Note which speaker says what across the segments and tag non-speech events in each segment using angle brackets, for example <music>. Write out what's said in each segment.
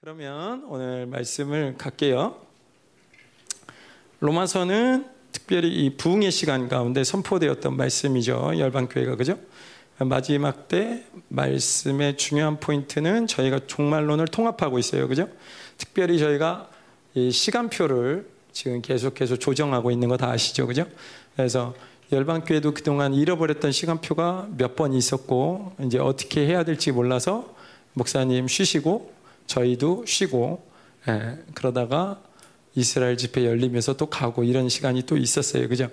Speaker 1: 그러면 오늘 말씀을 갈게요. 로마서는 특별히 이 부흥의 시간 가운데 선포되었던 말씀이죠. 열방교회가 그죠? 마지막 때 말씀의 중요한 포인트는 저희가 종말론을 통합하고 있어요. 그죠? 특별히 저희가 이 시간표를 지금 계속해서 조정하고 있는 거 다 아시죠? 그죠? 그래서 열방교회도 그동안 잃어버렸던 시간표가 몇 번 있었고 이제 어떻게 해야 될지 몰라서 목사님 쉬시고 저희도 쉬고 예, 그러다가 이스라엘 집회 열리면서 또 가고 이런 시간이 또 있었어요. 그죠?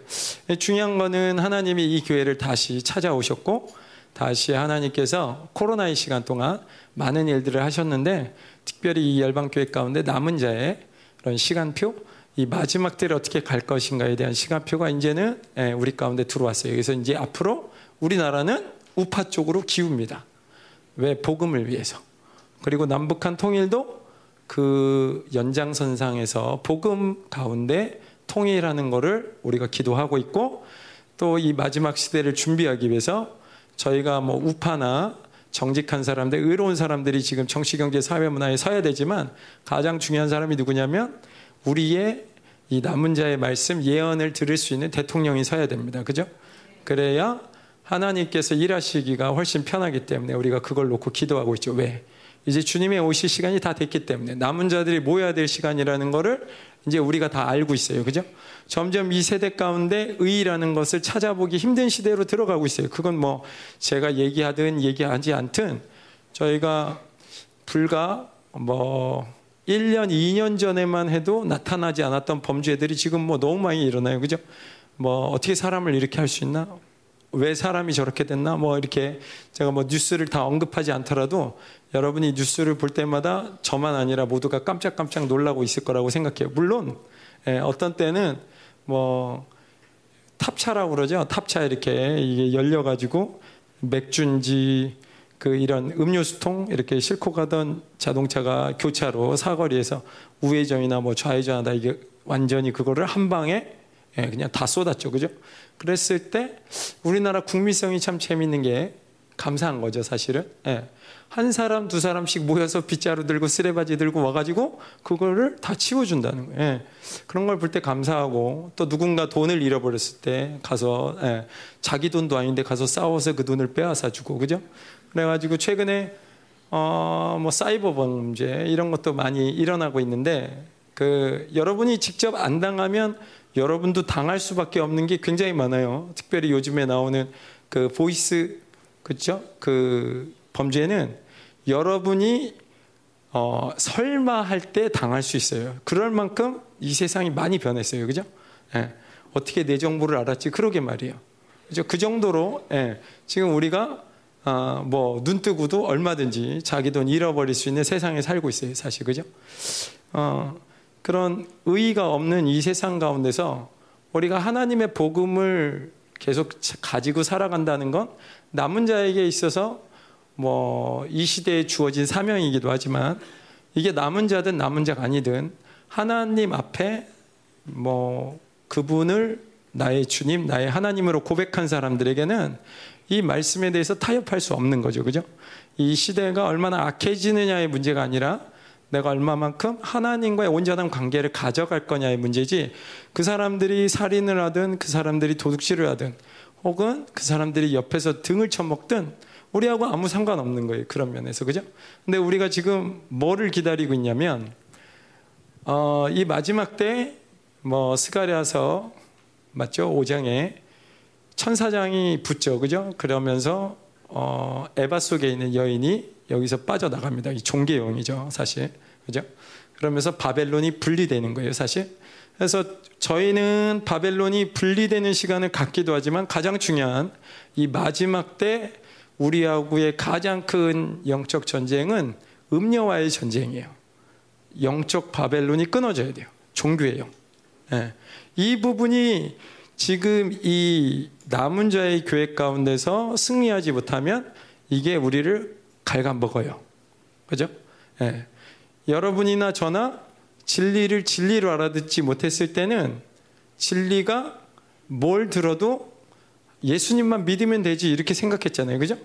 Speaker 1: 중요한 거는 하나님이 이 교회를 다시 찾아오셨고 다시 하나님께서 코로나의 시간 동안 많은 일들을 하셨는데 특별히 이 열방교회 가운데 남은 자의 그런 시간표 이 마지막 때를 어떻게 갈 것인가에 대한 시간표가 이제는 예, 우리 가운데 들어왔어요. 그래서 이제 앞으로 우리나라는 우파 쪽으로 기웁니다. 왜? 복음을 위해서. 그리고 남북한 통일도 그 연장선상에서 복음 가운데 통일하는 것을 우리가 기도하고 있고 또 이 마지막 시대를 준비하기 위해서 저희가 뭐 우파나 정직한 사람들, 의로운 사람들이 지금 정치, 경제, 사회, 문화에 서야 되지만 가장 중요한 사람이 누구냐면 우리의 이 남은 자의 말씀, 예언을 들을 수 있는 대통령이 서야 됩니다. 그죠? 그래야 하나님께서 일하시기가 훨씬 편하기 때문에 우리가 그걸 놓고 기도하고 있죠. 왜? 이제 주님의 오실 시간이 다 됐기 때문에 남은 자들이 모여야 될 시간이라는 것을 이제 우리가 다 알고 있어요. 그죠? 점점 이 세대 가운데 의라는 것을 찾아보기 힘든 시대로 들어가고 있어요. 그건 뭐 제가 얘기하든 얘기하지 않든 저희가 불과 뭐 1년, 2년 전에만 해도 나타나지 않았던 범죄들이 지금 뭐 너무 많이 일어나요. 그죠? 뭐 어떻게 사람을 이렇게 할 수 있나? 왜 사람이 저렇게 됐나? 뭐 이렇게 제가 뭐 뉴스를 다 언급하지 않더라도 여러분이 뉴스를 볼 때마다 저만 아니라 모두가 깜짝깜짝 놀라고 있을 거라고 생각해요. 물론 예, 어떤 때는 뭐 탑차라고 그러죠. 탑차 이렇게 이게 열려 가지고 맥주인지 그 이런 음료수통 이렇게 싣고 가던 자동차가 교차로 사거리에서 우회전이나 뭐 좌회전하다 이게 완전히 그거를 한 방에 예, 그냥 다 쏟았죠. 그죠? 그랬을 때 우리나라 국민성이 참 재밌는 게 감사한 거죠, 사실은. 예. 한 사람, 두 사람씩 모여서 빗자루 들고 쓰레바지 들고 와가지고 그거를 다 치워준다는 거예요. 예. 그런 걸 볼 때 감사하고 또 누군가 돈을 잃어버렸을 때 가서 예. 자기 돈도 아닌데 가서 싸워서 그 돈을 빼앗아 주고 그죠? 그래가지고 최근에 어, 뭐 사이버 범죄 이런 것도 많이 일어나고 있는데 그 여러분이 직접 안 당하면 여러분도 당할 수밖에 없는 게 굉장히 많아요. 특별히 요즘에 나오는 그 보이스 그렇죠? 그 범죄는 여러분이 어, 설마 할 때 당할 수 있어요. 그럴 만큼 이 세상이 많이 변했어요. 그죠? 예. 어떻게 내 정보를 알았지? 그러게 말이에요. 그죠? 그 정도로 예. 지금 우리가 어, 뭐눈 뜨고도 얼마든지 자기 돈 잃어버릴 수 있는 세상에 살고 있어요. 사실 그죠? 어, 그런 의의가 없는 이 세상 가운데서 우리가 하나님의 복음을 계속 가지고 살아간다는 건 남은 자에게 있어서 뭐 이 시대에 주어진 사명이기도 하지만 이게 남은 자든 남은 자가 아니든 하나님 앞에 뭐 그분을 나의 주님, 나의 하나님으로 고백한 사람들에게는 이 말씀에 대해서 타협할 수 없는 거죠. 그죠? 이 시대가 얼마나 악해지느냐의 문제가 아니라 내가 얼마만큼 하나님과의 온전한 관계를 가져갈 거냐의 문제지 그 사람들이 살인을 하든 그 사람들이 도둑질을 하든 혹은 그 사람들이 옆에서 등을 쳐먹든 우리하고 아무 상관없는 거예요. 그런 면에서. 그죠? 근데 우리가 지금 뭐를 기다리고 있냐면, 어, 이 마지막 때, 뭐, 스가랴서, 맞죠? 5장에 천사장이 붙죠. 그죠? 그러면서, 어, 에바 속에 있는 여인이 여기서 빠져나갑니다. 이 종교용이죠. 사실. 그죠? 그러면서 바벨론이 분리되는 거예요. 사실. 그래서 저희는 바벨론이 분리되는 시간을 갖기도 하지만 가장 중요한 이 마지막 때 우리하고의 가장 큰 영적 전쟁은 음녀와의 전쟁이에요. 영적 바벨론이 끊어져야 돼요. 종교의 영. 네. 이 부분이 지금 이 남은 자의 교회 가운데서 승리하지 못하면 이게 우리를 갉아먹어요. 그죠? 네. 여러분이나 저나 진리를 진리로 알아듣지 못했을 때는 진리가 뭘 들어도 예수님만 믿으면 되지 이렇게 생각했잖아요. 그죠?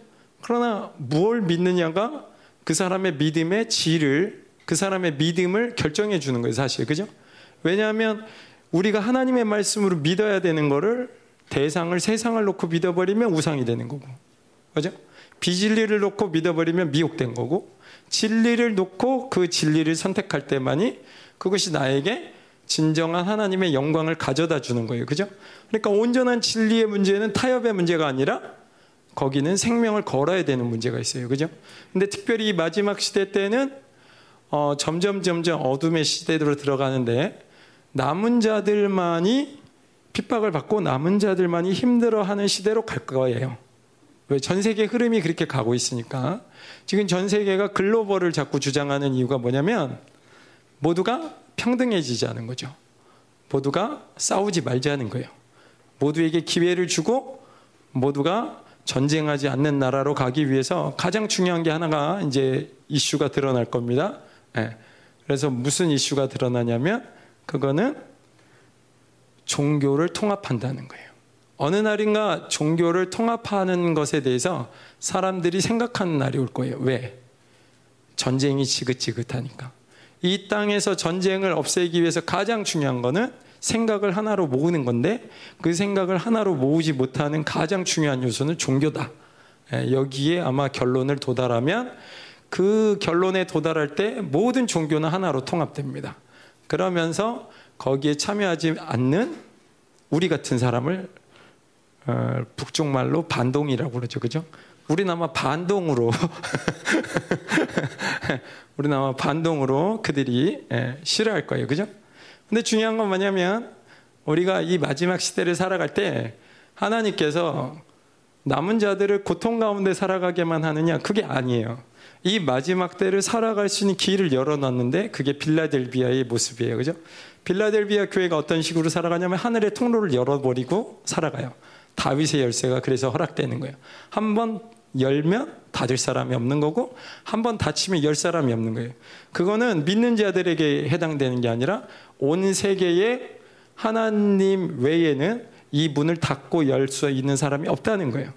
Speaker 1: 그러나 무엇 믿느냐가 그 사람의 믿음의 질을 그 사람의 믿음을 결정해 주는 거예요, 사실. 그죠? 왜냐하면 우리가 하나님의 말씀으로 믿어야 되는 거를 대상을 세상을 놓고 믿어버리면 우상이 되는 거고. 그죠? 비진리를 놓고 믿어버리면 미혹된 거고, 진리를 놓고 그 진리를 선택할 때만이 그것이 나에게 진정한 하나님의 영광을 가져다 주는 거예요. 그죠? 그러니까 온전한 진리의 문제는 타협의 문제가 아니라 거기는 생명을 걸어야 되는 문제가 있어요. 그죠? 근데 특별히 이 마지막 시대 때는 어, 점점 점점 어둠의 시대로 들어가는데 남은 자들만이 핍박을 받고 남은 자들만이 힘들어하는 시대로 갈 거예요. 왜? 전 세계 흐름이 그렇게 가고 있으니까. 지금 전 세계가 글로벌을 자꾸 주장하는 이유가 뭐냐면 모두가 평등해지자는 거죠. 모두가 싸우지 말자는 거예요. 모두에게 기회를 주고 모두가 전쟁하지 않는 나라로 가기 위해서 가장 중요한 게 하나가 이제 이슈가 드러날 겁니다. 네. 그래서 무슨 이슈가 드러나냐면 그거는 종교를 통합한다는 거예요. 어느 날인가 종교를 통합하는 것에 대해서 사람들이 생각하는 날이 올 거예요. 왜? 전쟁이 지긋지긋하니까. 이 땅에서 전쟁을 없애기 위해서 가장 중요한 거는 생각을 하나로 모으는 건데 그 생각을 하나로 모으지 못하는 가장 중요한 요소는 종교다. 예, 여기에 아마 결론을 도달하면 그 결론에 도달할 때 모든 종교는 하나로 통합됩니다. 그러면서 거기에 참여하지 않는 우리 같은 사람을 어, 북쪽 말로 반동이라고 그러죠, 그죠? 우리는 아마 반동으로 <laughs> 우리는 아마 반동으로 그들이 예, 싫어할 거예요, 그죠? 근데 중요한 건 뭐냐면 우리가 이 마지막 시대를 살아갈 때 하나님께서 남은 자들을 고통 가운데 살아가게만 하느냐 그게 아니에요. 이 마지막 때를 살아갈 수 있는 길을 열어놨는데 그게 빌라델비아의 모습이에요. 그죠? 빌라델비아 교회가 어떤 식으로 살아가냐면 하늘의 통로를 열어버리고 살아가요. 다윗의 열쇠가 그래서 허락되는 거예요. 한 번 열면 닫을 사람이 없는 거고 한 번 닫히면 열 사람이 없는 거예요. 그거는 믿는 자들에게 해당되는 게 아니라 온 세계에 하나님 외에는 이 문을 닫고 열 수 있는 사람이 없다는 거예요.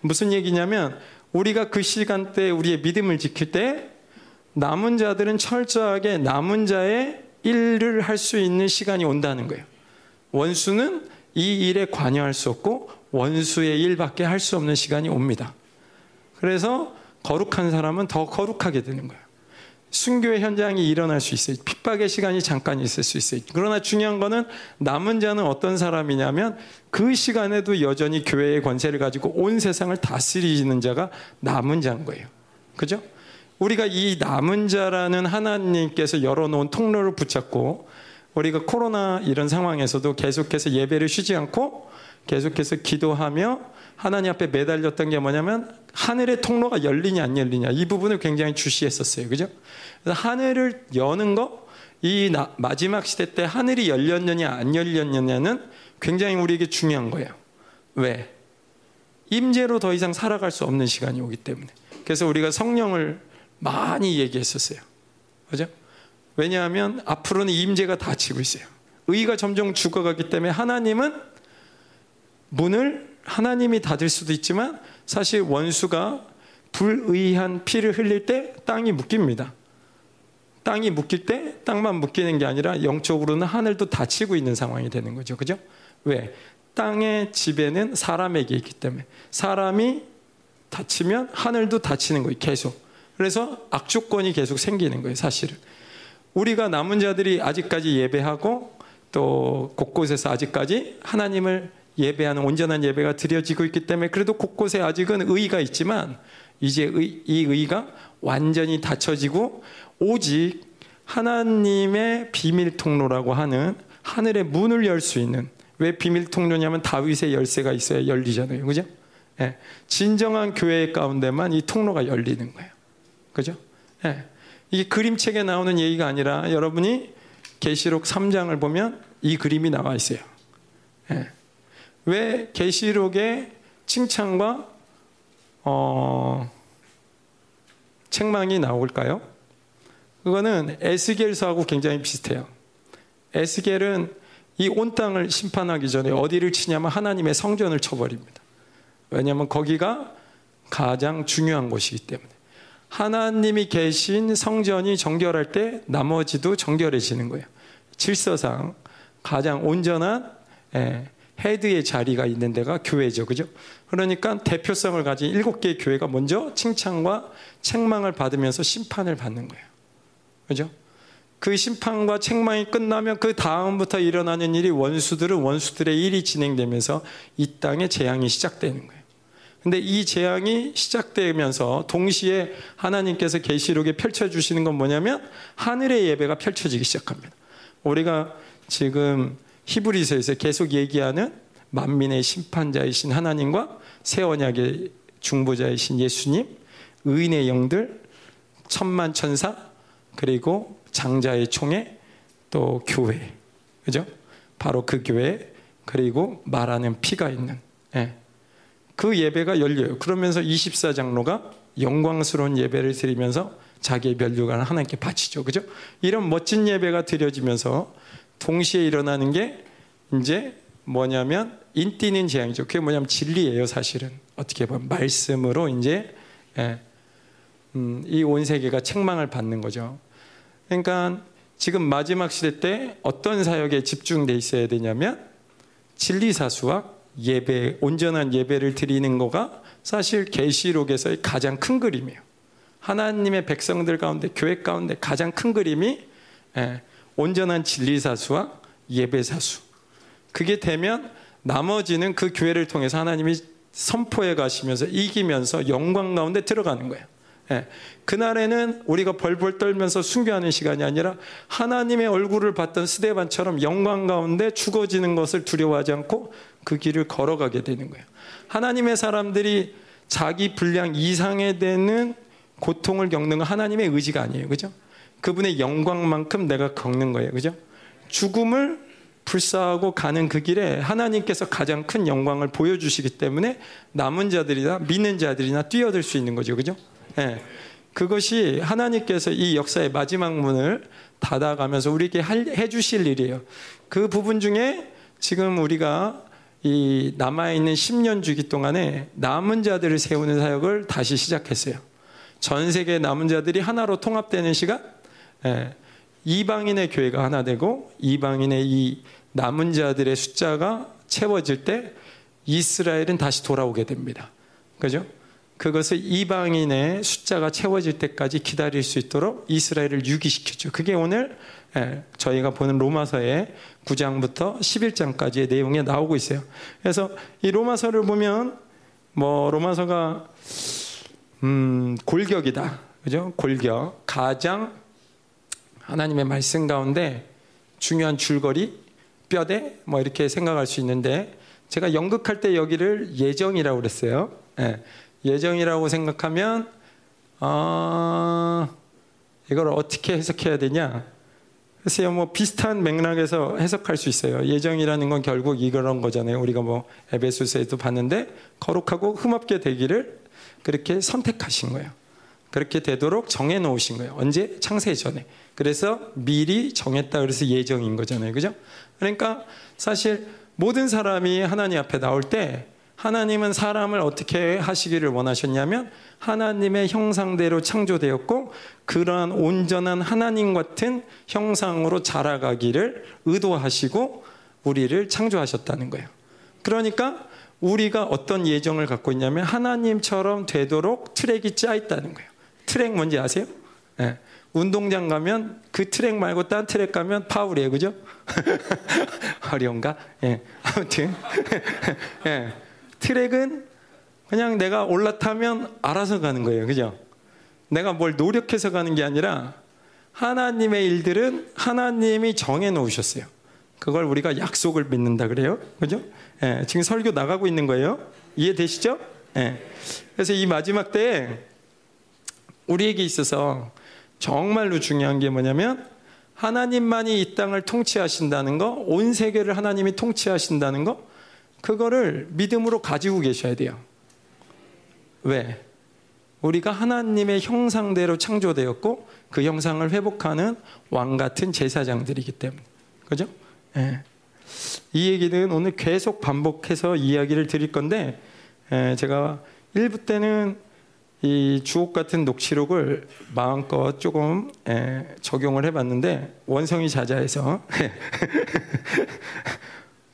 Speaker 1: 무슨 얘기냐면 우리가 그 시간대 우리의 믿음을 지킬 때 남은 자들은 철저하게 남은 자의 일을 할 수 있는 시간이 온다는 거예요. 원수는 이 일에 관여할 수 없고 원수의 일밖에 할 수 없는 시간이 옵니다. 그래서 거룩한 사람은 더 거룩하게 되는 거예요. 순교의 현장이 일어날 수 있어요. 핍박의 시간이 잠깐 있을 수 있어요. 그러나 중요한 거는 남은 자는 어떤 사람이냐면 그 시간에도 여전히 교회의 권세를 가지고 온 세상을 다스리는 자가 남은 자인 거예요. 그죠? 우리가 이 남은 자라는 하나님께서 열어놓은 통로를 붙잡고 우리가 코로나 이런 상황에서도 계속해서 예배를 쉬지 않고 계속해서 기도하며 하나님 앞에 매달렸던 게 뭐냐면 하늘의 통로가 열리냐 안 열리냐 이 부분을 굉장히 주시했었어요. 그죠? 그래서 하늘을 여는 거, 이 마지막 시대 때 하늘이 열렸느냐 안 열렸느냐는 굉장히 우리에게 중요한 거예요. 왜? 임재로 더 이상 살아갈 수 없는 시간이 오기 때문에. 그래서 우리가 성령을 많이 얘기했었어요. 그죠? 왜냐하면 앞으로는 임재가 닫히고 있어요. 의가 점점 죽어가기 때문에 하나님은 문을 하나님이 닫을 수도 있지만 사실 원수가 불의한 피를 흘릴 때 땅이 묶입니다. 땅이 묶일 때 땅만 묶이는 게 아니라 영적으로는 하늘도 닫히고 있는 상황이 되는 거죠. 그죠? 왜? 땅의 지배는 사람에게 있기 때문에 사람이 닫히면 하늘도 닫히는 거예요. 계속. 그래서 악조건이 계속 생기는 거예요. 사실은. 우리가 남은 자들이 아직까지 예배하고 또 곳곳에서 아직까지 하나님을 예배하는 온전한 예배가 드려지고 있기 때문에 그래도 곳곳에 아직은 의가 있지만 이제 의, 이 의가 완전히 닫혀지고 오직 하나님의 비밀 통로라고 하는 하늘의 문을 열 수 있는 왜 비밀 통로냐면 다윗의 열쇠가 있어야 열리잖아요. 그죠? 예. 진정한 교회 가운데만 이 통로가 열리는 거예요. 그죠? 예. 이게 그림책에 나오는 얘기가 아니라 여러분이 계시록 3장을 보면 이 그림이 나와 있어요. 예. 왜 계시록의 칭찬과 어, 책망이 나올까요? 그거는 에스겔서하고 굉장히 비슷해요. 에스겔은 이 온 땅을 심판하기 전에 어디를 치냐면 하나님의 성전을 쳐버립니다. 왜냐하면 거기가 가장 중요한 곳이기 때문에. 하나님이 계신 성전이 정결할 때 나머지도 정결해지는 거예요. 질서상 가장 온전한 예, 헤드의 자리가 있는 데가 교회죠. 그죠? 그러니까 대표성을 가진 일곱 개의 교회가 먼저 칭찬과 책망을 받으면서 심판을 받는 거예요. 그죠? 그 심판과 책망이 끝나면 그 다음부터 일어나는 일이 원수들은 원수들의 일이 진행되면서 이 땅에 재앙이 시작되는 거예요. 근데 이 재앙이 시작되면서 동시에 하나님께서 계시록에 펼쳐 주시는 건 뭐냐면 하늘의 예배가 펼쳐지기 시작합니다. 우리가 지금 히브리서에서 계속 얘기하는 만민의 심판자이신 하나님과 새 언약의 중보자이신 예수님, 의인의 영들, 천만 천사, 그리고 장자의 총회, 또 교회, 그죠? 바로 그 교회, 그리고 말하는 피가 있는, 예. 그 예배가 열려요. 그러면서 24장로가 영광스러운 예배를 드리면서 자기의 면류관을 하나님께 바치죠. 그죠? 이런 멋진 예배가 드려지면서 동시에 일어나는 게 이제 뭐냐면 인띠는 재앙이죠. 그게 뭐냐면 진리예요, 사실은. 어떻게 보면 말씀으로 이제 예, 음, 이온 세계가 책망을 받는 거죠. 그러니까 지금 마지막 시대 때 어떤 사역에 집중돼 있어야 되냐면 진리 사수와 예배, 온전한 예배를 드리는 거가 사실 계시록에서의 가장 큰 그림이에요. 하나님의 백성들 가운데 교회 가운데 가장 큰 그림이 예, 온전한 진리 사수와 예배 사수. 그게 되면 나머지는 그 교회를 통해서 하나님이 선포해 가시면서 이기면서 영광 가운데 들어가는 거예요. 예. 그날에는 우리가 벌벌 떨면서 순교하는 시간이 아니라 하나님의 얼굴을 봤던 스데반처럼 영광 가운데 죽어지는 것을 두려워하지 않고 그 길을 걸어가게 되는 거예요. 하나님의 사람들이 자기 분량 이상에 되는 고통을 겪는 건 하나님의 의지가 아니에요. 그죠? 그분의 영광만큼 내가 겪는 거예요. 그죠? 죽음을 불사하고 가는 그 길에 하나님께서 가장 큰 영광을 보여주시기 때문에 남은 자들이나 믿는 자들이나 뛰어들 수 있는 거죠. 그죠? 예. 그것이 하나님께서 이 역사의 마지막 문을 닫아가면서 우리에게 해주실 일이에요. 그 부분 중에 지금 우리가 이 남아있는 10년 주기 동안에 남은 자들을 세우는 사역을 다시 시작했어요. 전 세계 남은 자들이 하나로 통합되는 시간, 예, 이방인의 교회가 하나 되고 이방인의 이 남은 자들의 숫자가 채워질 때 이스라엘은 다시 돌아오게 됩니다. 그죠? 그것을 이방인의 숫자가 채워질 때까지 기다릴 수 있도록 이스라엘을 유기시켰죠. 그게 오늘 예, 저희가 보는 로마서의 9장부터 11장까지의 내용에 나오고 있어요. 그래서 이 로마서를 보면 뭐 로마서가 음, 골격이다. 그죠? 골격. 가장 하나님의 말씀 가운데 중요한 줄거리, 뼈대 뭐 이렇게 생각할 수 있는데 제가 연극할 때 여기를 예정이라고 그랬어요. 예. 예정이라고 생각하면 아 이걸 어떻게 해석해야 되냐? 글쎄요, 뭐 비슷한 맥락에서 해석할 수 있어요. 예정이라는 건 결국 이런 거잖아요. 우리가 뭐 에베소서에도 봤는데 거룩하고 흠없게 되기를 그렇게 선택하신 거예요. 그렇게 되도록 정해 놓으신 거예요. 언제? 창세 전에. 그래서 미리 정했다 그래서 예정인 거잖아요. 그죠? 그러니까 사실 모든 사람이 하나님 앞에 나올 때 하나님은 사람을 어떻게 하시기를 원하셨냐면 하나님의 형상대로 창조되었고 그러한 온전한 하나님 같은 형상으로 자라가기를 의도하시고 우리를 창조하셨다는 거예요. 그러니까 우리가 어떤 예정을 갖고 있냐면 하나님처럼 되도록 트랙이 짜 있다는 거예요. 트랙 뭔지 아세요? 네. 운동장 가면 그 트랙 말고 딴 트랙 가면 파울이에요. 그죠? <laughs> 어려운가? 예. 네. 아무튼. <laughs> 예. 네. 트랙은 그냥 내가 올라타면 알아서 가는 거예요. 그죠? 내가 뭘 노력해서 가는 게 아니라 하나님의 일들은 하나님이 정해 놓으셨어요. 그걸 우리가 약속을 믿는다 그래요. 그죠? 예, 지금 설교 나가고 있는 거예요. 이해되시죠? 예. 그래서 이 마지막 때에 우리에게 있어서 정말로 중요한 게 뭐냐면 하나님만이 이 땅을 통치하신다는 거, 온 세계를 하나님이 통치하신다는 거, 그거를 믿음으로 가지고 계셔야 돼요. 왜? 우리가 하나님의 형상대로 창조되었고 그 형상을 회복하는 왕 같은 제사장들이기 때문에. 그죠? 예. 이 얘기는 오늘 계속 반복해서 이야기를 드릴 건데 예, 제가 1부 때는 이 주옥 같은 녹취록을 마음껏 조금 에, 적용을 해봤는데 원성이 자자해서 <laughs>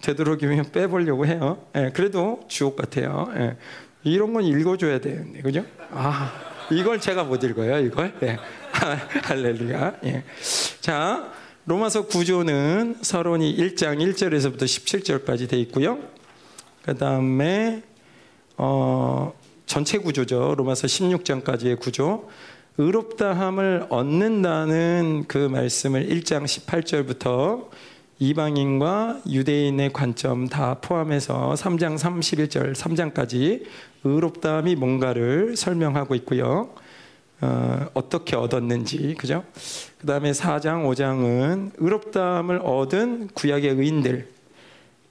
Speaker 1: 되도록이면 <laughs> 빼보려고 해요. 에, 그래도 주옥 같아요. 에, 이런 건 읽어줘야 되는데, 그죠? 아, 이걸 제가 못 읽어요, 이걸. 네. <laughs> 할렐루야. 예. 자, 로마서 구조는 서론이 1장 1절에서부터 17절까지 돼 있고요. 그 다음에, 어, 전체 구조죠. 로마서 16장까지의 구조. 의롭다함을 얻는다는 그 말씀을 1장 18절부터 이방인과 유대인의 관점 다 포함해서 3장 31절 3장까지 의롭다함이 뭔가를 설명하고 있고요. 어, 떻게 얻었는지 그죠? 그 다음에 4장 5장은 의롭다함을 얻은 구약의 의인들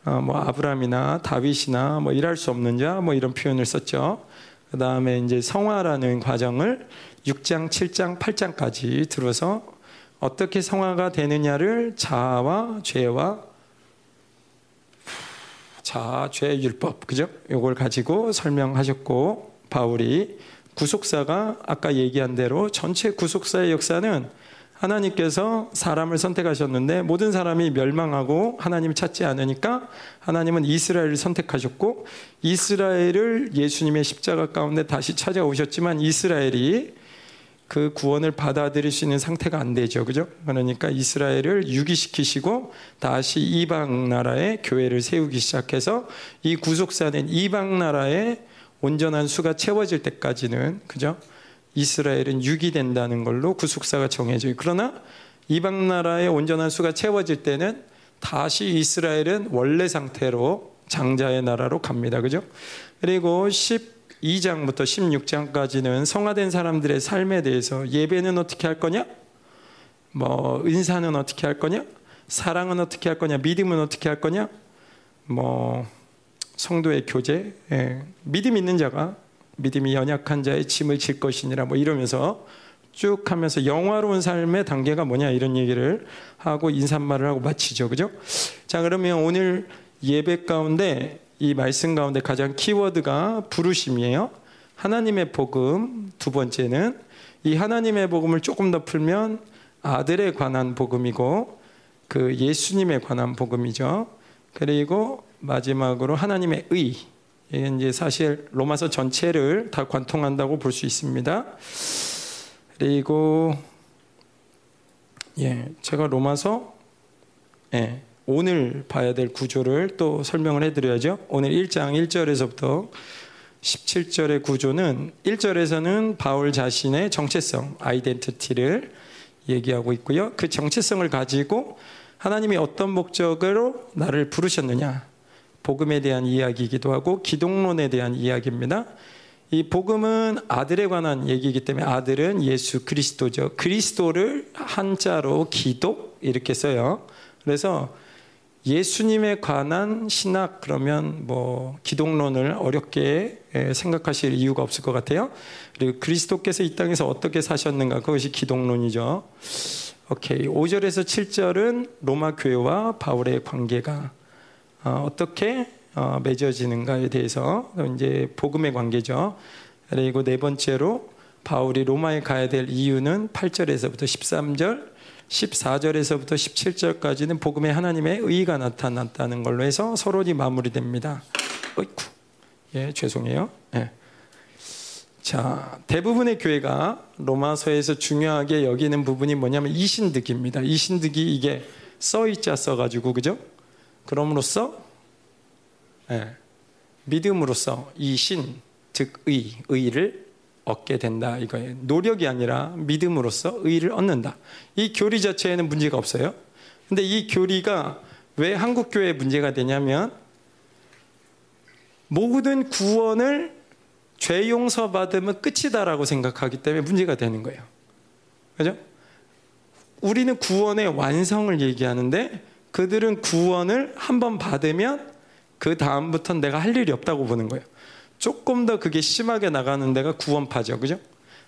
Speaker 1: 어, 뭐 아브라함이나 다윗이나 뭐 일할 수 없는 자 뭐 이런 표현을 썼죠. 그 다음에 이제 성화라는 과정을 6장, 7장, 8장까지 들어서 어떻게 성화가 되느냐를 자아와 죄와 자, 죄 율법, 그죠? 요걸 가지고 설명하셨고, 바울이 구속사가 아까 얘기한 대로 전체 구속사의 역사는 하나님께서 사람을 선택하셨는데 모든 사람이 멸망하고 하나님을 찾지 않으니까 하나님은 이스라엘을 선택하셨고 이스라엘을 예수님의 십자가 가운데 다시 찾아오셨지만 이스라엘이 그 구원을 받아들일 수 있는 상태가 안 되죠. 그죠? 그러니까 이스라엘을 유기시키시고 다시 이방 나라의 교회를 세우기 시작해서 이 구속사는 이방 나라의 온전한 수가 채워질 때까지는 그죠? 이스라엘은 유기된다는 걸로 구속사가 정해져요. 그러나 이방 나라의 온전한 수가 채워질 때는 다시 이스라엘은 원래 상태로 장자의 나라로 갑니다. 그죠? 그리고 12장부터 16장까지는 성화된 사람들의 삶에 대해서 예배는 어떻게 할 거냐? 뭐 은사는 어떻게 할 거냐? 사랑은 어떻게 할 거냐? 믿음은 어떻게 할 거냐? 뭐 성도의 교제, 예. 믿음 있는 자가 믿음이 연약한 자의 짐을 질 것이니라 뭐 이러면서 쭉 하면서 영화로운 삶의 단계가 뭐냐 이런 얘기를 하고 인사말을 하고 마치죠. 그죠? 자, 그러면 오늘 예배 가운데 이 말씀 가운데 가장 키워드가 부르심이에요. 하나님의 복음 두 번째는 이 하나님의 복음을 조금 더 풀면 아들에 관한 복음이고 그 예수님에 관한 복음이죠. 그리고 마지막으로 하나님의 의. 이게 이제 사실 로마서 전체를 다 관통한다고 볼 수 있습니다. 그리고 예, 제가 로마서 예, 오늘 봐야 될 구조를 또 설명을 해드려야죠. 오늘 1장 1절에서부터 17절의 구조는 1절에서는 바울 자신의 정체성, 아이덴티티를 얘기하고 있고요. 그 정체성을 가지고 하나님이 어떤 목적으로 나를 부르셨느냐, 복음에 대한 이야기이기도 하고 기독론에 대한 이야기입니다. 이 복음은 아들에 관한 얘기이기 때문에 아들은 예수 그리스도죠. 그리스도를 한자로 기독 이렇게 써요. 그래서 예수님에 관한 신학 그러면 뭐 기독론을 어렵게 생각하실 이유가 없을 것 같아요. 그리고 그리스도께서 이 땅에서 어떻게 사셨는가 그것이 기독론이죠. 오케이. 5절에서 7절은 로마 교회와 바울의 관계가 어, 어떻게 어, 맺어지는가에 대해서 이제 복음의 관계죠. 그리고 네 번째로 바울이 로마에 가야 될 이유는 8절에서부터 13절, 14절에서부터 17절까지는 복음의 하나님의 의가 나타났다는 걸로 해서 서론이 마무리됩니다. 어이쿠. 예, 죄송해요. 예. 자, 대부분의 교회가 로마서에서 중요하게 여기는 부분이 뭐냐면 이신득입니다. 이신득이 이게 써있자 써가지고, 그죠? 그럼으로써 예, 믿음으로써 이 신, 즉 의, 의를 얻게 된다 이거예요. 노력이 아니라 믿음으로써 의를 얻는다. 이 교리 자체에는 문제가 없어요. 근데 이 교리가 왜 한국 교회에 문제가 되냐면 모든 구원을 죄 용서 받으면 끝이다라고 생각하기 때문에 문제가 되는 거예요. 그죠? 우리는 구원의 완성을 얘기하는데 그들은 구원을 한 번 받으면 그 다음부터는 내가 할 일이 없다고 보는 거예요. 조금 더 그게 심하게 나가는 데가 구원파죠. 그죠?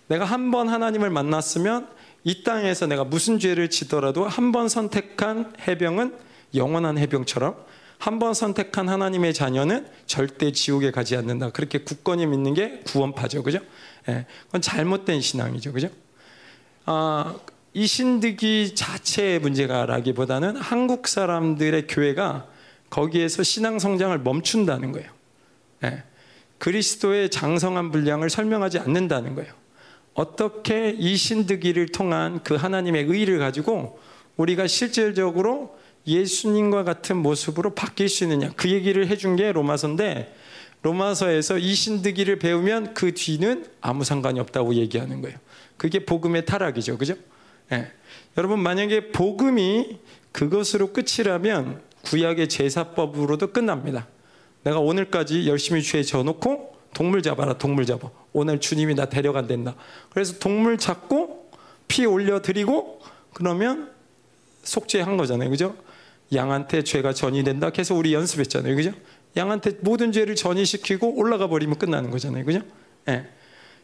Speaker 1: 내가 한 번 하나님을 만났으면 이 땅에서 내가 무슨 죄를 지더라도 한 번 선택한 해병은 영원한 해병처럼 한 번 선택한 하나님의 자녀는 절대 지옥에 가지 않는다. 그렇게 굳건히 믿는 게 구원파죠. 그죠? 예. 그건 잘못된 신앙이죠. 그죠? 아, 이 신득이 자체의 문제가라기보다는 한국 사람들의 교회가 거기에서 신앙 성장을 멈춘다는 거예요. 예. 그리스도의 장성한 분량을 설명하지 않는다는 거예요. 어떻게 이 신득이를 통한 그 하나님의 의를 가지고 우리가 실질적으로 예수님과 같은 모습으로 바뀔 수 있느냐. 그 얘기를 해준 게 로마서인데 로마서에서 이 신득이를 배우면 그 뒤는 아무 상관이 없다고 얘기하는 거예요. 그게 복음의 타락이죠. 그죠? 예. 여러분, 만약에 복음이 그것으로 끝이라면 구약의 제사법으로도 끝납니다. 내가 오늘까지 열심히 죄 져놓고 동물 잡아라, 동물 잡아. 오늘 주님이 나 데려간댄다. 그래서 동물 잡고 피 올려드리고 그러면 속죄한 거잖아요. 그죠? 양한테 죄가 전이 된다. 계속 우리 연습했잖아요. 그죠? 양한테 모든 죄를 전이시키고 올라가 버리면 끝나는 거잖아요. 그죠? 예.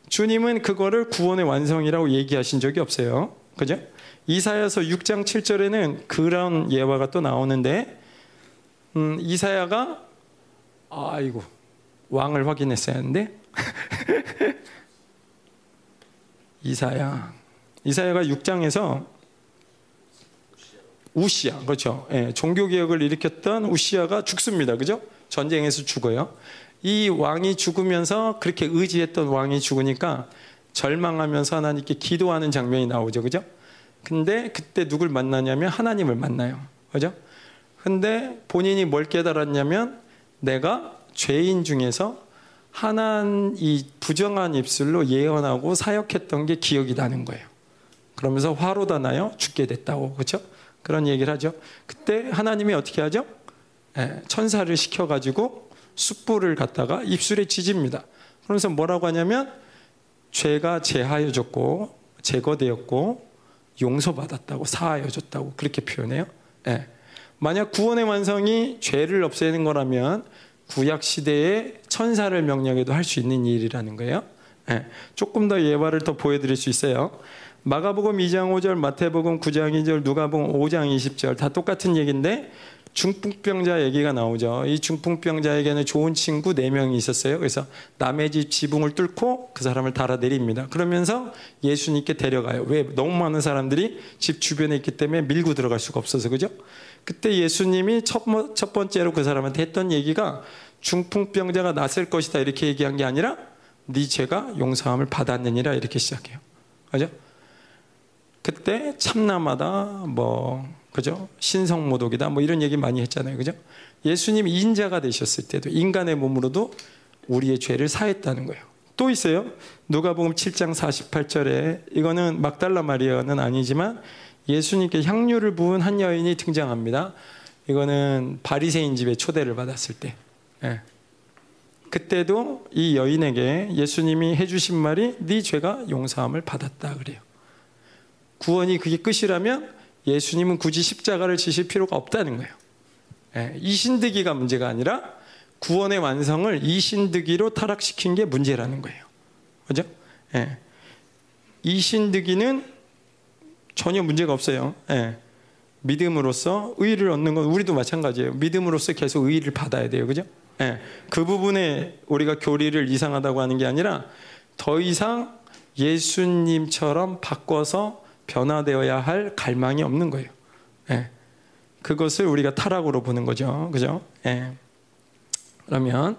Speaker 1: 주님은 그거를 구원의 완성이라고 얘기하신 적이 없어요. 그죠? 이사야서 6장 7절에는 그런 예화가 또 나오는데 음, 이사야가 아이고 왕을 확인했어야 하는데? <laughs> 이사야. 이사야가 6장에서 우시아 그렇죠. 예, 종교 개혁을 일으켰던 우시아가 죽습니다. 그죠? 전쟁에서 죽어요. 이 왕이 죽으면서 그렇게 의지했던 왕이 죽으니까 절망하면서 하나님께 기도하는 장면이 나오죠. 그죠? 근데 그때 누굴 만나냐면 하나님을 만나요. 그죠? 근데 본인이 뭘 깨달았냐면 내가 죄인 중에서 하나님 이 부정한 입술로 예언하고 사역했던 게 기억이 나는 거예요. 그러면서 화로 다 나요 죽게 됐다고 그렇죠? 그런 얘기를 하죠. 그때 하나님이 어떻게 하죠? 예, 천사를 시켜가지고 숯불을 갖다가 입술에 지집니다. 그러면서 뭐라고 하냐면 죄가 제하여졌고 제거되었고 용서받았다고 사하여졌다고 그렇게 표현해요. 예. 만약 구원의 완성이 죄를 없애는 거라면 구약 시대에 천사를 명령해도 할 수 있는 일이라는 거예요. 네. 조금 더 예화를 더 보여드릴 수 있어요. 마가복음 2장 5절, 마태복음 9장 2절, 누가복음 5장 20절 다 똑같은 얘기인데 중풍병자 얘기가 나오죠. 이 중풍병자에게는 좋은 친구 4명이 있었어요. 그래서 남의 집 지붕을 뚫고 그 사람을 달아내립니다. 그러면서 예수님께 데려가요. 왜? 너무 많은 사람들이 집 주변에 있기 때문에 밀고 들어갈 수가 없어서 그죠? 그때 예수님이 첫, 첫 번째로 그 사람한테 했던 얘기가 중풍병자가 낫을 것이다 이렇게 얘기한 게 아니라 네 죄가 용서함을 받았느니라 이렇게 시작해요. 그죠? 그때 참나마다 뭐 그죠? 신성모독이다 뭐 이런 얘기 많이 했잖아요. 그죠? 예수님 인자가 되셨을 때도 인간의 몸으로도 우리의 죄를 사했다는 거예요. 또 있어요. 누가복음 7장 48절에 이거는 막달라 마리아는 아니지만 예수님께 향유를 부은 한 여인이 등장합니다. 이거는 바리새인 집에 초대를 받았을 때. 예. 그때도 이 여인에게 예수님이 해주신 말이 네 죄가 용서함을 받았다 그래요. 구원이 그게 끝이라면 예수님은 굳이 십자가를 지실 필요가 없다는 거예요. 예. 이 신득이가 문제가 아니라 구원의 완성을 이 신득이로 타락시킨 게 문제라는 거예요. 그죠? 예. 이 신득이는 전혀 문제가 없어요. 예. 믿음으로써 의를 얻는 건 우리도 마찬가지예요. 믿음으로써 계속 의를 받아야 돼요. 그죠? 예. 그 부분에 우리가 교리를 이상하다고 하는 게 아니라 더 이상 예수님처럼 바꿔서 변화되어야 할 갈망이 없는 거예요. 예. 그것을 우리가 타락으로 보는 거죠. 그죠? 예. 그러면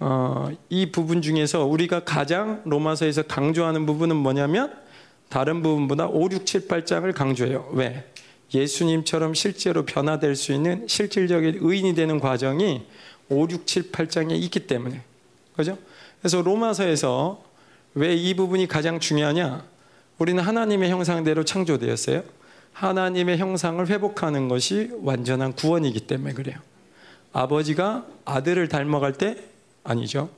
Speaker 1: 어, 이 부분 중에서 우리가 가장 로마서에서 강조하는 부분은 뭐냐면 다른 부분보다 5, 6, 7, 8장을 강조해요. 왜? 예수님처럼 실제로 변화될 수 있는 실질적인 의인이 되는 과정이 5, 6, 7, 8장에 있기 때문에. 그죠? 그래서 로마서에서 왜 이 부분이 가장 중요하냐? 우리는 하나님의 형상대로 창조되었어요. 하나님의 형상을 회복하는 것이 완전한 구원이기 때문에 그래요. 아버지가 아들을 닮아갈 때 아니죠.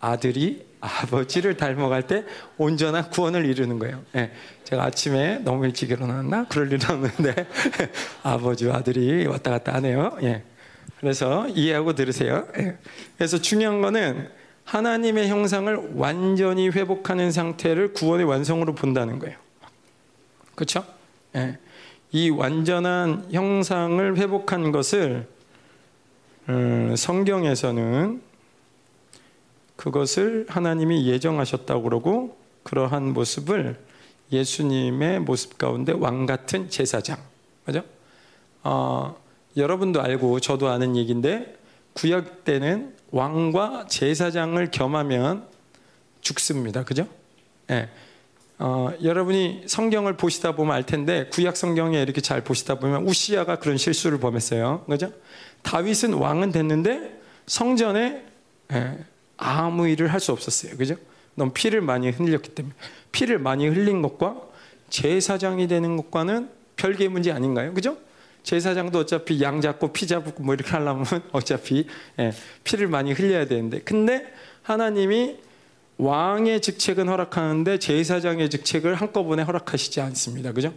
Speaker 1: 아들이 아버지를 닮아갈 때 온전한 구원을 이루는 거예요. 예, 제가 아침에 너무 일찍 일어났나? 그럴 일은 없는데 <laughs> 아버지와 아들이 왔다 갔다 하네요. 예. 그래서 이해하고 들으세요. 예. 그래서 중요한 거는 하나님의 형상을 완전히 회복하는 상태를 구원의 완성으로 본다는 거예요. 그렇죠? 예. 이 완전한 형상을 회복한 것을 음, 성경에서는 그것을 하나님이 예정하셨다고 그러고 그러한 모습을 예수님의 모습 가운데 왕 같은 제사장, 맞죠? 어, 여러분도 알고 저도 아는 얘기인데 구약 때는 왕과 제사장을 겸하면 죽습니다, 그죠? 예. 어, 여러분이 성경을 보시다 보면 알 텐데 구약 성경에 이렇게 잘 보시다 보면 우시아가 그런 실수를 범했어요, 그죠? 다윗은 왕은 됐는데 성전에 예, 아무 일을 할 수 없었어요, 그죠? 너무 피를 많이 흘렸기 때문에 피를 많이 흘린 것과 제사장이 되는 것과는 별개의 문제 아닌가요? 그죠? 제사장도 어차피 양 잡고 피 잡고 뭐 이렇게 하려면 <laughs> 어차피 예, 피를 많이 흘려야 되는데 근데 하나님이 왕의 직책은 허락하는데 제사장의 직책을 한꺼번에 허락하시지 않습니다. 그죠?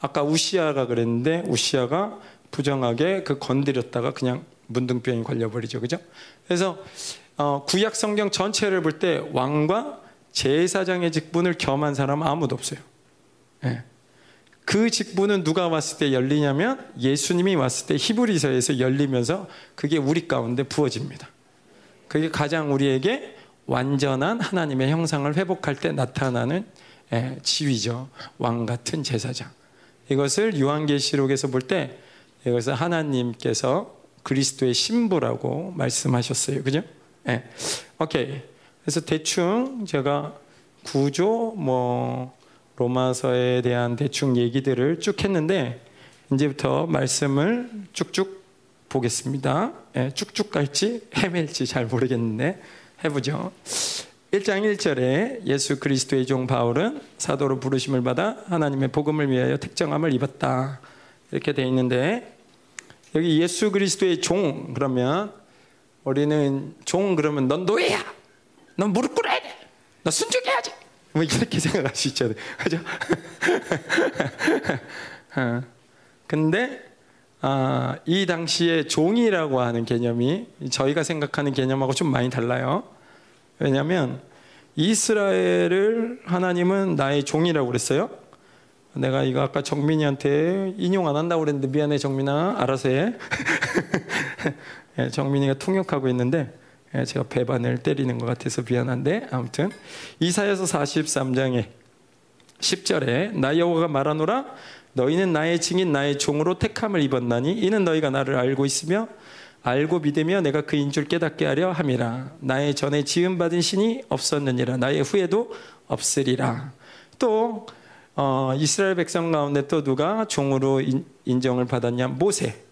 Speaker 1: 아까 우시아가 그랬는데 우시아가 부정하게 그 건드렸다가 그냥 문둥병이 걸려버리죠. 그죠? 그래서 어, 구약 성경 전체를 볼 때 왕과 제사장의 직분을 겸한 사람은 아무도 없어요. 예. 그 직분은 누가 왔을 때 열리냐면 예수님이 왔을 때 히브리서에서 열리면서 그게 우리 가운데 부어집니다. 그게 가장 우리에게 완전한 하나님의 형상을 회복할 때 나타나는 예, 지위죠. 왕 같은 제사장. 이것을 요한계시록에서 볼 때 이것을 하나님께서 그리스도의 신부라고 말씀하셨어요. 그죠? 예. 오케이. 그래서 대충 제가 구조 뭐 로마서에 대한 대충 얘기들을 쭉 했는데 이제부터 말씀을 쭉쭉 보겠습니다. 예, 쭉쭉 갈지 헤맬지 잘 모르겠는데 해보죠. 1장 1절에 예수 그리스도의 종 바울은 사도로 부르심을 받아 하나님의 복음을 위하여 특정함을 입었다. 이렇게 돼 있는데 여기 예수 그리스도의 종 그러면 우리는 종 그러면 넌 노예야. 넌 무릎 꿇어야 돼. 너 순종해야지. 뭐 이렇게 <laughs> 생각할 수 있잖아요. 그죠? <laughs> 어. 근데 아, 이 당시에 종이라고 하는 개념이 저희가 생각하는 개념하고 좀 많이 달라요. 왜냐하면 이스라엘을 하나님은 나의 종이라고 그랬어요. 내가 이거 아까 정민이한테 인용 안 한다고 그랬는데 미안해 정민아 알아서 해. <laughs> 예, 정민이가 통역하고 있는데 예, 제가 배반을 때리는 것 같아서 미안한데 아무튼. 이사야서 43장에 10절에 나 여호와가 말하노라 너희는 나의 증인 나의 종으로 택함을 입었나니 이는 너희가 나를 알고 있으며 알고 믿으며 내가 그인 줄 깨닫게 하려 함이라. 나의 전에 지음 받은 신이 없었느니라. 나의 후에도 없으리라. 또 어, 이스라엘 백성 가운데 또 누가 종으로 인, 인정을 받았냐? 모세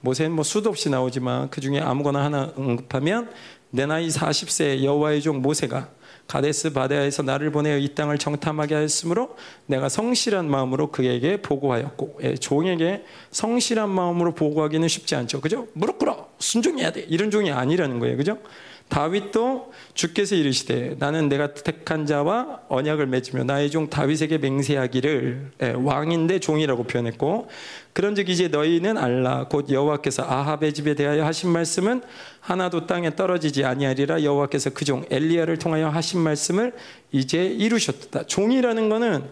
Speaker 1: 모세는 뭐 수도 없이 나오지만 그 중에 아무거나 하나 언급하면 내 나이 40세 여호와의 종 모세가 가데스 바데아에서 나를 보내어 이 땅을 정탐하게 하였으므로 내가 성실한 마음으로 그에게 보고하였고 예, 종에게 성실한 마음으로 보고하기는 쉽지 않죠. 그죠? 무릎 꿇어 순종해야 돼. 이런 종이 아니라는 거예요. 그죠? 다윗도 주께서 이르시되 나는 내가 택한 자와 언약을 맺으며 나의 종 다윗에게 맹세하기를 예, 왕인데 종이라고 표현했고 그런즉 이제 너희는 알라 곧 여호와께서 아합의 집에 대하여 하신 말씀은 하나도 땅에 떨어지지 아니하리라 여호와께서 그 종 엘리야를 통하여 하신 말씀을 이제 이루셨다. 종이라는 것은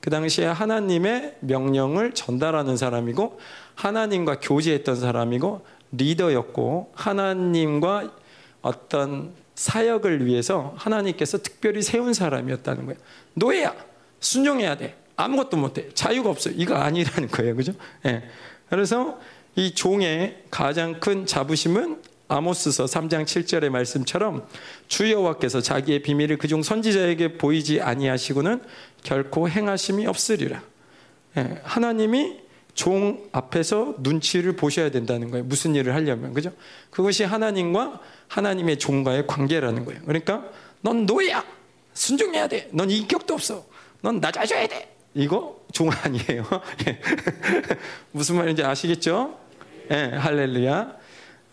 Speaker 1: 그 당시에 하나님의 명령을 전달하는 사람이고 하나님과 교제했던 사람이고 리더였고 하나님과 어떤 사역을 위해서 하나님께서 특별히 세운 사람이었다는 거예요. 노예야. 순종해야 돼. 아무것도 못 해. 자유가 없어. 이거 아니라는 거예요. 그죠? 예. 그래서 이 종의 가장 큰 자부심은 아모스서 3장 7절의 말씀처럼 주 여호와께서 자기의 비밀을 그중 선지자에게 보이지 아니하시고는 결코 행하심이 없으리라. 예. 하나님이 종 앞에서 눈치를 보셔야 된다는 거예요. 무슨 일을 하려면. 그죠? 그것이 하나님과 하나님의 종과의 관계라는 거예요. 그러니까 넌 노예야. 순종해야 돼. 넌 인격도 없어. 넌 낮아져야 돼. 이거 종 아니에요. 예. <laughs> 무슨 말인지 아시겠죠? 예, 할렐루야.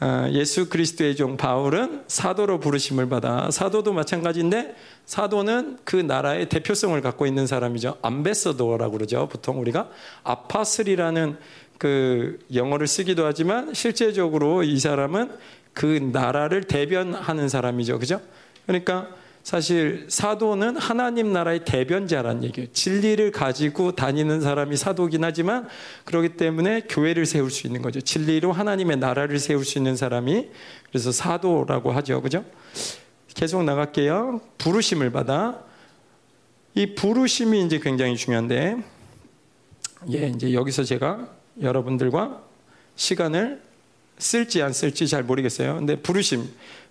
Speaker 1: 어, 예수 그리스도의 종 바울은 사도로 부르심을 받아 사도도 마찬가지인데 사도는 그 나라의 대표성을 갖고 있는 사람이죠. 암베서더라고 그러죠. 보통 우리가 아파슬이라는 그 영어를 쓰기도 하지만 실제적으로 이 사람은 그 나라를 대변하는 사람이죠. 그죠? 그러니까 사실 사도는 하나님 나라의 대변자라는 얘기예요. 진리를 가지고 다니는 사람이 사도긴 하지만 그렇기 때문에 교회를 세울 수 있는 거죠. 진리로 하나님의 나라를 세울 수 있는 사람이 그래서 사도라고 하죠. 그죠? 계속 나갈게요. 부르심을 받아. 이 부르심이 이제 굉장히 중요한데, 예, 이제 여기서 제가 여러분들과 시간을 쓸지 안 쓸지 잘 모르겠어요. 근데 부르심,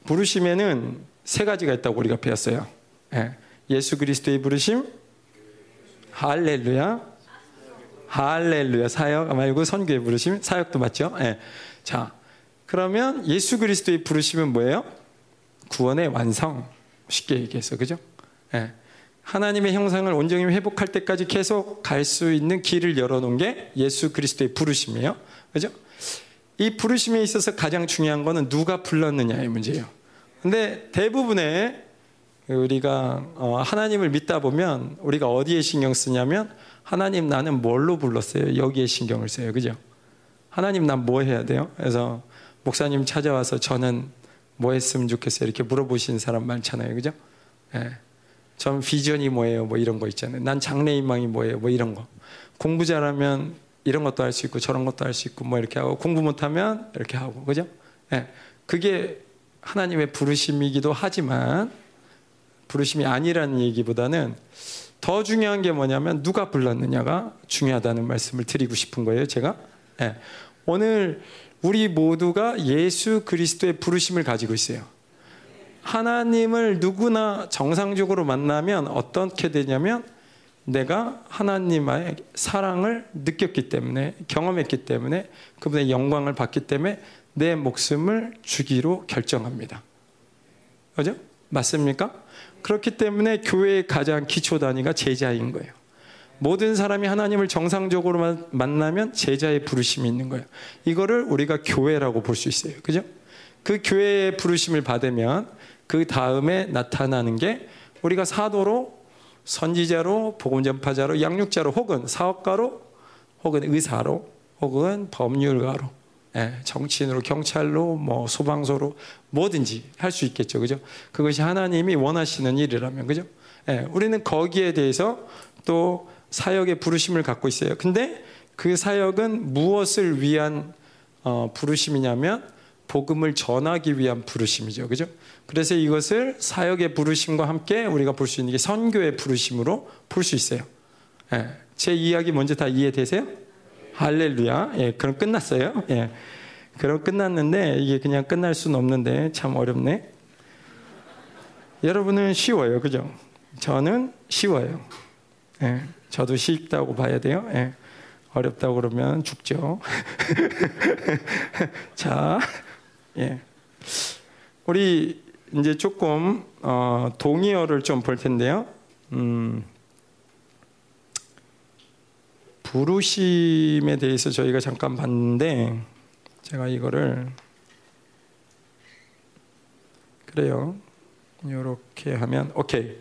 Speaker 1: 부르심에는 세 가지가 있다고 우리가 배웠어요. 예. 수 그리스도의 부르심, 할렐루야, 할렐루야 사역 말고 선교의 부르심, 사역도 맞죠? 예. 자, 그러면 예수 그리스도의 부르심은 뭐예요? 구원의 완성. 쉽게 얘기해서 그죠? 예. 하나님의 형상을 온전히 회복할 때까지 계속 갈 수 있는 길을 열어놓은 게 예수 그리스도의 부르심이에요. 그죠? 이 부르심에 있어서 가장 중요한 거는 누가 불렀느냐의 문제예요. 근데 대부분의 우리가 어, 하나님을 믿다 보면 우리가 어디에 신경 쓰냐면 하나님 나는 뭘로 불렀어요? 여기에 신경을 써요. 그죠? 하나님 난 뭐 해야 돼요? 그래서 목사님 찾아와서 저는 뭐 했으면 좋겠어요? 이렇게 물어보시는 사람 많잖아요. 그죠? 예. 전 비전이 뭐예요? 뭐 이런 거 있잖아요. 난 장래희망이 뭐예요? 뭐 이런 거. 공부 잘하면 이런 것도 할 수 있고 저런 것도 할 수 있고 뭐 이렇게 하고 공부 못하면 이렇게 하고 그죠? 예. 그게 하나님의 부르심이기도 하지만 부르심이 아니라는 얘기보다는 더 중요한 게 뭐냐면 누가 불렀느냐가 중요하다는 말씀을 드리고 싶은 거예요. 제가 예. 오늘 우리 모두가 예수 그리스도의 부르심을 가지고 있어요. 하나님을 누구나 정상적으로 만나면 어떻게 되냐면 내가 하나님의 사랑을 느꼈기 때문에 경험했기 때문에 그분의 영광을 받기 때문에 내 목숨을 주기로 결정합니다. 그죠? 맞습니까? 그렇기 때문에 교회의 가장 기초 단위가 제자인 거예요. 모든 사람이 하나님을 정상적으로 만나면 제자의 부르심이 있는 거예요. 이거를 우리가 교회라고 볼 수 있어요. 그죠? 그 교회의 부르심을 받으면 그 다음에 나타나는 게 우리가 사도로 선지자로 복음 전파자로 양육자로 혹은 사업가로 혹은 의사로 혹은 법률가로 예, 정치인으로 경찰로 뭐 소방서로 뭐든지 할 수 있겠죠. 그죠? 그것이 하나님이 원하시는 일이라면 그죠? 예, 우리는 거기에 대해서 또 사역의 부르심을 갖고 있어요. 근데 그 사역은 무엇을 위한 어, 부르심이냐면 복음을 전하기 위한 부르심이죠. 그죠? 그래서 이것을 사역의 부르심과 함께 우리가 볼 수 있는 게 선교의 부르심으로 볼 수 있어요. 예, 제 이야기 먼저 다 이해되세요? 할렐루야. 예, 그럼 끝났어요. 예. 그럼 끝났는데 이게 그냥 끝날 수는 없는데 참 어렵네. 여러분은 쉬워요. 그죠? 저는 쉬워요. 예, 저도 쉽다고 봐야 돼요. 예. 어렵다고 그러면 죽죠. <laughs> 자, 예. 우리 이제 조금 어, 동의어를 좀 볼 텐데요. 음, 부르심에 대해서 저희가 잠깐 봤는데 제가 이거를 그래요. 이렇게 하면 오케이.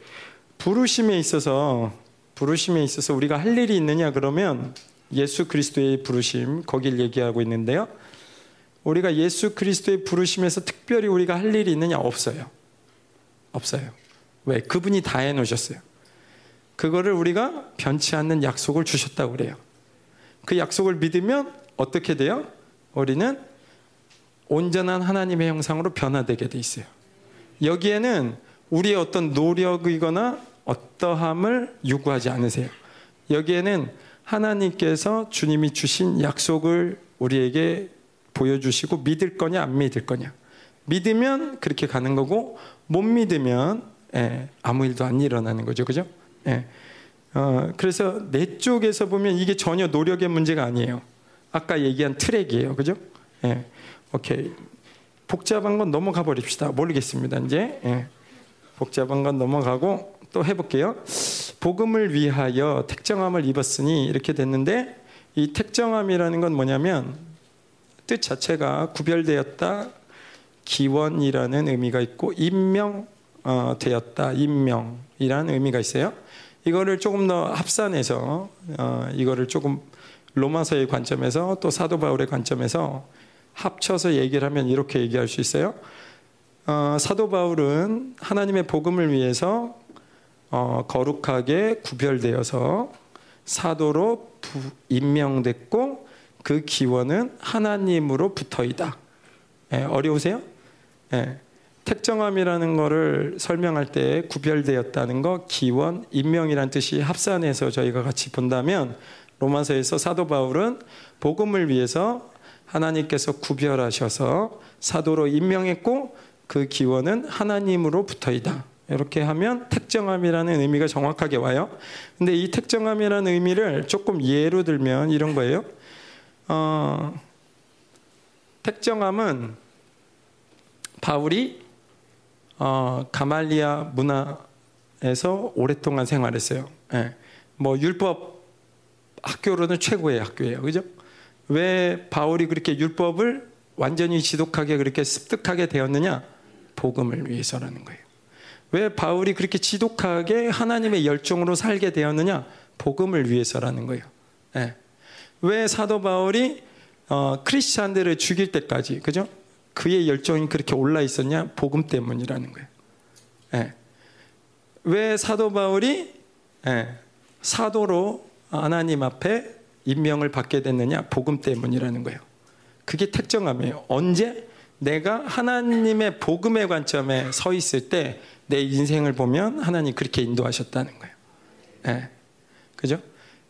Speaker 1: 부르심에 있어서 부르심에 있어서 우리가 할 일이 있느냐 그러면 예수 그리스도의 부르심 거길 얘기하고 있는데요. 우리가 예수 그리스도의 부르심에서 특별히 우리가 할 일이 있느냐? 없어요. 없어요. 왜? 그분이 다 해놓으셨어요. 그거를 우리가 변치 않는 약속을 주셨다고 그래요. 그 약속을 믿으면 어떻게 돼요? 우리는 온전한 하나님의 형상으로 변화되게 돼 있어요. 여기에는 우리의 어떤 노력이거나 어떠함을 요구하지 않으세요. 여기에는 하나님께서 주님이 주신 약속을 우리에게 보여주시고 믿을 거냐 안 믿을 거냐. 믿으면 그렇게 가는 거고 못 믿으면 예, 아무 일도 안 일어나는 거죠, 그죠? 예. 어, 그래서 내 쪽에서 보면 이게 전혀 노력의 문제가 아니에요. 아까 얘기한 트랙이에요, 그죠? 예. 오케이. 복잡한 건 넘어가 버립시다. 모르겠습니다, 이제. 예. 복잡한 건 넘어가고 또 해볼게요. 복음을 위하여 택정함을 입었으니 이렇게 됐는데 이 택정함이라는 건 뭐냐면 뜻 자체가 구별되었다, 기원이라는 의미가 있고 임명되었다, 어, 임명이라는 의미가 있어요. 이거를 조금 더 합산해서 어, 이거를 조금 로마서의 관점에서 또 사도 바울의 관점에서 합쳐서 얘기를 하면 이렇게 얘기할 수 있어요. 어, 사도 바울은 하나님의 복음을 위해서 어, 거룩하게 구별되어서 사도로 부, 임명됐고 그 기원은 하나님으로 붙어이다. 예, 어려우세요? 예. 택정함이라는 것을 설명할 때 구별되었다는 거 기원 임명이란 뜻이 합산해서 저희가 같이 본다면 로마서에서 사도 바울은 복음을 위해서 하나님께서 구별하셔서 사도로 임명했고 그 기원은 하나님으로 붙어이다. 이렇게 하면 택정함이라는 의미가 정확하게 와요. 근데 이 택정함이라는 의미를 조금 예로 들면 이런 거예요. 어, 택정함은 바울이 어, 가말리아 문화에서 오랫동안 생활했어요. 예. 뭐 율법 학교로는 최고의 학교예요. 그죠? 왜 바울이 그렇게 율법을 완전히 지독하게 그렇게 습득하게 되었느냐? 복음을 위해서라는 거예요. 왜 바울이 그렇게 지독하게 하나님의 열정으로 살게 되었느냐? 복음을 위해서라는 거예요. 예. 왜 사도 바울이 어, 크리스찬들을 죽일 때까지, 그죠? 그의 열정이 그렇게 올라 있었냐? 복음 때문이라는 거예요. 예. 왜 사도 바울이 예, 사도로 하나님 앞에 임명을 받게 됐느냐? 복음 때문이라는 거예요. 그게 특정함이에요. 언제 내가 하나님의 복음의 관점에 서 있을 때 내 인생을 보면 하나님 그렇게 인도하셨다는 거예요. 예. 그죠?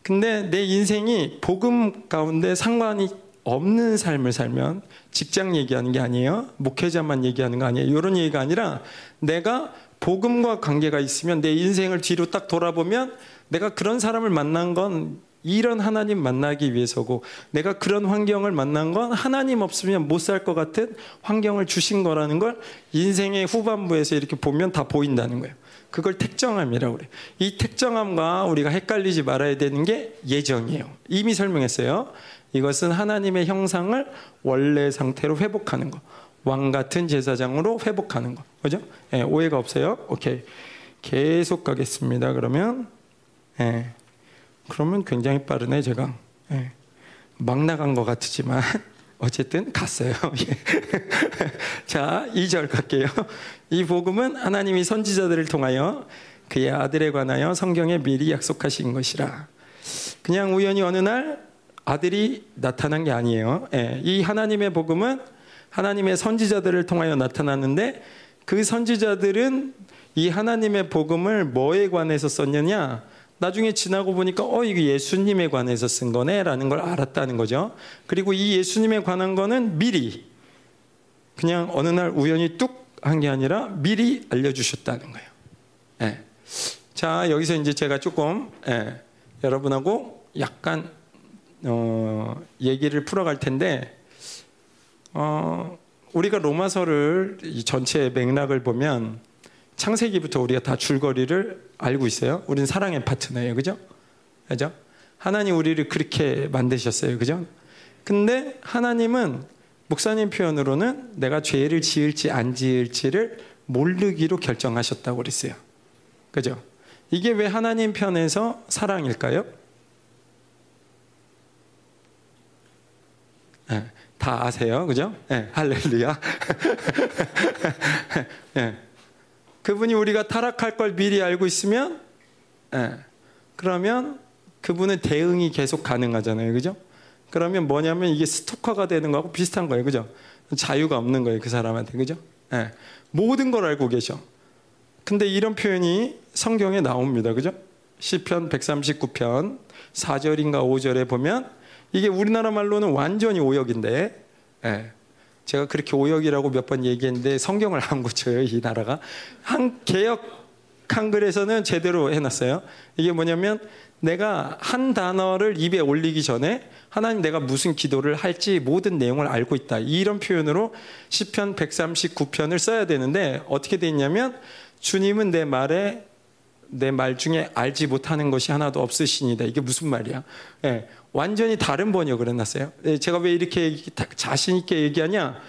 Speaker 1: 근데 내 인생이 복음 가운데 상관이 없는 삶을 살면 직장 얘기하는 게 아니에요. 목회자만 얘기하는 거 아니에요. 이런 얘기가 아니라 내가 복음과 관계가 있으면 내 인생을 뒤로 딱 돌아보면 내가 그런 사람을 만난 건 이런 하나님 만나기 위해서고 내가 그런 환경을 만난 건 하나님 없으면 못 살 것 같은 환경을 주신 거라는 걸 인생의 후반부에서 이렇게 보면 다 보인다는 거예요. 그걸 택정함이라고 그래요. 이 택정함과 우리가 헷갈리지 말아야 되는 게 예정이에요. 이미 설명했어요. 이것은 하나님의 형상을 원래 상태로 회복하는 거. 왕 같은 제사장으로 회복하는 거. 그죠? 예, 오해가 없어요? 오케이. 계속 가겠습니다. 그러면, 예. 그러면 굉장히 빠르네, 제가. 예. 막 나간 것 같지만, <laughs> 어쨌든 갔어요. <laughs> 예. 자, 2절 갈게요. 이 복음은 하나님이 선지자들을 통하여 그의 아들에 관하여 성경에 미리 약속하신 것이라. 그냥 우연히 어느 날 아들이 나타난 게 아니에요. 예, 이 하나님의 복음은 하나님의 선지자들을 통하여 나타났는데 그 선지자들은 이 하나님의 복음을 뭐에 관해서 썼느냐? 나중에 지나고 보니까 어 이게 예수님에 관해서 쓴 거네라는 걸 알았다는 거죠. 그리고 이 예수님에 관한 거는 미리 그냥 어느 날 우연히 뚝 한 게 아니라 미리 알려주셨다는 거예요. 예. 자 여기서 이제 제가 조금 예, 여러분하고 약간 어, 얘기를 풀어갈 텐데 어, 우리가 로마서를 이 전체 맥락을 보면 창세기부터 우리가 다 줄거리를 알고 있어요. 우리는 사랑의 파트너예요. 그죠? 그죠? 하나님 우리를 그렇게 만드셨어요. 그죠? 근데 하나님은 목사님 표현으로는 내가 죄를 지을지 안 지을지를 모르기로 결정하셨다고 그랬어요. 그죠? 이게 왜 하나님 편에서 사랑일까요? 네, 다 아세요. 그죠? 네, 할렐루야. 네. <laughs> 그분이 우리가 타락할 걸 미리 알고 있으면, 그러면 그분의 대응이 계속 가능하잖아요. 그죠? 그러면 뭐냐면 이게 스토커가 되는 거하고 비슷한 거예요. 그죠? 자유가 없는 거예요. 그 사람한테. 그죠? 모든 걸 알고 계셔. 근데 이런 표현이 성경에 나옵니다. 그죠? 시편 139편 4절인가 5절에 보면 이게 우리나라 말로는 완전히 오역인데, 예. 제가 그렇게 오역이라고 몇 번 얘기했는데 성경을 안 고쳐요, 이 나라가. 한 개혁 한글에서는 제대로 해놨어요. 이게 뭐냐면 내가 한 단어를 입에 올리기 전에 하나님 내가 무슨 기도를 할지 모든 내용을 알고 있다. 이런 표현으로 시편 139편을 써야 되는데 어떻게 돼 있냐면 주님은 내 말에 내 말 중에 알지 못하는 것이 하나도 없으시니다. 이게 무슨 말이야? 예, 완전히 다른 번역을 해놨어요. 예, 제가 왜 이렇게 자신 있게 얘기하냐?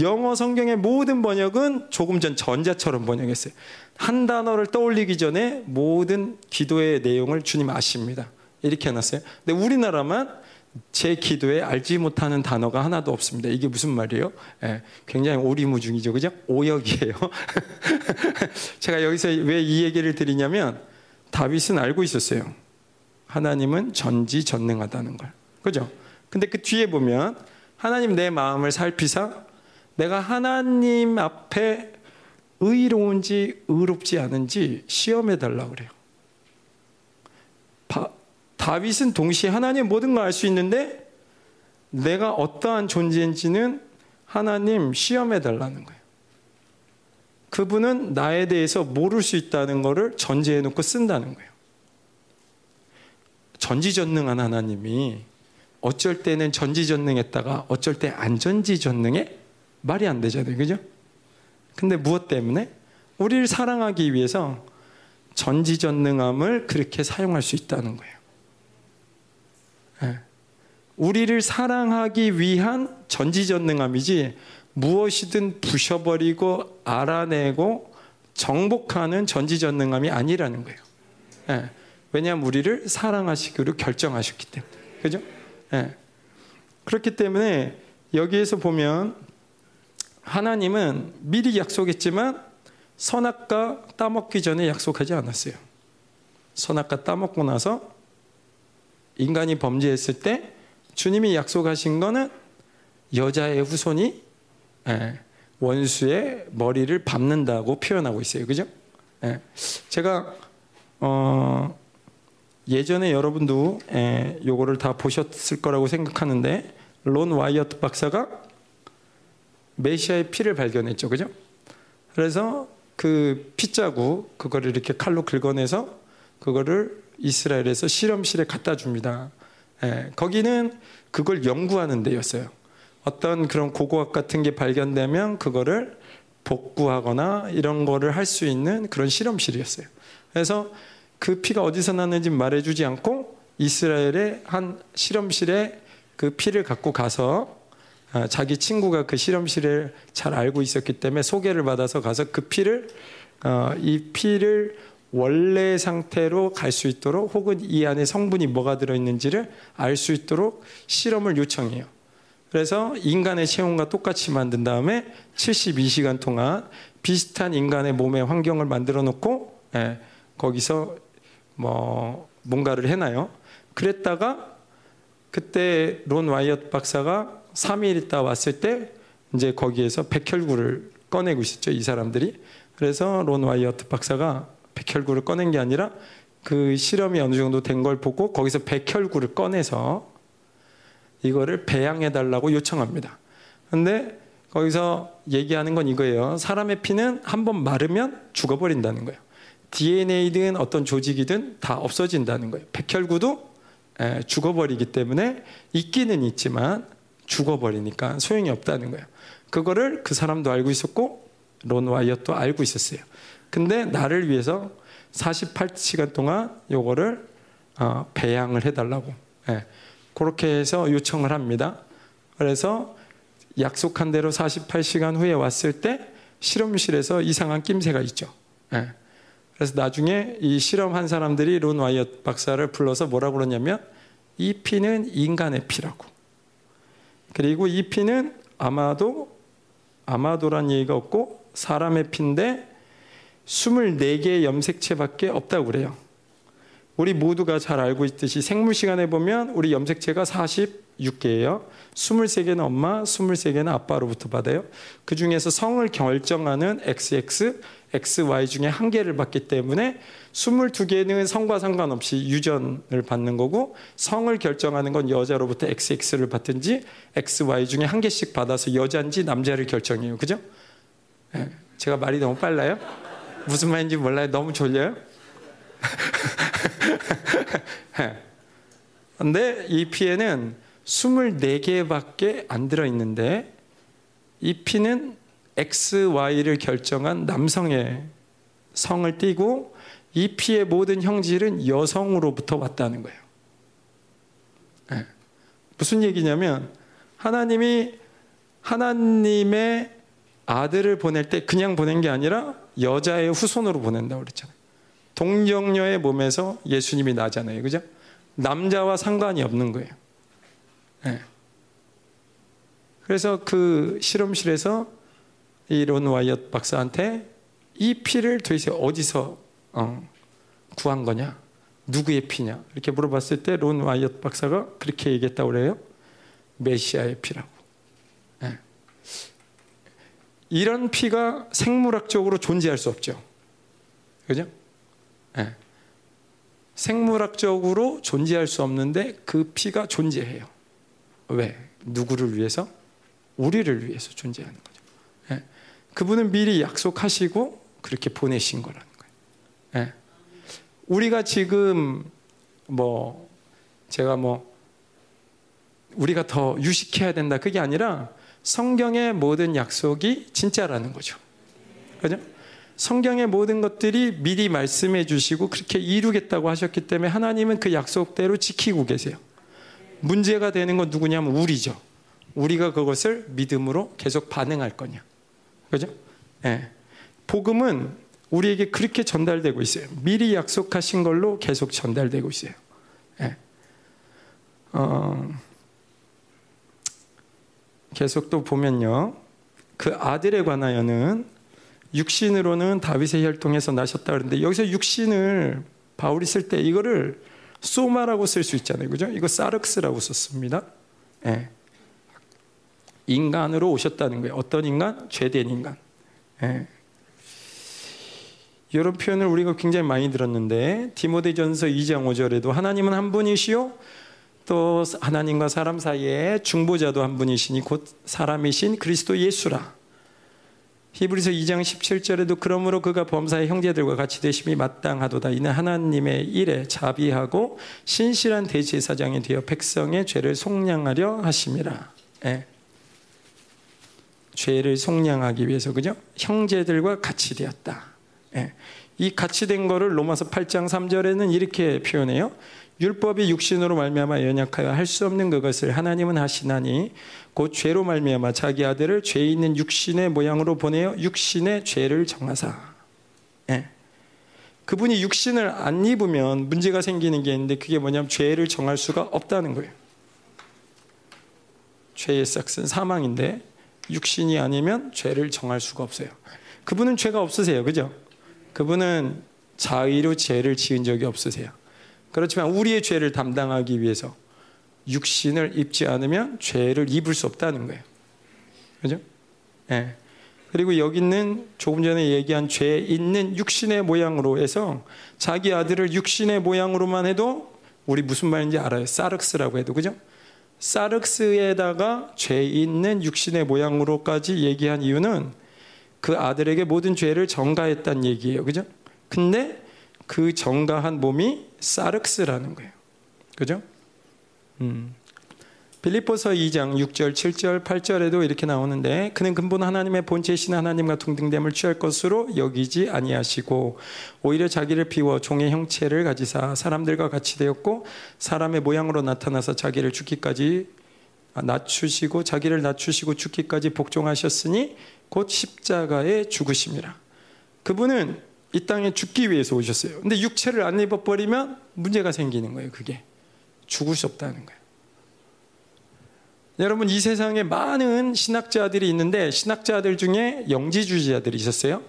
Speaker 1: 영어 성경의 모든 번역은 조금 전 전자처럼 번역했어요. 한 단어를 떠올리기 전에 모든 기도의 내용을 주님 아십니다. 이렇게 해놨어요. 근데 우리나라만 제 기도에 알지 못하는 단어가 하나도 없습니다. 이게 무슨 말이에요? 예, 굉장히 오리무중이죠. 그죠? 오역이에요. <laughs> 제가 여기서 왜 이 얘기를 드리냐면 다윗은 알고 있었어요. 하나님은 전지전능하다는 걸. 그죠? 근데 그 뒤에 보면 하나님 내 마음을 살피사 내가 하나님 앞에 의로운지 의롭지 않은지 시험해 달라 그래요. 바, 다윗은 동시에 하나님 모든 걸 알 수 있는데 내가 어떠한 존재인지는 하나님 시험해 달라는 거예요. 그분은 나에 대해서 모를 수 있다는 것을 전제해 놓고 쓴다는 거예요. 전지전능한 하나님이 어쩔 때는 전지전능했다가 어쩔 때 안전지전능해? 말이 안 되잖아요. 그죠? 근데 무엇 때문에? 우리를 사랑하기 위해서 전지전능함을 그렇게 사용할 수 있다는 거예요. 네. 우리를 사랑하기 위한 전지전능함이지 무엇이든 부셔버리고 알아내고 정복하는 전지전능함이 아니라는 거예요. 네. 왜냐하면 우리를 사랑하시기로 결정하셨기 때문에. 그죠? 네. 그렇기 때문에 여기에서 보면 하나님은 미리 약속했지만 선악과 따먹기 전에 약속하지 않았어요. 선악과 따먹고 나서 인간이 범죄했을 때 주님이 약속하신 거는 여자의 후손이 예, 원수의 머리를 밟는다고 표현하고 있어요. 그죠? 예, 제가 어 예전에 여러분도 예, 요거를 다 보셨을 거라고 생각하는데 론 와이어트 박사가 메시아의 피를 발견했죠. 그죠? 그래서 그 피자국 그거를 이렇게 칼로 긁어내서 그거를 이스라엘에서 실험실에 갖다 줍니다. 예, 거기는 그걸 연구하는 데였어요. 어떤 그런 고고학 같은 게 발견되면 그거를 복구하거나 이런 거를 할 수 있는 그런 실험실이었어요. 그래서 그 피가 어디서 났는지 말해주지 않고 이스라엘의 한 실험실에 그 피를 갖고 가서 아, 자기 친구가 그 실험실을 잘 알고 있었기 때문에 소개를 받아서 가서 그 피를 어, 이 피를 원래 상태로 갈 수 있도록 혹은 이 안에 성분이 뭐가 들어있는지를 알 수 있도록 실험을 요청해요. 그래서 인간의 체온과 똑같이 만든 다음에 72시간 동안 비슷한 인간의 몸의 환경을 만들어 놓고 예, 거기서 뭐 뭔가를 해놔요. 그랬다가 그때 론 와이엇 박사가 3일 있다 왔을 때 이제 거기에서 백혈구를 꺼내고 있었죠. 이 사람들이. 그래서 론 와이어트 박사가 백혈구를 꺼낸 게 아니라 그 실험이 어느 정도 된 걸 보고 거기서 백혈구를 꺼내서 이거를 배양해 달라고 요청합니다. 근데 거기서 얘기하는 건 이거예요. 사람의 피는 한 번 마르면 죽어버린다는 거예요. DNA든 어떤 조직이든 다 없어진다는 거예요. 백혈구도 죽어버리기 때문에 있기는 있지만 죽어버리니까 소용이 없다는 거예요. 그거를 그 사람도 알고 있었고 론 와이엇도 알고 있었어요. 근데 나를 위해서 48시간 동안 요거를 어, 배양을 해달라고 예. 그렇게 해서 요청을 합니다. 그래서 약속한 대로 48시간 후에 왔을 때 실험실에서 이상한 낌새가 있죠. 예. 그래서 나중에 이 실험한 사람들이 론 와이엇 박사를 불러서 뭐라고 그러냐면 이 피는 인간의 피라고. 그리고 이 피는 아마도 아마도란 얘기가 없고 사람의 피인데 24개의 염색체밖에 없다고 그래요. 우리 모두가 잘 알고 있듯이 생물 시간에 보면 우리 염색체가 46개예요. 23개는 엄마, 23개는 아빠로부터 받아요. 그 중에서 성을 결정하는 XX, XY 중에 한 개를 받기 때문에 22개는 성과 상관없이 유전을 받는 거고 성을 결정하는 건 여자로부터 XX를 받든지 XY 중에 한 개씩 받아서 여자인지 남자를 결정해요. 그죠? 네. 제가 말이 너무 빨라요? 무슨 말인지 몰라요? 너무 졸려요? <laughs> 근데 이 피에는 24개밖에 안 들어있는데 이 피는 XY를 결정한 남성의 성을 띠고 이 피의 모든 형질은 여성으로부터 왔다는 거예요. 네. 무슨 얘기냐면 하나님이 하나님의 아들을 보낼 때 그냥 보낸 게 아니라 여자의 후손으로 보낸다고 그랬잖아요. 동정녀의 몸에서 예수님이 나잖아요. 그죠? 남자와 상관이 없는 거예요. 예. 그래서 그 실험실에서 이론 와이엇 박사한테 이 피를 도대체 어디서 어, 구한 거냐? 누구의 피냐? 이렇게 물어봤을 때 론 와이엇 박사가 그렇게 얘기했다고 그래요. 메시아의 피라고. 예. 이런 피가 생물학적으로 존재할 수 없죠. 그죠? 예. 생물학적으로 존재할 수 없는데 그 피가 존재해요. 왜? 누구를 위해서? 우리를 위해서 존재하는. 예. 그분은 미리 약속하시고 그렇게 보내신 거라는 거예요. 예. 우리가 지금 뭐 제가 뭐 우리가 더 유식해야 된다 그게 아니라 성경의 모든 약속이 진짜라는 거죠. 그죠? 성경의 모든 것들이 미리 말씀해 주시고 그렇게 이루겠다고 하셨기 때문에 하나님은 그 약속대로 지키고 계세요. 문제가 되는 건 누구냐면 우리죠. 우리가 그것을 믿음으로 계속 반응할 거냐. 그죠? 예. 네. 복음은 우리에게 그렇게 전달되고 있어요. 미리 약속하신 걸로 계속 전달되고 있어요. 예. 어, 계속 또 보면요. 그 아들에 관하여는 육신으로는 다윗의 혈통에서 나셨다 그러는데 여기서 육신을 바울이 쓸 때 이거를 소마라고 쓸 수 있잖아요. 그죠? 이거 사르크스라고 썼습니다. 예. 인간으로 오셨다는 거예요. 어떤 인간? 죄된 인간. 예. 이런 표현을 우리가 굉장히 많이 들었는데 디모데전서 2장 5절에도 하나님은 한 분이시요 또 하나님과 사람 사이에 중보자도 한 분이시니 곧 사람이신 그리스도 예수라. 히브리서 2장 17절에도 그러므로 그가 범사의 형제들과 같이 되심이 마땅하도다. 이는 하나님의 일에 자비하고 신실한 대제사장이 되어 백성의 죄를 속량하려 하심이라. 예. 죄를 속량하기 위해서 그죠? 형제들과 같이 되었다. 예. 이 같이 된 거를 로마서 8장 3절에는 이렇게 표현해요. 율법이 육신으로 말미암아 연약하여 할 수 없는 그것을 하나님은 하시나니 곧 죄로 말미암아 자기 아들을 죄 있는 육신의 모양으로 보내어 육신의 죄를 정하사. 예. 그분이 육신을 안 입으면 문제가 생기는 게 있는데 그게 뭐냐면 죄를 정할 수가 없다는 거예요. 죄의 싹은 사망인데 육신이 아니면 죄를 정할 수가 없어요. 그분은 죄가 없으세요. 그죠? 그분은 자의로 죄를 지은 적이 없으세요. 그렇지만 우리의 죄를 담당하기 위해서 육신을 입지 않으면 죄를 입을 수 없다는 거예요. 그죠? 예. 네. 그리고 여기 있는 조금 전에 얘기한 죄 있는 육신의 모양으로 해서 자기 아들을 육신의 모양으로만 해도 우리 무슨 말인지 알아요. 사르크스라고 해도 그죠? 사르크스에다가 죄 있는 육신의 모양으로까지 얘기한 이유는 그 아들에게 모든 죄를 전가했다는 얘기예요. 그죠? 근데 그 정가한 몸이 사르크스라는 거예요. 그죠? 음. 빌립보서 2장 6절, 7절, 8절에도 이렇게 나오는데 그는 근본 하나님의 본체신 하나님과 동등됨을 취할 것으로 여기지 아니하시고 오히려 자기를 비워 종의 형체를 가지사 사람들과 같이 되었고 사람의 모양으로 나타나서 자기를 죽기까지 낮추시고 자기를 낮추시고 죽기까지 복종하셨으니 곧 십자가에 죽으심이라. 그분은 이 땅에 죽기 위해서 오셨어요. 근데 육체를 안 입어버리면 문제가 생기는 거예요, 그게. 죽을 수 없다는 거예요. 여러분, 이 세상에 많은 신학자들이 있는데, 신학자들 중에 영지주의자들이 있었어요.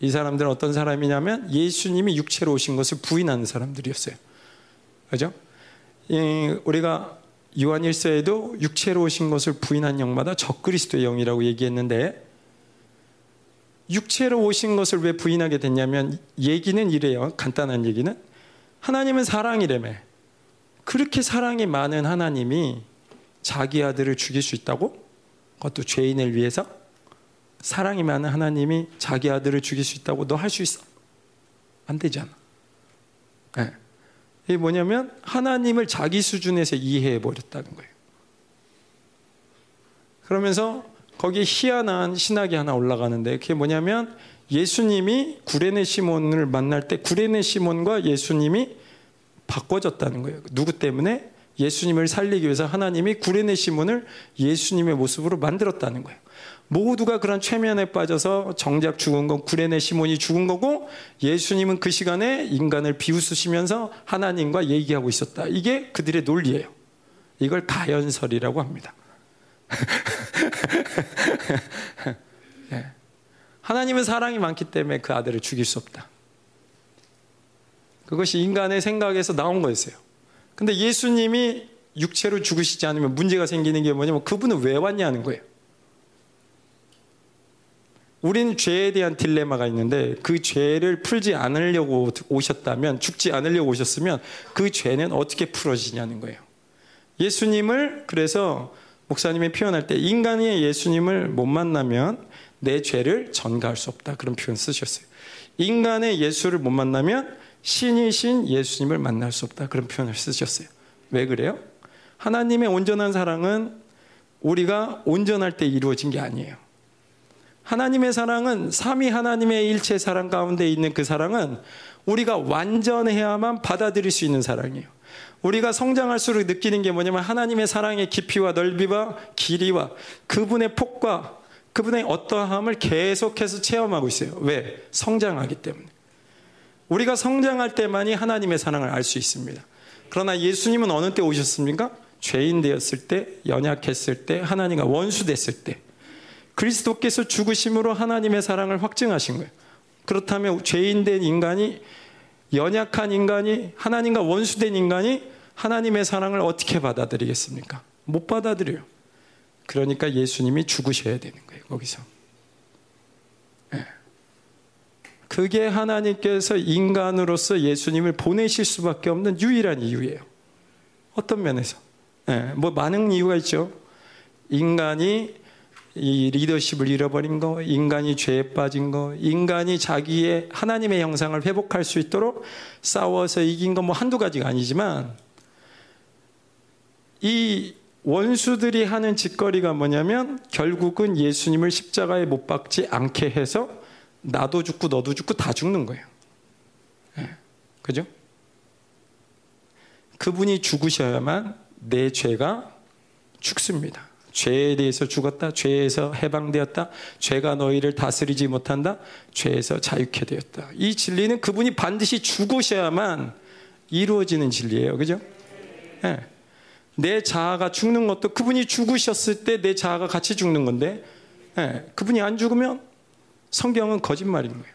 Speaker 1: 이 사람들은 어떤 사람이냐면, 예수님이 육체로 오신 것을 부인하는 사람들이었어요. 그죠? 우리가 요한 1서에도 육체로 오신 것을 부인한 영마다 적그리스도의 영이라고 얘기했는데, 육체로 오신 것을 왜 부인하게 됐냐면 얘기는 이래요. 간단한 얘기는 하나님은 사랑이래매. 그렇게 사랑이 많은 하나님이 자기 아들을 죽일 수 있다고? 그것도 죄인을 위해서? 사랑이 많은 하나님이 자기 아들을 죽일 수 있다고 너 할 수 있어? 안 되잖아. 네. 이게 뭐냐면 하나님을 자기 수준에서 이해해 버렸다는 거예요. 그러면서 거기에 희한한 신학이 하나 올라가는데 그게 뭐냐면 예수님이 구레네 시몬을 만날 때 구레네 시몬과 예수님이 바꿔졌다는 거예요. 누구 때문에? 예수님을 살리기 위해서 하나님이 구레네 시몬을 예수님의 모습으로 만들었다는 거예요. 모두가 그런 최면에 빠져서 정작 죽은 건 구레네 시몬이 죽은 거고 예수님은 그 시간에 인간을 비웃으시면서 하나님과 얘기하고 있었다. 이게 그들의 논리예요. 이걸 가연설이라고 합니다. <laughs> 네. 하나님은 사랑이 많기 때문에 그 아들을 죽일 수 없다. 그것이 인간의 생각에서 나온 거였어요. 근데 예수님이 육체로 죽으시지 않으면 문제가 생기는 게 뭐냐면 그분은 왜 왔냐는 거예요. 우리는 죄에 대한 딜레마가 있는데 그 죄를 풀지 않으려고 오셨다면 죽지 않으려고 오셨으면 그 죄는 어떻게 풀어지냐는 거예요. 예수님을 그래서 목사님이 표현할 때 인간이 예수님을 못 만나면 내 죄를 전가할 수 없다 그런 표현 쓰셨어요. 인간의 예수를 못 만나면 신이신 예수님을 만날 수 없다 그런 표현을 쓰셨어요. 왜 그래요? 하나님의 온전한 사랑은 우리가 온전할 때 이루어진 게 아니에요. 하나님의 사랑은 삼위 하나님의 일체 사랑 가운데 있는 그 사랑은 우리가 완전해야만 받아들일 수 있는 사랑이에요. 우리가 성장할수록 느끼는 게 뭐냐면 하나님의 사랑의 깊이와 넓이와 길이와 그분의 폭과 그분의 어떠함을 계속해서 체험하고 있어요. 왜? 성장하기 때문에. 우리가 성장할 때만이 하나님의 사랑을 알 수 있습니다. 그러나 예수님은 어느 때 오셨습니까? 죄인 되었을 때, 연약했을 때, 하나님과 원수 됐을 때. 그리스도께서 죽으심으로 하나님의 사랑을 확증하신 거예요. 그렇다면 죄인 된 인간이 연약한 인간이 하나님과 원수된 인간이 하나님의 사랑을 어떻게 받아들이겠습니까? 못 받아들여요. 그러니까 예수님이 죽으셔야 되는 거예요, 거기서. 네. 그게 하나님께서 인간으로서 예수님을 보내실 수밖에 없는 유일한 이유예요. 어떤 면에서. 네. 뭐 많은 이유가 있죠. 인간이 이 리더십을 잃어버린 거, 인간이 죄에 빠진 거, 인간이 자기의 하나님의 형상을 회복할 수 있도록 싸워서 이긴 거뭐 한두 가지가 아니지만 이 원수들이 하는 짓거리가 뭐냐면 결국은 예수님을 십자가에 못 박지 않게 해서 나도 죽고 너도 죽고 다 죽는 거예요. 네. 그죠? 그분이 죽으셔야만 내 죄가 죽습니다. 죄에 대해서 죽었다. 죄에서 해방되었다. 죄가 너희를 다스리지 못한다. 죄에서 자유케 되었다. 이 진리는 그분이 반드시 죽으셔야만 이루어지는 진리예요. 그죠? 네. 내 자아가 죽는 것도 그분이 죽으셨을 때 내 자아가 같이 죽는 건데 네. 그분이 안 죽으면 성경은 거짓말인 거예요.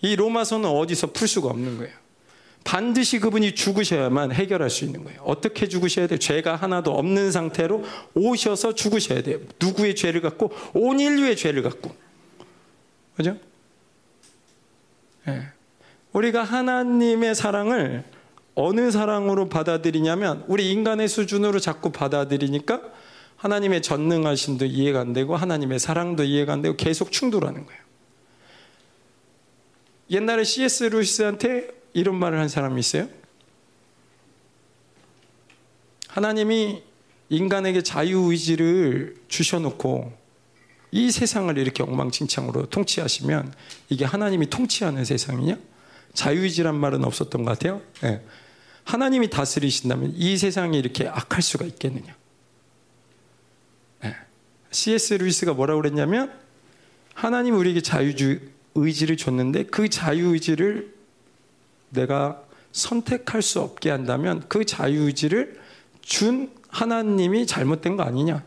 Speaker 1: 이 로마서는 어디서 풀 수가 없는 거예요. 반드시 그분이 죽으셔야만 해결할 수 있는 거예요. 어떻게 죽으셔야 돼요? 죄가 하나도 없는 상태로 오셔서 죽으셔야 돼요. 누구의 죄를 갖고? 온 인류의 죄를 갖고. 그죠? 네. 우리가 하나님의 사랑을 어느 사랑으로 받아들이냐면 우리 인간의 수준으로 자꾸 받아들이니까 하나님의 전능하심도 이해가 안 되고 하나님의 사랑도 이해가 안 되고 계속 충돌하는 거예요. 옛날에 C.S. 루이스한테 이런 말을 한 사람이 있어요. 하나님이 인간에게 자유의지를 주셔놓고 이 세상을 이렇게 엉망진창으로 통치하시면 이게 하나님이 통치하는 세상이냐? 자유의지란 말은 없었던 것 같아요. 네. 하나님이 다스리신다면 이 세상이 이렇게 악할 수가 있겠느냐? 네. C.S. 루이스가 뭐라고 그랬냐면 하나님 우리에게 자유 의지를 줬는데 그 자유 의지를 내가 선택할 수 없게 한다면 그 자유 의지를 준 하나님이 잘못된 거 아니냐?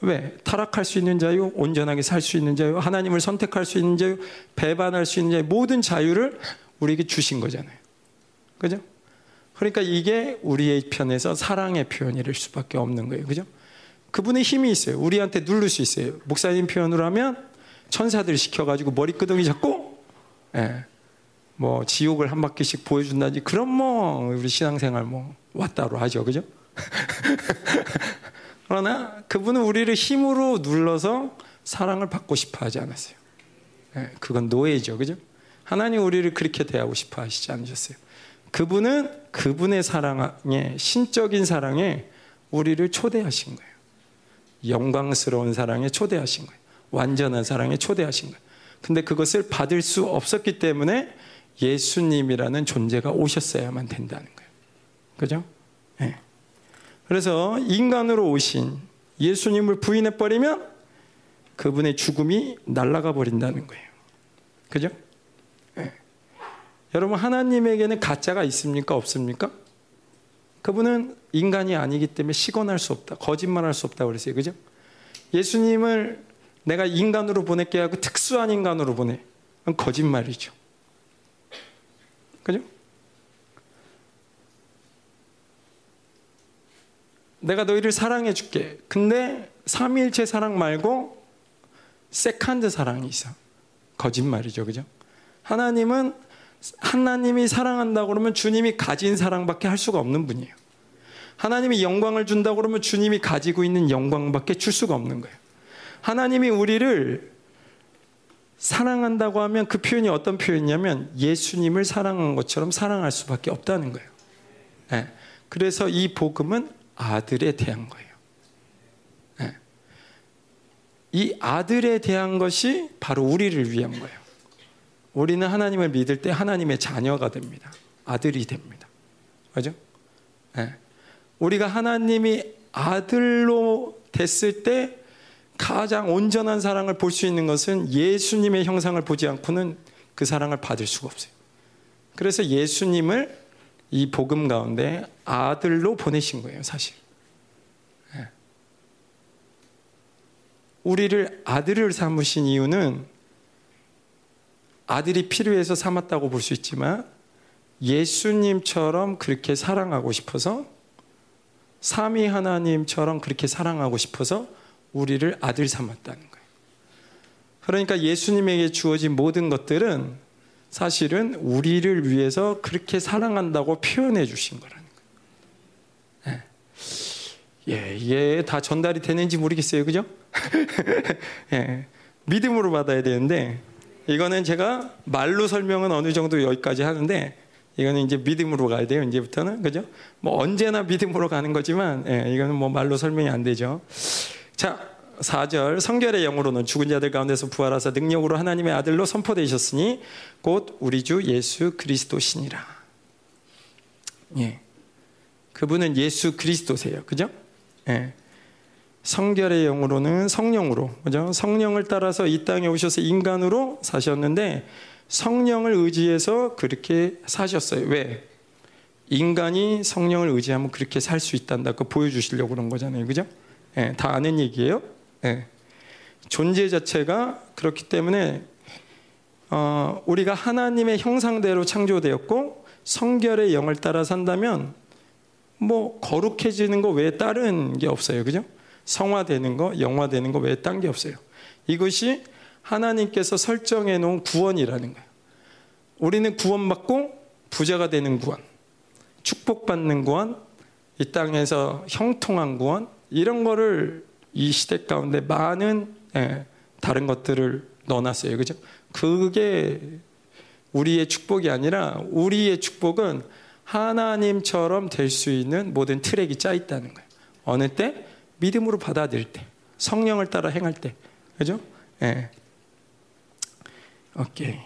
Speaker 1: 왜? 타락할 수 있는 자유, 온전하게 살 수 있는 자유, 하나님을 선택할 수 있는 자유, 배반할 수 있는 자유, 모든 자유를 우리에게 주신 거잖아요. 그죠? 그러니까 이게 우리의 편에서 사랑의 표현일 수밖에 없는 거예요. 그죠? 그분의 힘이 있어요. 우리한테 누를 수 있어요. 목사님 표현으로 하면 천사들 시켜가지고 머리끄덩이 잡고, 예. 뭐 지옥을 한 바퀴씩 보여준다든지 그럼 뭐 우리 신앙생활 뭐 왔다로 하죠 그죠? <laughs> 그러나 그분은 우리를 힘으로 눌러서 사랑을 받고 싶어 하지 않았어요 네, 그건 노예죠 그죠? 하나님 우리를 그렇게 대하고 싶어 하시지 않으셨어요 그분은 그분의 사랑에 신적인 사랑에 우리를 초대하신 거예요 영광스러운 사랑에 초대하신 거예요 완전한 사랑에 초대하신 거예요 근데 그것을 받을 수 없었기 때문에 예수님이라는 존재가 오셨어야만 된다는 거예요. 그죠? 네. 그래서 인간으로 오신 예수님을 부인해버리면 그분의 죽음이 날아가 버린다는 거예요. 그죠? 네. 여러분, 하나님에게는 가짜가 있습니까? 없습니까? 그분은 인간이 아니기 때문에 시건할 수 없다. 거짓말할 수 없다 그랬어요. 그죠? 예수님을 내가 인간으로 보낼게 하고 특수한 인간으로 보내. 그건 거짓말이죠. 그죠? 내가 너희를 사랑해 줄게. 근데 삼위일체 사랑 말고 second 사랑이 있어. 거짓말이죠. 그죠? 하나님은 하나님이 사랑한다고 그러면 주님이 가진 사랑밖에 할 수가 없는 분이에요. 하나님이 영광을 준다고 그러면 주님이 가지고 있는 영광밖에 줄 수가 없는 거예요. 하나님이 우리를 사랑한다고 하면 그 표현이 어떤 표현이냐면 예수님을 사랑한 것처럼 사랑할 수밖에 없다는 거예요. 네. 그래서 이 복음은 아들에 대한 거예요. 네. 이 아들에 대한 것이 바로 우리를 위한 거예요. 우리는 하나님을 믿을 때 하나님의 자녀가 됩니다. 아들이 됩니다. 맞죠? 네. 우리가 하나님이 아들로 됐을 때 가장 온전한 사랑을 볼 수 있는 것은 예수님의 형상을 보지 않고는 그 사랑을 받을 수가 없어요. 그래서 예수님을 이 복음 가운데 아들로 보내신 거예요, 사실. 예. 우리를 아들을 삼으신 이유는 아들이 필요해서 삼았다고 볼 수 있지만 예수님처럼 그렇게 사랑하고 싶어서 삼위 하나님처럼 그렇게 사랑하고 싶어서 우리를 아들 삼았다는 거예요. 그러니까 예수님에게 주어진 모든 것들은 사실은 우리를 위해서 그렇게 사랑한다고 표현해 주신 거라는 거예요. 예, 예 이게 다 전달이 되는지 모르겠어요. 그죠? <laughs> 예, 믿음으로 받아야 되는데, 이거는 제가 말로 설명은 어느 정도 여기까지 하는데, 이거는 이제 믿음으로 가야 돼요. 이제부터는. 그죠? 뭐 언제나 믿음으로 가는 거지만, 예, 이거는 뭐 말로 설명이 안 되죠. 자, 4절 성결의 영으로는 죽은 자들 가운데서 부활하사 능력으로 하나님의 아들로 선포되셨으니 곧 우리 주 예수 그리스도시니라. 예. 그분은 예수 그리스도세요. 그죠? 예. 성결의 영으로는 성령으로, 그죠? 성령을 따라서 이 땅에 오셔서 인간으로 사셨는데 성령을 의지해서 그렇게 사셨어요. 왜? 인간이 성령을 의지하면 그렇게 살 수 있단다. 그 보여주시려고 그런 거잖아요. 그죠? 예, 다 아는 얘기예요. 예. 존재 자체가 그렇기 때문에 어, 우리가 하나님의 형상대로 창조되었고 성결의 영을 따라 산다면 뭐 거룩해지는 거 외에 다른 게 없어요. 그죠? 성화되는 거, 영화되는 거 외에 딴 게 없어요. 이것이 하나님께서 설정해 놓은 구원이라는 거예요. 우리는 구원받고 부자가 되는 구원, 축복받는 구원, 이 땅에서 형통한 구원, 이런 거를 이 시대 가운데 많은 예, 다른 것들을 넣어놨어요. 그죠? 그게 우리의 축복이 아니라 우리의 축복은 하나님처럼 될 수 있는 모든 트랙이 짜 있다는 거예요. 어느 때? 믿음으로 받아들일 때. 성령을 따라 행할 때. 그죠? 예. 오케이.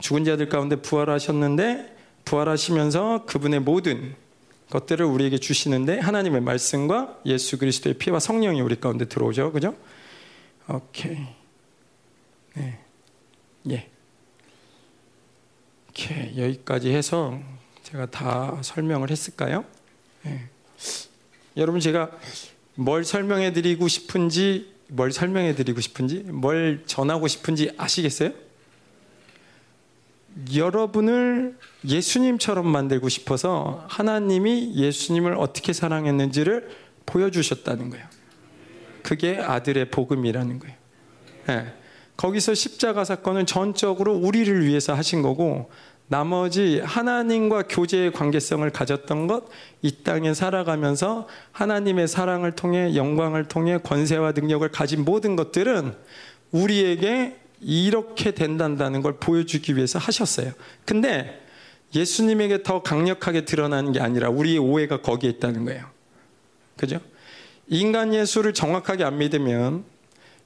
Speaker 1: 죽은 자들 가운데 부활하셨는데 부활하시면서 그분의 모든 것들을 우리에게 주시는데 하나님의 말씀과 예수 그리스도의 피와 성령이 우리 가운데 들어오죠. 그죠? 오케이. 네. 예. 오케이. 여기까지 해서 제가 다 설명을 했을까요? 예. 여러분 제가 뭘 설명해 드리고 싶은지 뭘 설명해 드리고 싶은지 뭘 전하고 싶은지 아시겠어요? 여러분을 예수님처럼 만들고 싶어서 하나님이 예수님을 어떻게 사랑했는지를 보여주셨다는 거예요. 그게 아들의 복음이라는 거예요. 네. 거기서 십자가 사건은 전적으로 우리를 위해서 하신 거고 나머지 하나님과 교제의 관계성을 가졌던 것, 이 땅에 살아가면서 하나님의 사랑을 통해 영광을 통해 권세와 능력을 가진 모든 것들은 우리에게 이렇게 된다는 걸 보여주기 위해서 하셨어요. 근데 예수님에게 더 강력하게 드러나는 게 아니라 우리의 오해가 거기에 있다는 거예요. 그죠? 인간 예수를 정확하게 안 믿으면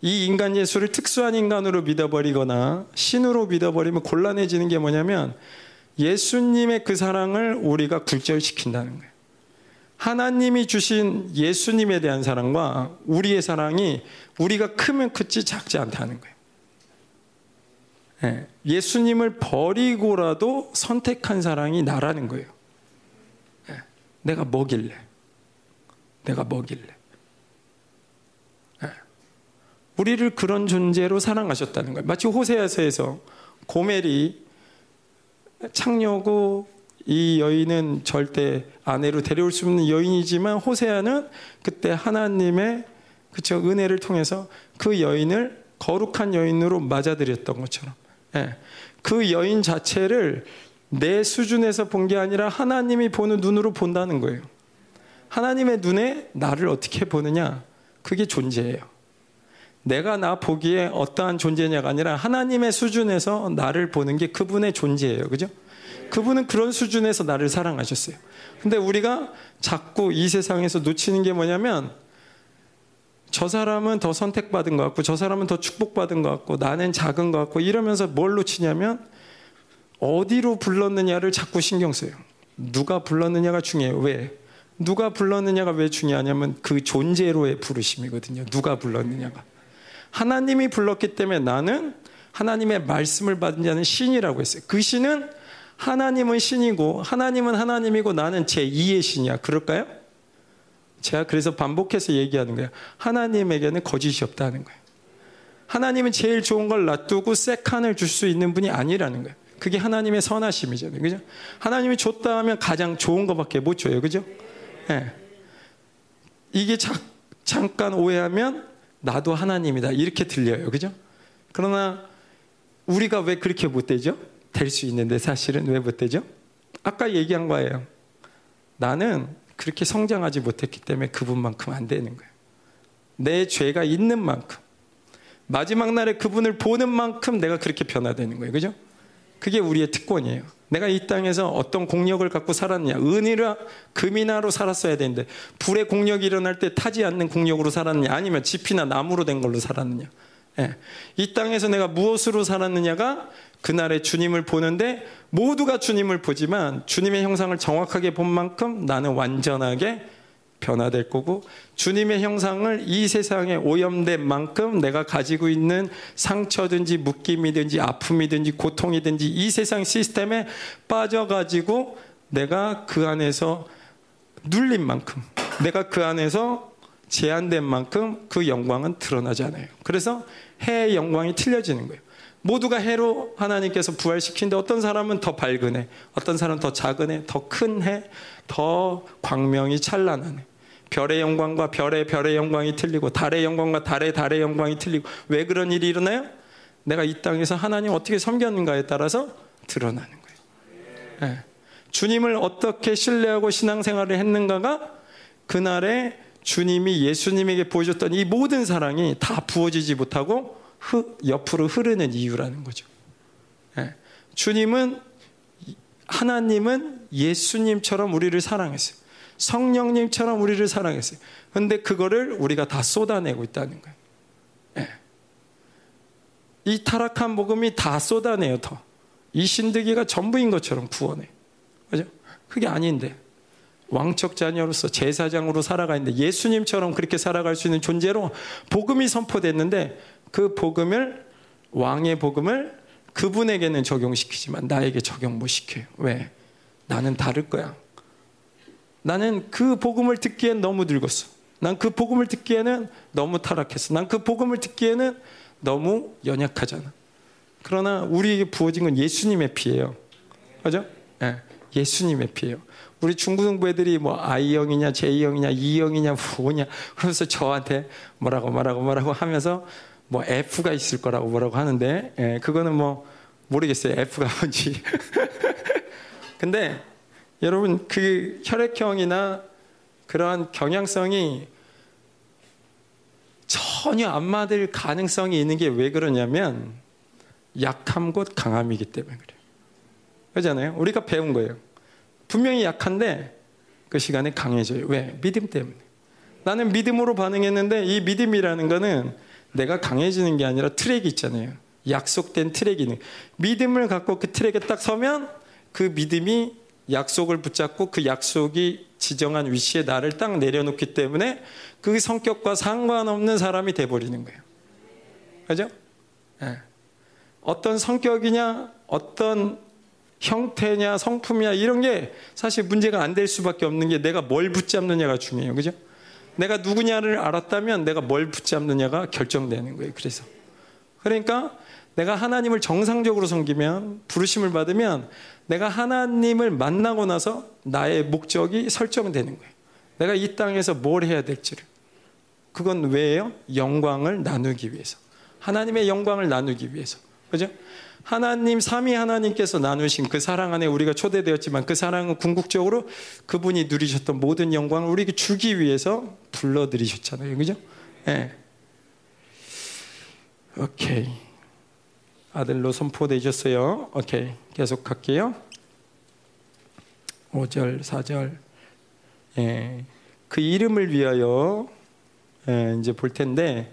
Speaker 1: 이 인간 예수를 특수한 인간으로 믿어버리거나 신으로 믿어버리면 곤란해지는 게 뭐냐면 예수님의 그 사랑을 우리가 굴절시킨다는 거예요. 하나님이 주신 예수님에 대한 사랑과 우리의 사랑이 우리가 크면 크지 작지 않다는 거예요. 예, 예수님을 버리고라도 선택한 사랑이 나라는 거예요. 예, 내가 뭐길래? 내가 뭐길래? 예. 우리를 그런 존재로 사랑하셨다는 거예요. 마치 호세아서에서 고멜이 창녀고 이 여인은 절대 아내로 데려올 수 없는 여인이지만 호세아는 그때 하나님의 그쵸 은혜를 통해서 그 여인을 거룩한 여인으로 맞아들였던 것처럼 예. 그 여인 자체를 내 수준에서 본 게 아니라 하나님이 보는 눈으로 본다는 거예요. 하나님의 눈에 나를 어떻게 보느냐 그게 존재예요. 내가 나 보기에 어떠한 존재냐가 아니라 하나님의 수준에서 나를 보는 게 그분의 존재예요. 그죠? 그분은 그런 수준에서 나를 사랑하셨어요. 근데 우리가 자꾸 이 세상에서 놓치는 게 뭐냐면 저 사람은 더 선택받은 것 같고 저 사람은 더 축복받은 것 같고 나는 작은 것 같고 이러면서 뭘 놓치냐면 어디로 불렀느냐를 자꾸 신경 써요. 누가 불렀느냐가 중요해요. 왜? 누가 불렀느냐가 왜 중요하냐면 그 존재로의 부르심이거든요. 누가 불렀느냐가. 하나님이 불렀기 때문에 나는 하나님의 말씀을 받은 자는 신이라고 했어요. 그 신은 하나님은 신이고 하나님은 하나님이고 나는 제2의 신이야. 그럴까요? 제가 그래서 반복해서 얘기하는 거예요. 하나님에게는 거짓이 없다는 거예요. 하나님은 제일 좋은 걸 놔두고 세칸을 줄 수 있는 분이 아니라는 거예요. 그게 하나님의 선하심이잖아요. 그죠? 하나님이 줬다 하면 가장 좋은 것밖에 못 줘요. 그죠? 예. 네. 이게 자, 잠깐 오해하면 나도 하나님이다. 이렇게 들려요. 그죠? 그러나 우리가 왜 그렇게 못 되죠? 될 수 있는데 사실은 왜 못 되죠? 아까 얘기한 거예요. 나는 그렇게 성장하지 못했기 때문에 그분만큼 안 되는 거예요. 내 죄가 있는 만큼. 마지막 날에 그분을 보는 만큼 내가 그렇게 변화되는 거예요. 그죠? 그게 우리의 특권이에요. 내가 이 땅에서 어떤 공력을 갖고 살았느냐. 은이라 금이나로 살았어야 되는데 불의 공력이 일어날 때 타지 않는 공력으로 살았느냐. 아니면 지피나 나무로 된 걸로 살았느냐. 예. 이 땅에서 내가 무엇으로 살았느냐가 그날의 주님을 보는데 모두가 주님을 보지만 주님의 형상을 정확하게 본 만큼 나는 완전하게 변화될 거고 주님의 형상을 이 세상에 오염된 만큼 내가 가지고 있는 상처든지 묶임이든지 아픔이든지 고통이든지 이 세상 시스템에 빠져가지고 내가 그 안에서 눌린 만큼 내가 그 안에서 제한된 만큼 그 영광은 드러나잖아요. 그래서 해의 영광이 틀려지는 거예요. 모두가 해로 하나님께서 부활시키는데 어떤 사람은 더 밝은 해, 어떤 사람은 더 작은 해, 더 큰 해, 더 광명이 찬란한 해. 별의 영광과 별의 별의 영광이 틀리고 달의 영광과 달의 달의 영광이 틀리고 왜 그런 일이 일어나요? 내가 이 땅에서 하나님 어떻게 섬겼는가에 따라서 드러나는 거예요. 네. 주님을 어떻게 신뢰하고 신앙생활을 했는가가 그날에 주님이 예수님에게 보여줬던 이 모든 사랑이 다 부어지지 못하고 흐, 옆으로 흐르는 이유라는 거죠. 네. 주님은 하나님은 예수님처럼 우리를 사랑했어요. 성령님처럼 우리를 사랑했어요. 근데 그거를 우리가 다 쏟아내고 있다는 거예요. 네. 이 타락한 복음이 다 쏟아내요, 더. 이 신득이가 전부인 것처럼 부어내. 그죠? 그게 아닌데. 왕척 자녀로서 제사장으로 살아가 있는데 예수님처럼 그렇게 살아갈 수 있는 존재로 복음이 선포됐는데 그 복음을 왕의 복음을 그분에게는 적용시키지만 나에게 적용 못 시켜요. 왜? 나는 다를 거야. 나는 그 복음을 듣기엔 너무 늙었어. 난 그 복음을 듣기에는 너무 타락했어. 난 그 복음을 듣기에는 너무 연약하잖아. 그러나 우리에게 부어진 건 예수님의 피예요. 그죠? 네, 예수님의 피예요. 우리 중고등부 애들이 뭐 I형이냐, J형이냐, E형이냐, 뭐냐, 그러면서 저한테 뭐라고 뭐라고 뭐라고 하면서 뭐 F가 있을 거라고 뭐라고 하는데, 예, 그거는 뭐 모르겠어요. F가 뭔지. <laughs> 근데 여러분 그 혈액형이나 그러한 경향성이 전혀 안 맞을 가능성이 있는 게 왜 그러냐면 약함 곧 강함이기 때문에 그래요. 그렇잖아요. 우리가 배운 거예요. 분명히 약한데 그 시간에 강해져요. 왜? 믿음 때문에. 나는 믿음으로 반응했는데 이 믿음이라는 거는 내가 강해지는 게 아니라 트랙이 있잖아요. 약속된 트랙이 믿음을 갖고 그 트랙에 딱 서면 그 믿음이 약속을 붙잡고 그 약속이 지정한 위치에 나를 딱 내려놓기 때문에 그 성격과 상관없는 사람이 돼버리는 거예요. 그죠? 네. 어떤 성격이냐, 어떤 형태냐 성품이냐 이런 게 사실 문제가 안 될 수밖에 없는 게 내가 뭘 붙잡느냐가 중요해요. 그죠? 내가 누구냐를 알았다면 내가 뭘 붙잡느냐가 결정되는 거예요. 그래서. 그러니까 내가 하나님을 정상적으로 섬기면 부르심을 받으면 내가 하나님을 만나고 나서 나의 목적이 설정되는 거예요. 내가 이 땅에서 뭘 해야 될지를. 그건 왜예요? 영광을 나누기 위해서. 하나님의 영광을 나누기 위해서. 그죠? 하나님, 삼위 하나님께서 나누신 그 사랑 안에 우리가 초대되었지만 그 사랑은 궁극적으로 그분이 누리셨던 모든 영광을 우리에게 주기 위해서 불러들이셨잖아요. 그죠? 예. 네. 오케이. 아들로 선포되셨어요. 오케이. 계속 할게요. 5절, 4절. 예. 그 이름을 위하여 예, 이제 볼 텐데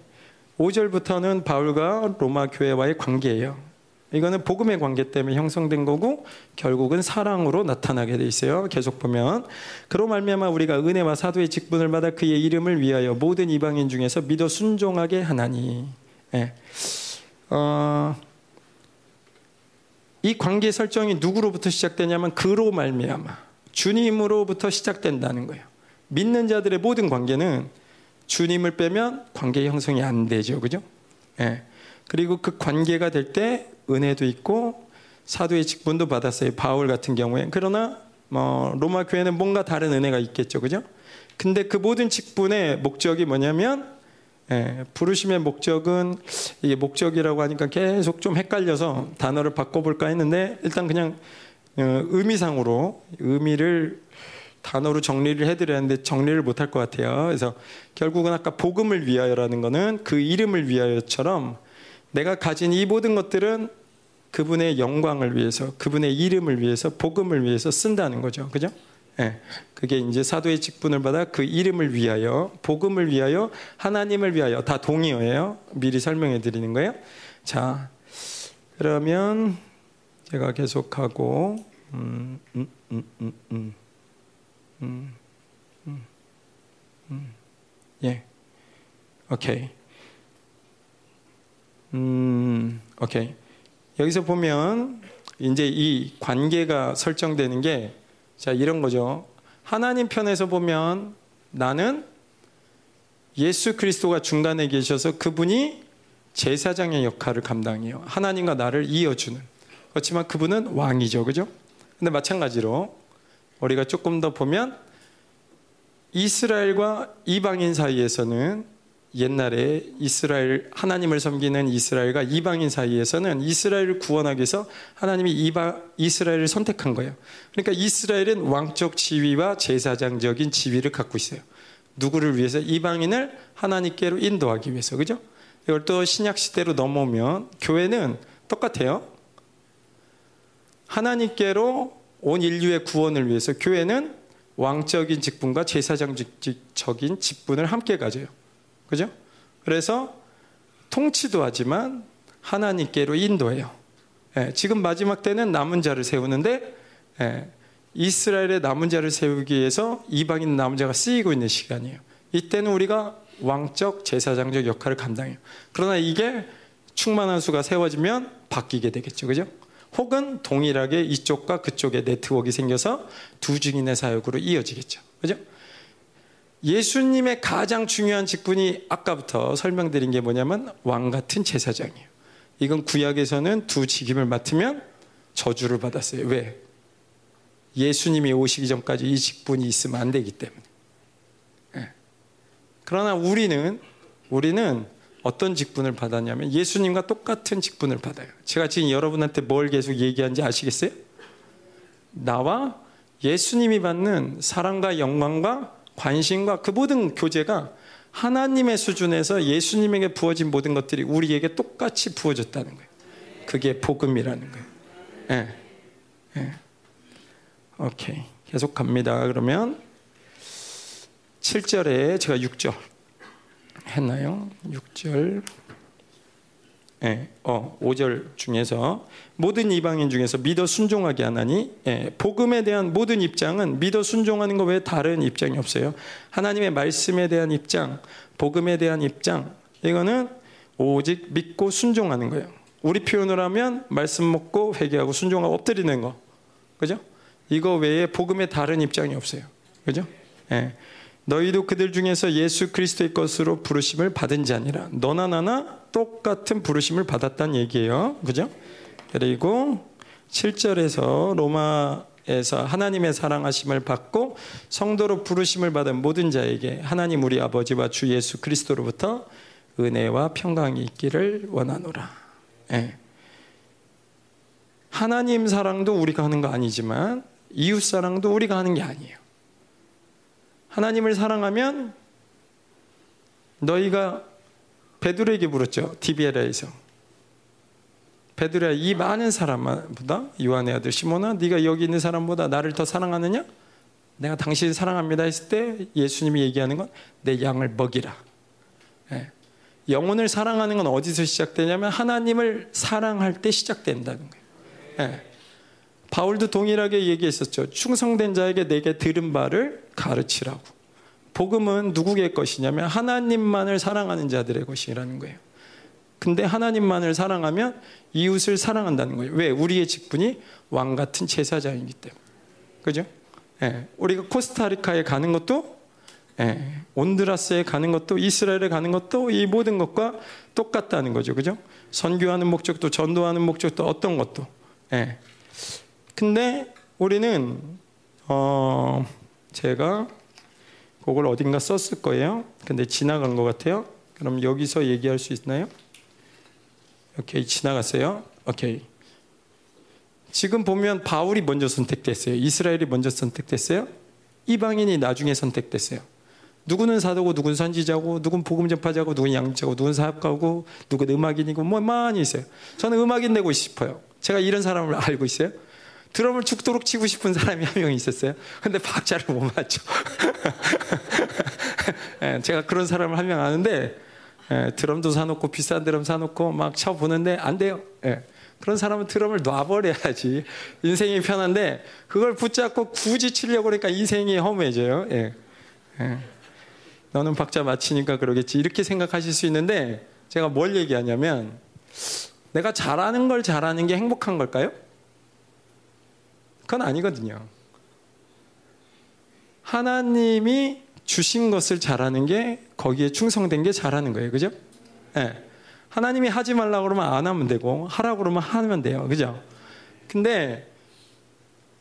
Speaker 1: 5절부터는 바울과 로마 교회와의 관계예요. 이거는 복음의 관계 때문에 형성된 거고 결국은 사랑으로 나타나게 돼 있어요. 계속 보면 그로 말미암아 우리가 은혜와 사도의 직분을 받아 그의 이름을 위하여 모든 이방인 중에서 믿어 순종하게 하나니. 예. 어, 이 관계 설정이 누구로부터 시작되냐면 그로 말미암아 주님으로부터 시작된다는 거예요. 믿는 자들의 모든 관계는 주님을 빼면 관계 형성이 안 되죠. 그죠? 예. 그리고 그 관계가 될 때 은혜도 있고 사도의 직분도 받았어요. 바울 같은 경우에. 그러나 뭐 로마 교회는 뭔가 다른 은혜가 있겠죠. 그죠? 근데 그 모든 직분의 목적이 뭐냐면 예, 부르심의 목적은 이게 목적이라고 하니까 계속 좀 헷갈려서 단어를 바꿔볼까 했는데 일단 그냥 어, 의미상으로 의미를 단어로 정리를 해드려야 하는데 정리를 못할 것 같아요. 그래서 결국은 아까 복음을 위하여라는 거는 그 이름을 위하여처럼 내가 가진 이 모든 것들은 그분의 영광을 위해서, 그분의 이름을 위해서, 복음을 위해서 쓴다는 거죠. 그죠? 예. 그게 이제 사도의 직분을 받아 그 이름을 위하여, 복음을 위하여, 하나님을 위하여 다 동의어예요. 미리 설명해 드리는 거예요. 자, 그러면 제가 계속하고, 음, 음, 음, 음, 음. 음, 음, 음. 예. 오케이. 음, 오케이. 여기서 보면 이제 이 관계가 설정되는 게 자, 이런 거죠. 하나님 편에서 보면 나는 예수 그리스도가 중간에 계셔서 그분이 제사장의 역할을 감당해요. 하나님과 나를 이어주는. 그렇지만 그분은 왕이죠. 그죠? 근데 마찬가지로 우리가 조금 더 보면 이스라엘과 이방인 사이에서는 옛날에 이스라엘 하나님을 섬기는 이스라엘과 이방인 사이에서는 이스라엘을 구원하기 위해서 하나님이 이바, 이스라엘을 선택한 거예요. 그러니까 이스라엘은 왕적 지위와 제사장적인 지위를 갖고 있어요. 누구를 위해서 이방인을 하나님께로 인도하기 위해서 그죠? 이걸 또 신약 시대로 넘어오면 교회는 똑같아요. 하나님께로 온 인류의 구원을 위해서 교회는 왕적인 직분과 제사장적인 직분을 함께 가져요. 그죠? 그래서 통치도 하지만 하나님께로 인도해요. 예, 지금 마지막 때는 남은 자를 세우는데 예, 이스라엘의 남은 자를 세우기 위해서 이방인 남은 자가 쓰이고 있는 시간이에요. 이때는 우리가 왕적 제사장적 역할을 감당해요. 그러나 이게 충만한 수가 세워지면 바뀌게 되겠죠. 그죠? 혹은 동일하게 이쪽과 그쪽에 네트워크가 생겨서 두 증인의 사역으로 이어지겠죠. 그죠? 예수님의 가장 중요한 직분이 아까부터 설명드린 게 뭐냐면 왕 같은 제사장이에요. 이건 구약에서는 두 직임을 맡으면 저주를 받았어요. 왜? 예수님이 오시기 전까지 이 직분이 있으면 안 되기 때문에. 예. 그러나 우리는 우리는 어떤 직분을 받았냐면 예수님과 똑같은 직분을 받아요. 제가 지금 여러분한테 뭘 계속 얘기하는지 아시겠어요? 나와 예수님이 받는 사랑과 영광과 관심과 그 모든 교제가 하나님의 수준에서 예수님에게 부어진 모든 것들이 우리에게 똑같이 부어졌다는 거예요. 그게 복음이라는 거예요. 예. 예. 오케이. 계속 갑니다. 그러면 7절에 제가 6절 했나요? 6절. 예, 어, 5절 중에서 모든 이방인 중에서 믿어 순종하게 하나니 예, 복음에 대한 모든 입장은 믿어 순종하는 것 외에 다른 입장이 없어요. 하나님의 말씀에 대한 입장, 복음에 대한 입장 이거는 오직 믿고 순종하는 거예요. 우리 표현을 하면 말씀 먹고 회개하고 순종하고 엎드리는 거. 그죠? 이거 외에 복음의 다른 입장이 없어요. 그죠? 예. 너희도 그들 중에서 예수 그리스도의 것으로 부르심을 받은 자니라. 너나 나나 똑같은 부르심을 받았다는 얘기예요. 그죠? 그리고 7절에서 로마에서 하나님의 사랑하심을 받고 성도로 부르심을 받은 모든 자에게 하나님 우리 아버지와 주 예수 그리스도로부터 은혜와 평강이 있기를 원하노라. 예. 하나님 사랑도 우리가 하는 거 아니지만 이웃 사랑도 우리가 하는 게 아니에요. 하나님을 사랑하면 너희가 베드로에게 물었죠. 디비에라에서. 베드로야 이 많은 사람보다 요한의 아들 시몬아 네가 여기 있는 사람보다 나를 더 사랑하느냐? 내가 당신을 사랑합니다 했을 때 예수님이 얘기하는 건 내 양을 먹이라. 예. 영혼을 사랑하는 건 어디서 시작되냐면 하나님을 사랑할 때 시작된다는 거예요. 예. 바울도 동일하게 얘기했었죠. 충성된 자에게 내게 들은 바를 가르치라고. 복음은 누구의 것이냐면 하나님만을 사랑하는 자들의 것이라는 거예요. 근데 하나님만을 사랑하면 이웃을 사랑한다는 거예요. 왜? 우리의 직분이 왕 같은 제사장이기 때문에. 그죠? 예. 우리가 코스타리카에 가는 것도 예. 온드라스에 가는 것도 이스라엘에 가는 것도 이 모든 것과 똑같다는 거죠. 그죠? 선교하는 목적도 전도하는 목적도 어떤 것도. 예. 근데 우리는 어 제가 그걸 어딘가 썼을 거예요. 근데 지나간 것 같아요. 그럼 여기서 얘기할 수 있나요? 오케이 지나갔어요. 오케이. 지금 보면 바울이 먼저 선택됐어요. 이스라엘이 먼저 선택됐어요. 이방인이 나중에 선택됐어요. 누구는 사도고, 누구는 선지자고, 누구는 복음 전파자고, 누구는 양자고, 누구는 사업가고, 누구는 음악인이고, 뭐 많이 있어요. 저는 음악인 되고 싶어요. 제가 이런 사람을 <laughs> 알고 있어요. 드럼을 죽도록 치고 싶은 사람이 한 명 있었어요. 근데 박자를 못 맞춰. <laughs> 예, 제가 그런 사람을 한 명 아는데 예, 드럼도 사놓고 비싼 드럼 사놓고 막 쳐보는데 안 돼요. 예, 그런 사람은 드럼을 놔버려야지 인생이 편한데 그걸 붙잡고 굳이 치려고 그러니까 인생이 허무해져요. 너는 박자 맞히니까 그러겠지 이렇게 생각하실 수 있는데 제가 뭘 얘기하냐면 내가 잘하는 걸 잘하는 게 행복한 걸까요? 그건 아니거든요. 하나님이 주신 것을 잘하는 게 거기에 충성된 게 잘하는 거예요. 그죠? 네. 하나님이 하지 말라고 그러면 안 하면 되고 하라고 그러면 하면 돼요. 그죠? 근데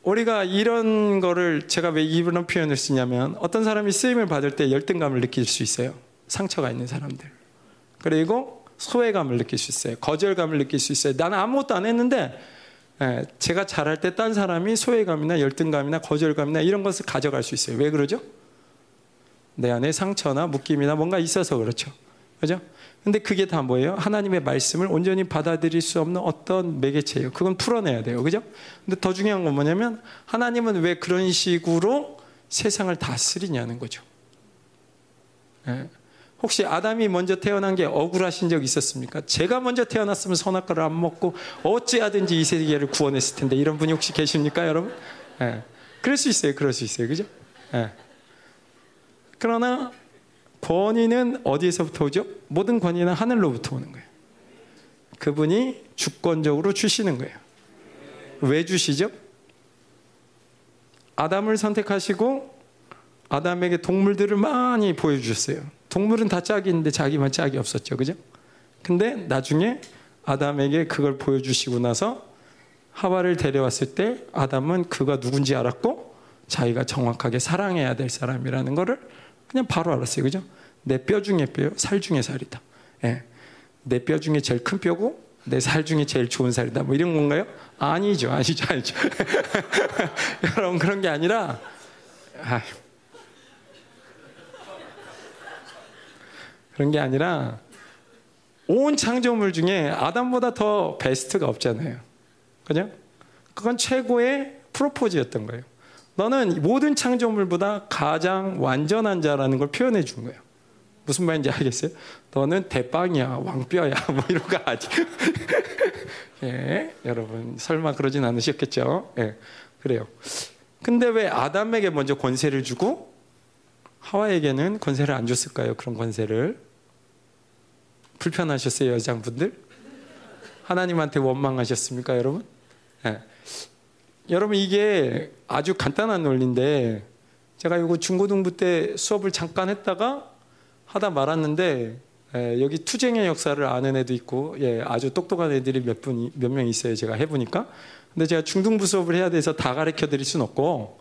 Speaker 1: 우리가 이런 거를 제가 왜 이런 표현을 쓰냐면 어떤 사람이 쓰임을 받을 때 열등감을 느낄 수 있어요. 상처가 있는 사람들. 그리고 소외감을 느낄 수 있어요. 거절감을 느낄 수 있어요. 나는 아무것도 안 했는데 예, 제가 잘할 때 딴 사람이 소외감이나 열등감이나 거절감이나 이런 것을 가져갈 수 있어요. 왜 그러죠? 내 안에 상처나 묶임이나 뭔가 있어서 그렇죠. 그죠? 근데 그게 다 뭐예요? 하나님의 말씀을 온전히 받아들일 수 없는 어떤 매개체예요. 그건 풀어내야 돼요. 그죠? 근데 더 중요한 건 뭐냐면 하나님은 왜 그런 식으로 세상을 다스리냐는 거죠. 예. 혹시 아담이 먼저 태어난 게 억울하신 적 있었습니까? 제가 먼저 태어났으면 선악과를 안 먹고 어찌하든지 이 세계를 구원했을 텐데 이런 분이 혹시 계십니까, 여러분? 예. 그럴 수 있어요. 그럴 수 있어요. 그죠? 예. 그러나 권위는 어디에서부터 오죠? 모든 권위는 하늘로부터 오는 거예요. 그분이 주권적으로 주시는 거예요. 왜 주시죠? 아담을 선택하시고 아담에게 동물들을 많이 보여주셨어요. 동물은 다 짝이 있는데 자기만 짝이 없었죠. 그죠? 근데 나중에 아담에게 그걸 보여주시고 나서 하와를 데려왔을 때 아담은 그가 누군지 알았고 자기가 정확하게 사랑해야 될 사람이라는 거를 그냥 바로 알았어요. 그죠? 내 뼈 중에 뼈요, 살 중에 살이다. 예. 내 뼈 중에 제일 큰 뼈고 내 살 중에 제일 좋은 살이다. 뭐 이런 건가요? 아니죠. 아니죠. 아니죠. <laughs> 여러분 그런 게 아니라 아휴. 그런 게 아니라 온 창조물 중에 아담보다 더 베스트가 없잖아요. 그죠? 그건 최고의 프로포즈였던 거예요. 너는 모든 창조물보다 가장 완전한 자라는 걸 표현해 준 거예요. 무슨 말인지 알겠어요? 너는 대빵이야, 왕뼈야, <laughs> 뭐 이런 거 아직. <laughs> 예, 여러분 설마 그러진 않으셨겠죠? 예, 그래요. 근데 왜 아담에게 먼저 권세를 주고 하와에게는 권세를 안 줬을까요? 그런 권세를 불편하셨어요, 여장분들? 하나님한테 원망하셨습니까, 여러분? 예. 여러분 이게 아주 간단한 논리인데 제가 이거 중고등부 때 수업을 잠깐 했다가 하다 말았는데 예, 여기 투쟁의 역사를 아는 애도 있고 예, 아주 똑똑한 애들이 몇 분 몇 명 있어요. 제가 해보니까. 근데 제가 중등부 수업을 해야 돼서 다 가르쳐 드릴 수는 없고.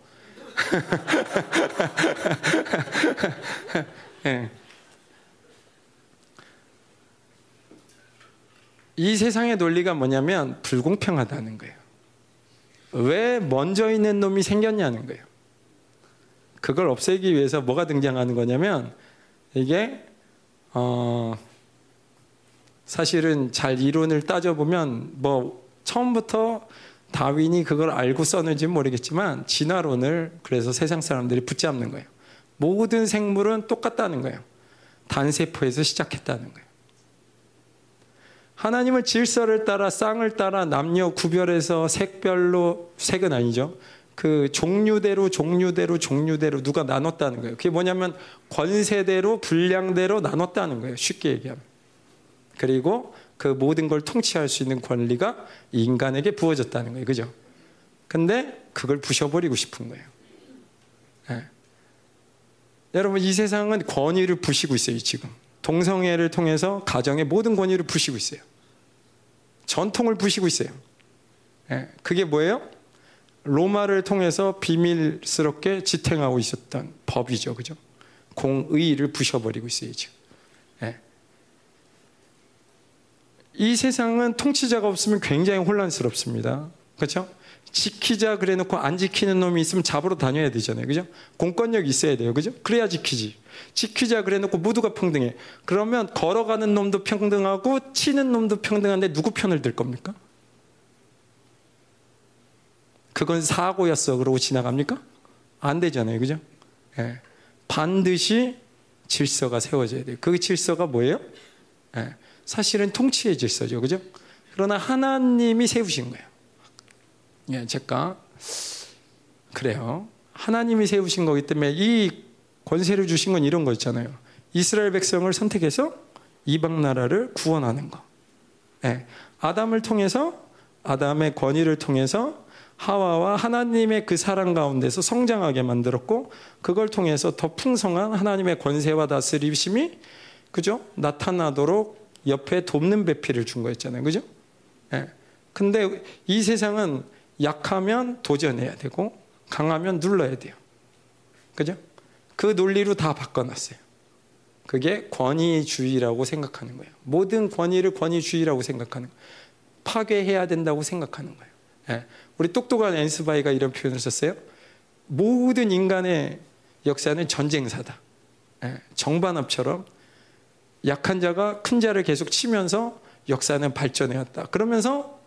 Speaker 1: <laughs> 예. 이 세상의 논리가 뭐냐면 불공평하다는 거예요. 왜 먼저 있는 놈이 생겼냐는 거예요. 그걸 없애기 위해서 뭐가 등장하는 거냐면 이게 어 사실은 잘 이론을 따져보면 뭐 처음부터 다윈이 그걸 알고 썼는지 모르겠지만 진화론을 그래서 세상 사람들이 붙잡는 거예요. 모든 생물은 똑같다는 거예요. 단세포에서 시작했다는 거예요. 하나님을 질서를 따라 쌍을 따라 남녀 구별해서 색별로 색은 아니죠. 그 종류대로 종류대로 종류대로 누가 나눴다는 거예요. 그게 뭐냐면 권세대로 분량대로 나눴다는 거예요. 쉽게 얘기하면. 그리고 그 모든 걸 통치할 수 있는 권리가 인간에게 부어졌다는 거예요. 그죠? 근데 그걸 부셔버리고 싶은 거예요. 네. 여러분, 이 세상은 권위를 부시고 있어요, 지금. 동성애를 통해서 가정의 모든 권위를 부시고 있어요. 전통을 부시고 있어요. 네. 그게 뭐예요? 로마를 통해서 비밀스럽게 지탱하고 있었던 법이죠. 그죠? 공의를 부셔버리고 있어요, 지금. 네. 이 세상은 통치자가 없으면 굉장히 혼란스럽습니다. 그렇죠? 지키자 그래 놓고 안 지키는 놈이 있으면 잡으러 다녀야 되잖아요. 그죠? 공권력 있어야 돼요. 그죠? 그래야 지키지. 지키자 그래 놓고 모두가 평등해. 그러면 걸어가는 놈도 평등하고 치는 놈도 평등한데 누구 편을 들 겁니까? 그건 사고였어. 그러고 지나갑니까? 안 되잖아요. 그죠? 예. 반드시 질서가 세워져야 돼요. 그 질서가 뭐예요? 예. 사실은 통치의 질서죠. 그죠? 그러나 하나님이 세우신 거예요. 예, 제가 그래요. 하나님이 세우신 거기 때문에 이 권세를 주신 건 이런 거 있잖아요. 이스라엘 백성을 선택해서 이방 나라를 구원하는 거. 예. 아담을 통해서 아담의 권위를 통해서 하와와 하나님의 그 사랑 가운데서 성장하게 만들었고 그걸 통해서 더 풍성한 하나님의 권세와 다스림심이 그죠? 나타나도록 옆에 돕는 배필을 준 거였잖아요. 그죠? 예. 근데 이 세상은 약하면 도전해야 되고 강하면 눌러야 돼요. 그죠? 그 논리로 다 바꿔놨어요. 그게 권위주의라고 생각하는 거예요. 모든 권위를 권위주의라고 생각하는 거예요. 파괴해야 된다고 생각하는 거예요. 예. 우리 똑똑한 앤스바이가 이런 표현을 썼어요. 모든 인간의 역사는 전쟁사다. 예. 정반합처럼 약한 자가 큰 자를 계속 치면서 역사는 발전해왔다. 그러면서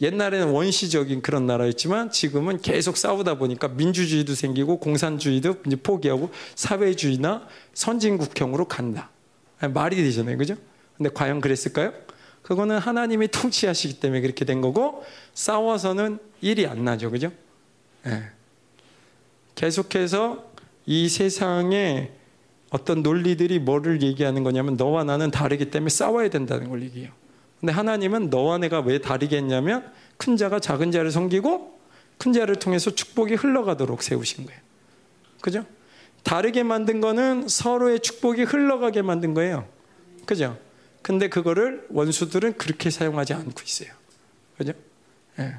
Speaker 1: 옛날에는 원시적인 그런 나라였지만 지금은 계속 싸우다 보니까 민주주의도 생기고 공산주의도 이제 포기하고 사회주의나 선진국형으로 간다. 예, 말이 되잖아요. 그죠? 근데 과연 그랬을까요? 그거는 하나님이 통치하시기 때문에 그렇게 된 거고 싸워서는 일이 안 나죠. 그죠? 네. 계속해서 이 세상에 어떤 논리들이 뭐를 얘기하는 거냐면 너와 나는 다르기 때문에 싸워야 된다는 걸 얘기해요. 근데 하나님은 너와 내가 왜 다르겠냐면 큰 자가 작은 자를 섬기고 큰 자를 통해서 축복이 흘러가도록 세우신 거예요. 그죠? 다르게 만든 거는 서로의 축복이 흘러가게 만든 거예요. 그죠? 근데 그거를 원수들은 그렇게 사용하지 않고 있어요. 그죠? 예.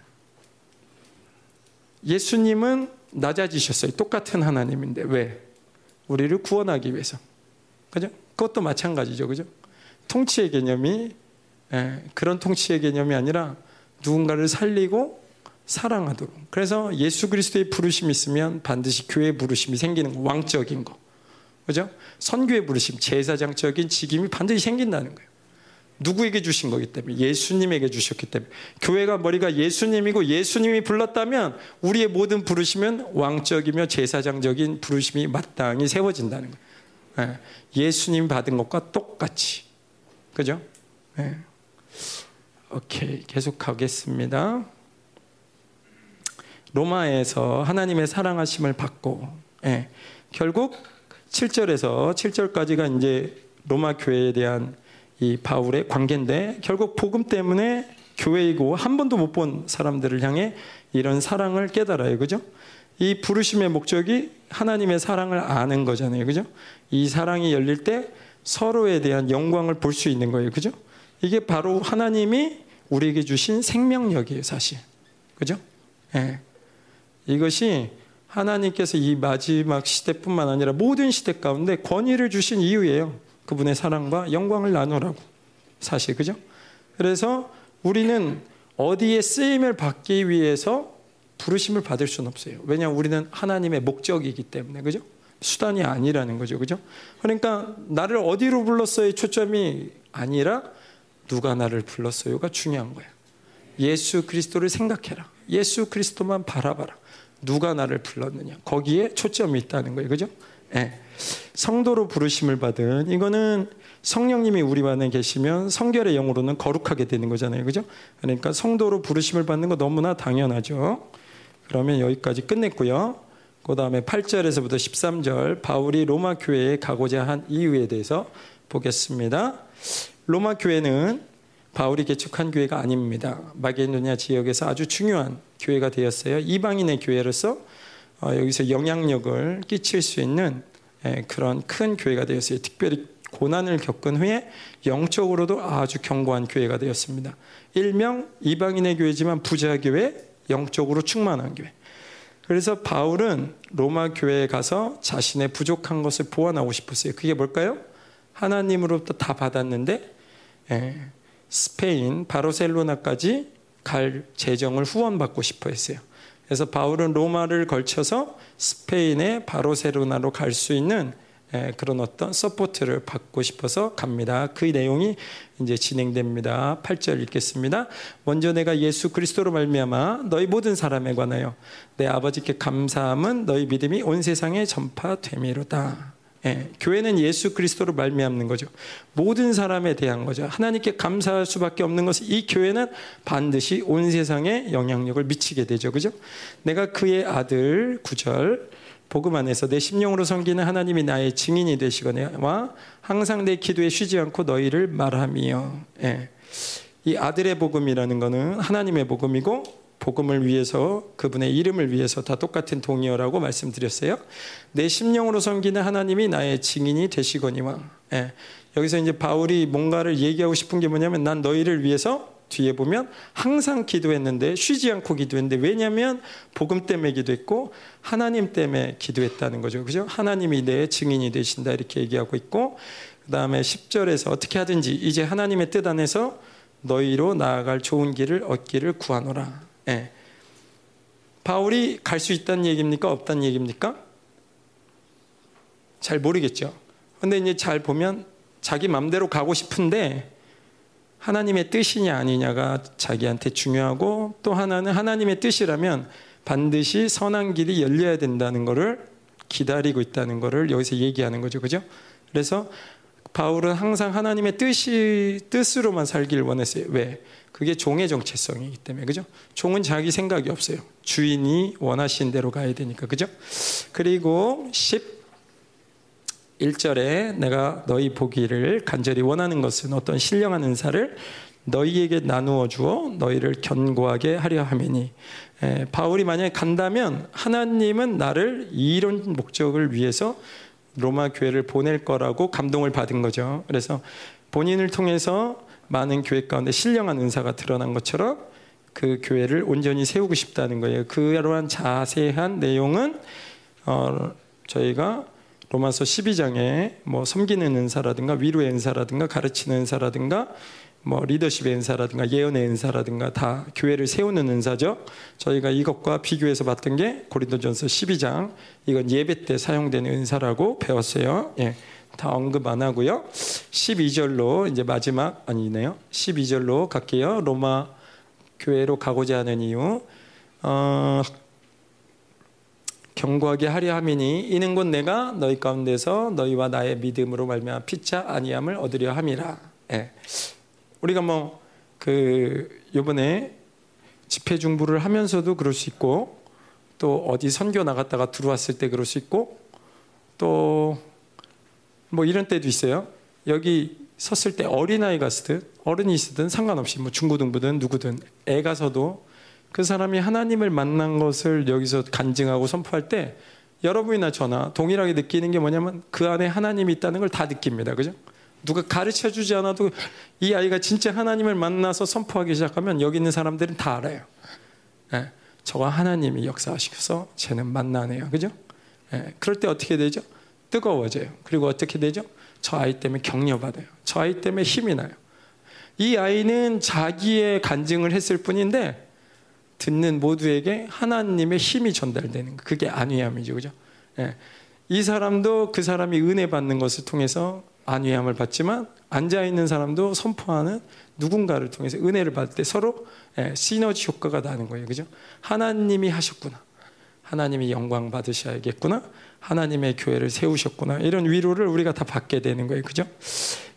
Speaker 1: 예수님은 낮아지셨어요. 똑같은 하나님인데 왜? 우리를 구원하기 위해서. 그죠? 그것도 마찬가지죠. 그죠? 통치의 개념이 예, 그런 통치의 개념이 아니라 누군가를 살리고 사랑하도록. 그래서 예수 그리스도의 부르심이 있으면 반드시 교회 부르심이 생기는 거, 왕적인 거. 그죠? 선교의 부르심, 제사장적인 직임이 반드시 생긴다는 거예요. 누구에게 주신 거기 때문에 예수님에게 주셨기 때문에 교회가 머리가 예수님이고 예수님이 불렀다면 우리의 모든 부르심은 왕적이며 제사장적인 부르심이 마땅히 세워진다는 거예요. 예. 수님 받은 것과 똑같이 그죠? 네. 오케이 계속 가겠습니다. 로마에서 하나님의 사랑하심을 받고 예. 결국 7절에서 7절까지가 이제 로마 교회에 대한 이 바울의 관계인데 결국 복음 때문에 교회이고 한 번도 못 본 사람들을 향해 이런 사랑을 깨달아요. 그죠? 이 부르심의 목적이 하나님의 사랑을 아는 거잖아요. 그죠? 이 사랑이 열릴 때 서로에 대한 영광을 볼 수 있는 거예요. 그죠? 이게 바로 하나님이 우리에게 주신 생명력이에요, 사실. 그죠? 예. 네. 이것이 하나님께서 이 마지막 시대뿐만 아니라 모든 시대 가운데 권위를 주신 이유예요. 그분의 사랑과 영광을 나누라고. 사실, 그죠? 그래서 우리는 어디에 쓰임을 받기 위해서 부르심을 받을 수는 없어요. 왜냐하면 우리는 하나님의 목적이기 때문에, 그죠? 수단이 아니라는 거죠, 그죠? 그러니까 나를 어디로 불렀어요? 초점이 아니라 누가 나를 불렀어요가 중요한 거예요. 예수 그리스도를 생각해라. 예수 그리스도만 바라봐라. 누가 나를 불렀느냐. 거기에 초점이 있다는 거예요. 그죠? 네. 성도로 부르심을 받은 이거는 성령님이 우리 안에 계시면 성결의 영으로는 거룩하게 되는 거잖아요. 그죠? 그러니까 성도로 부르심을 받는 거 너무나 당연하죠. 그러면 여기까지 끝냈고요. 그 다음에 8절에서부터 13절 바울이 로마 교회에 가고자 한 이유에 대해서 보겠습니다. 로마 교회는 바울이 개척한 교회가 아닙니다. 마게도냐 지역에서 아주 중요한 교회가 되었어요. 이방인의 교회로서 어, 여기서 영향력을 끼칠 수 있는 예, 그런 큰 교회가 되었어요. 특별히 고난을 겪은 후에 영적으로도 아주 견고한 교회가 되었습니다. 일명 이방인의 교회지만 부자 교회, 영적으로 충만한 교회. 그래서 바울은 로마 교회에 가서 자신의 부족한 것을 보완하고 싶었어요. 그게 뭘까요? 하나님으로부터 다 받았는데 예, 스페인 바르셀로나까지 갈 재정을 후원받고 싶어 했어요. 그래서 바울은 로마를 걸쳐서 스페인의 바르셀로나로 갈 수 있는 예, 그런 어떤 support를 받고 싶어서 갑니다. 그 내용이 이제 진행됩니다. 8절 읽겠습니다. 먼저 내가 예수 그리스도로 말미암아 너희 모든 사람에 관하여 내 아버지께 감사함은 너희 믿음이 온 세상에 전파됨이로다. 예, 교회는 예수 그리스도로 말미암는 거죠. 모든 사람에 대한 거죠. 하나님께 감사할 수밖에 없는 것은 이 교회는 반드시 온 세상에 영향력을 미치게 되죠. 그죠? 내가 그의 아들 구절 복음 안에서 내 심령으로 섬기는 하나님이 나의 증인이 되시거니와 항상 내 기도에 쉬지 않고 너희를 말하며 예. 이 아들의 복음이라는 것은 하나님의 복음이고 복음을 위해서 그분의 이름을 위해서 다 똑같은 동의어라고 말씀드렸어요. 내 심령으로 섬기는 하나님이 나의 증인이 되시거니와. 예. 여기서 이제 바울이 뭔가를 얘기하고 싶은 게 뭐냐면 난 너희를 위해서 뒤에 보면 항상 기도했는데 쉬지 않고 기도했는데 왜냐하면 복음 때문에 기도했고 하나님 때문에 기도했다는 거죠. 그죠? 하나님이 내 증인이 되신다 이렇게 얘기하고 있고 그 다음에 10절에서 어떻게 하든지 이제 하나님의 뜻 안에서 너희로 나아갈 좋은 길을 얻기를 구하노라. 예. 바울이 갈 수 있다는 얘기입니까? 없다는 얘기입니까? 잘 모르겠죠. 근데 이제 잘 보면 자기 맘대로 가고 싶은데 하나님의 뜻이냐 아니냐가 자기한테 중요하고 또 하나는 하나님의 뜻이라면 반드시 선한 길이 열려야 된다는 것을 기다리고 있다는 것을 여기서 얘기하는 거죠. 그죠? 그래서 바울은 항상 하나님의 뜻이 뜻으로만 살기를 원했어요. 왜? 그게 종의 정체성이기 때문에 그죠? 종은 자기 생각이 없어요. 주인이 원하신 대로 가야 되니까 그죠? 그리고 11절에 내가 너희 보기를 간절히 원하는 것은 어떤 신령한 은사를 너희에게 나누어 주어 너희를 견고하게 하려 함이니 에, 바울이 만약에 간다면 하나님은 나를 이런 목적을 위해서 로마 교회를 보낼 거라고 감동을 받은 거죠. 그래서 본인을 통해서 많은 교회 가운데 신령한 은사가 드러난 것처럼 그 교회를 온전히 세우고 싶다는 거예요. 그러한 자세한 내용은 어, 저희가 로마서 12장에 뭐 섬기는 은사라든가 위로의 은사라든가 가르치는 은사라든가 뭐 리더십의 은사라든가 예언의 은사라든가 다 교회를 세우는 은사죠. 저희가 이것과 비교해서 봤던 게 고린도전서 12장 이건 예배 때 사용되는 은사라고 배웠어요. 예. 다 언급 안 하고요. 12절로 이제 마지막 아니네요. 12절로 갈게요. 로마 교회로 가고자 하는 이유. 어, 경고하게 하려 함이니 이는 곧 내가 너희 가운데서 너희와 나의 믿음으로 말미암아 피차 아니함을 얻으려 함이라. 예. 우리가 뭐 그 요번에 집회 중부를 하면서도 그럴 수 있고 또 어디 선교 나갔다가 들어왔을 때 그럴 수 있고 또 뭐 이런 때도 있어요. 여기 섰을 때 어린아이가 쓰든 어른이 쓰든 상관없이 뭐 중고등부든 누구든 애가 서도 그 사람이 하나님을 만난 것을 여기서 간증하고 선포할 때 여러분이나 저나 동일하게 느끼는 게 뭐냐면 그 안에 하나님이 있다는 걸 다 느낍니다. 그죠? 누가 가르쳐 주지 않아도 이 아이가 진짜 하나님을 만나서 선포하기 시작하면 여기 있는 사람들은 다 알아요. 예, 저와 하나님이 역사하셔서 쟤는 만나네요. 그죠? 예, 그럴 때 어떻게 되죠? 뜨거워져요. 그리고 어떻게 되죠? 저 아이 때문에 격려받아요. 저 아이 때문에 힘이 나요. 이 아이는 자기의 간증을 했을 뿐인데 듣는 모두에게 하나님의 힘이 전달되는 거. 그게 안위함이죠. 그죠? 예. 이 사람도 그 사람이 은혜 받는 것을 통해서 안위함을 받지만 앉아 있는 사람도 선포하는 누군가를 통해서 은혜를 받을 때 서로 예, 시너지 효과가 나는 거예요. 그죠? 하나님이 하셨구나. 하나님이 영광 받으셔야겠구나. 하나님의 교회를 세우셨구나. 이런 위로를 우리가 다 받게 되는 거예요. 그죠?